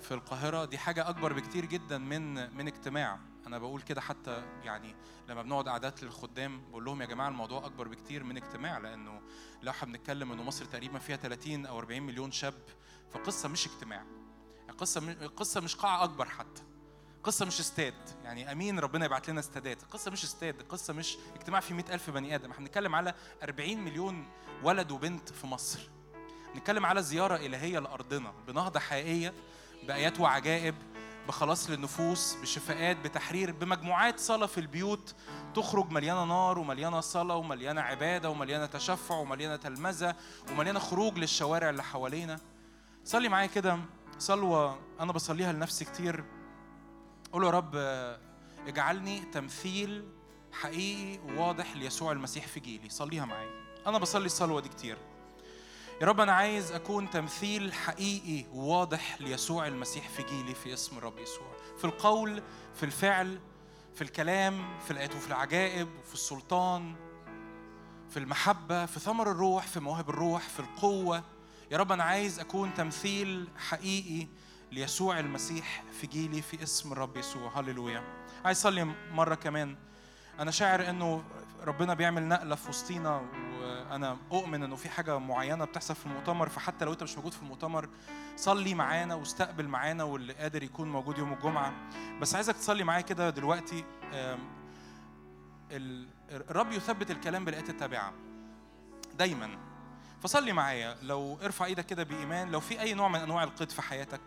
في القاهرة. دي حاجة أكبر بكتير جدا من من اجتماع. أنا بقول كده حتى يعني لما بنقعد قعدات للخدام بقول لهم يا جماعة الموضوع أكبر بكتير من اجتماع لأنه لو إحنا بنتكلم إنه مصر تقريبا فيها 30 أو 40 مليون شاب فقصة مش اجتماع. القصة م- القصة مش قاعة أكبر حتى. قصة مش استاد. يعني أمين ربنا يبعت لنا استادات. القصة مش استاد القصة مش اجتماع فيه مئة ألف بني آدم. إحنا بنتكلم على 40 مليون ولد وبنت في مصر. بنتكلم على زيارة إلهية لأرضنا بنهضة حقيقية بآيات وعجائب بخلاص للنفوس بشفاءات بتحرير بمجموعات صلاة في البيوت. تخرج مليانة نار ومليانة صلاة ومليانة عبادة ومليانة تشفع ومليانة تلمذة ومليانة خروج للشوارع اللي حوالينا. صلي معايا كده صلوة أنا بصليها لنفسي كتير. قول له يا رب اجعلني تمثيل حقيقي وواضح ليسوع المسيح في جيلي. صليها معايا. أنا بصلي الصلوة دي كتير. يا رب أنا عايز أكون تمثيل حقيقي وواضح ليسوع المسيح في جيلي في اسم الرب يسوع. في القول في الفعل في الكلام في الآيات وفي العجائب في السلطان في المحبة في ثمر الروح في مواهب الروح في القوة. يا رب أنا عايز أكون تمثيل حقيقي ليسوع المسيح في جيلي في اسم الرب يسوع. هللويا. عايز أصلي مرة كمان. أنا شاعر إنه ربنا بيعمل نقلة في وسطينا وأنا أؤمن إنه في حاجة معينة بتحصل في المؤتمر فحتى لو أنت مش موجود في المؤتمر صلي معانا واستقبل معانا واللي قادر يكون موجود يوم الجمعة. بس عايزك تصلي معايا كده دلوقتي. الرب يثبت الكلام بالآيات التابعة. دايما. فصلي معايا. لو ارفع إيدك كده بإيمان. لو في أي نوع من أنواع القيد في حياتك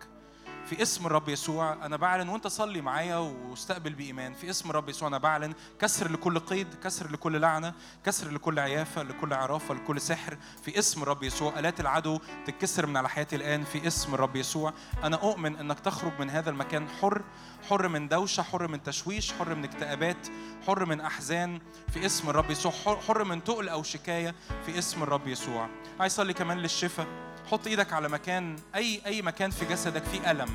في اسم الرب يسوع أنا بعلن وأنت صلي معايا واستقبل بإيمان. في اسم الرب يسوع أنا بعلن كسر لكل قيد كسر لكل لعنة كسر لكل عيافة لكل عرافة لكل سحر. في اسم الرب يسوع آلات العدو تتكسر من على حياتي الآن. في اسم الرب يسوع أنا أؤمن أنك تخرج من هذا المكان حر حر من دوشة حر من تشويش حر من اكتئابات حر من أحزان. في اسم الرب يسوع حر- من تقل أو شكاية. في اسم الرب يسوع. عايز أصلي كمان للشفاء. حط إيدك على مكان أي أي مكان في جسدك فيه ألم.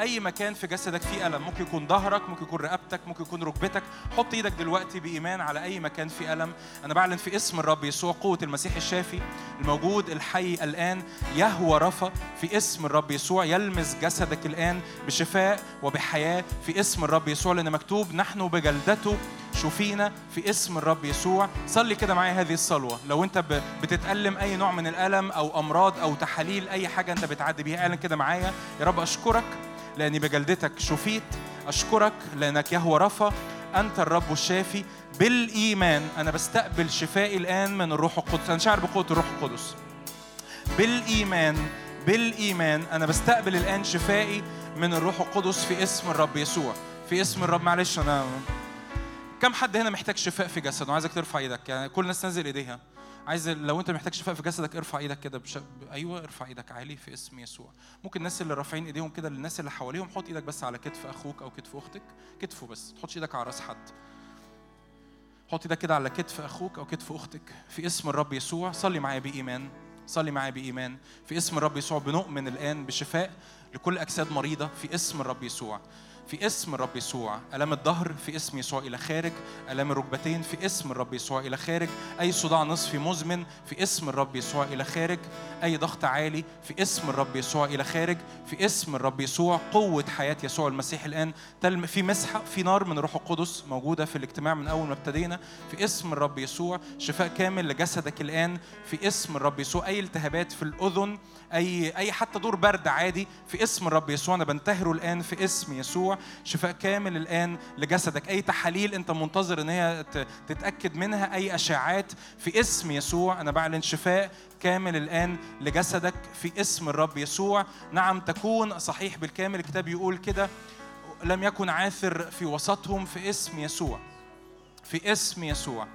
أي مكان في جسدك فيه ألم ممكن يكون ظهرك ممكن يكون رقبتك ممكن يكون ركبتك حط إيدك دلوقتي بإيمان على أي مكان فيه ألم. أنا بعلن في اسم الرب يسوع قوة المسيح الشافي الموجود الحي الآن يهوى رفا في اسم الرب يسوع يلمس جسدك الآن بشفاء وبحياة في اسم الرب يسوع لأن مكتوب نحن بجلدته شوفينا في اسم الرب يسوع. صلي كده معايا هذه الصلوة. لو أنت ب- بتتألم أي نوع من الألم أو أمراض أو تحاليل أي حاجة أنت بتعدي بيها اعلن كده معايا. يا رب أشكرك. لأني بجلدتك شفيت أشكرك لأنك يهوى رفا أنت الرب الشافي. بالإيمان أنا بستقبل شفائي الآن من الروح القدس. أنا شاعر بقوة الروح القدس. بالإيمان بالإيمان أنا بستقبل الآن شفائي من الروح القدس في اسم الرب يسوع. في اسم الرب معلش أنا كم حد هنا محتاج شفاء في جسده؟ عايزك ترفع إيدك. يعني كل الناس تنزل إيديها. عايز لو انت محتاج شفاء في جسدك ارفع إيدك كده بش... أيوه ارفع إيدك عالي في اسم يسوع. ممكن الناس اللي رافعين ايديهم كده للناس اللي حواليهم حط إيدك بس على كتف أخوك أو كتف أختك. كتفه بس ما تحطش إيدك على راس حد. حط إيدك كده على كتف أخوك أو كتف أختك. في اسم الرب يسوع صلي معايا بإيمان. صلي معايا بإيمان. في اسم الرب يسوع بنؤمن الآن بشفاء لكل أجساد مريضة. في اسم الرب يسوع. في اسم الرب يسوع. الام الظهر في اسم يسوع إلى خارج. الام الركبتين في اسم الرب يسوع إلى خارج. أي صداع نصفي مزمن في اسم الرب يسوع إلى خارج. أي ضغط عالي في اسم الرب يسوع إلى خارج. في اسم الرب يسوع قوة حياة يسوع المسيح الآن. تلم في مسحة في نار من الروح القدس موجودة في الاجتماع من أول ما ابتدينا. في اسم الرب يسوع شفاء كامل لجسدك الآن. في اسم الرب يسوع أي التهابات في الأذن أي أي حتى دور برد عادي في اسم الرب يسوع. أنا بنتهره الآن في اسم يسوع. شفاء كامل الآن لجسدك. أي تحاليل أنت منتظر إن هي تتأكد منها. أي اشعاعات في اسم يسوع. أنا بعلن شفاء كامل الآن لجسدك في اسم الرب يسوع. نعم تكون صحيح بالكامل. الكتاب يقول كده. لم يكن عاثر في وسطهم في اسم يسوع. في اسم يسوع.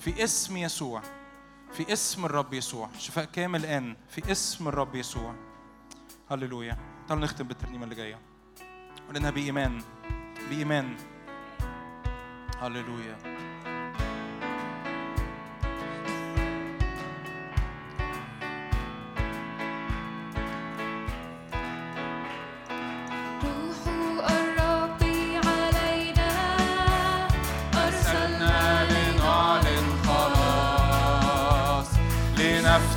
في اسم يسوع. في اسم الرب يسوع. شفاء كامل الآن في اسم الرب يسوع. هللويا. تعالوا نختم بالترنيمة اللي جاية. ولأنها بإيمان. بإيمان. هللويا.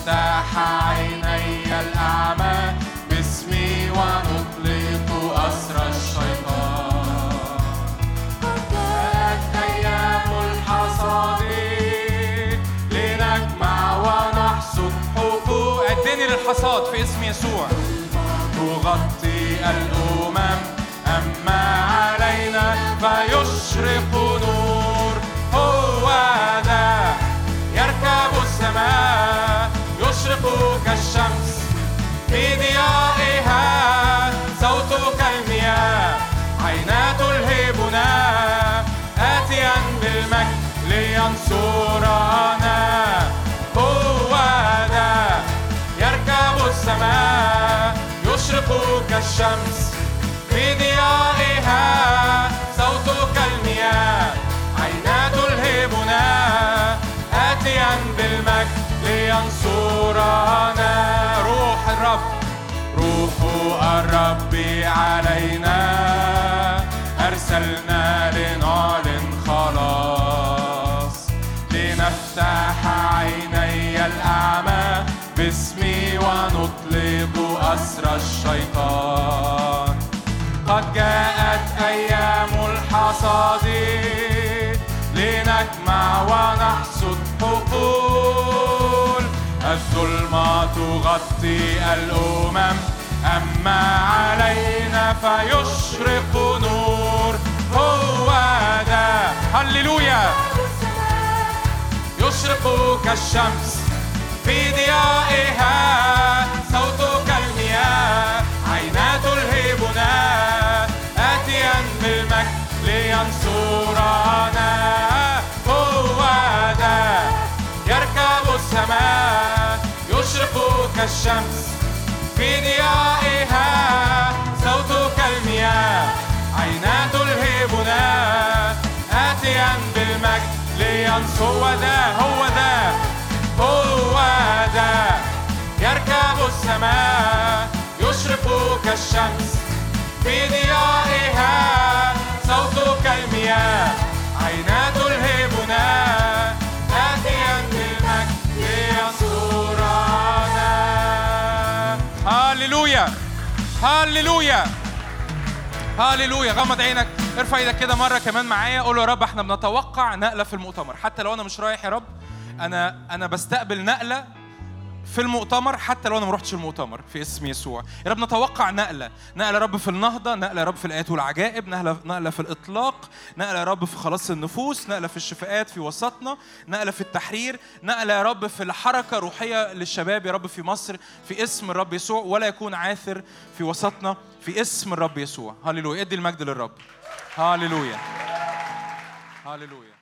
لنفتح عيني الأعمى باسمي ونطلق أسر الشيطان. جاءت أيام الحصاد لنجمع ونحصد حقوق. أديني للحصاد في اسم يسوع. تغطي الأمم أما علينا فيشرق نور. هو ذا يركب السماء. في ضيائها صوت كالمياه عينا تلهبنا آتيا بالمجد لينصرنا. ذا يركب السماء يشرق كالشمس في ضيائها صوت كالمياه عينا تلهبنا آتيا بالمجد لينصرنا. الرب روح الرب علينا. أرسلنا لنعلن خلاص. لنفتح عيني الأعمى. باسمي ونطلق أسر الشيطان. قد جاءت أيام الحصاد. لنجمع ونحصد حقول الظلمة تغطي الأمم. أما علينا فيشرق نور. هو ذا هللويا. يشرق كالشمس في ضيائها. صوت يشرق كالشمس في ضيائها صوت كالمياه عينا تلهبنا آتيا بالمجد لينصر هو ذا هو ذا هو ذا. يركب السماء يشرق كالشمس في ضيائها صوت كالمياه عينا هللويا هللويا غمض عينك. ارفع إيدك كده مرة كمان معايا. قول يا رب إحنا بنتوقع نقلة في المؤتمر. حتى لو أنا مش رايح يا رب أنا أنا بستقبل نقلة في المؤتمر حتى لو أنا ما رحتش المؤتمر في اسم يسوع. يا رب نتوقع نقلة. نقلة رب في النهضة نقلة يا رب في الآيات والعجائب نقلة نقلة في الإطلاق نقلة يا رب في خلاص النفوس نقلة في الشفاءات في وسطنا نقلة في التحرير نقلة يا رب في الحركة روحيه للشباب يا رب في مصر في اسم الرب يسوع ولا يكون عاثر في وسطنا في اسم الرب يسوع. هللويا. ادي المجد للرب. هللويا. هللويا.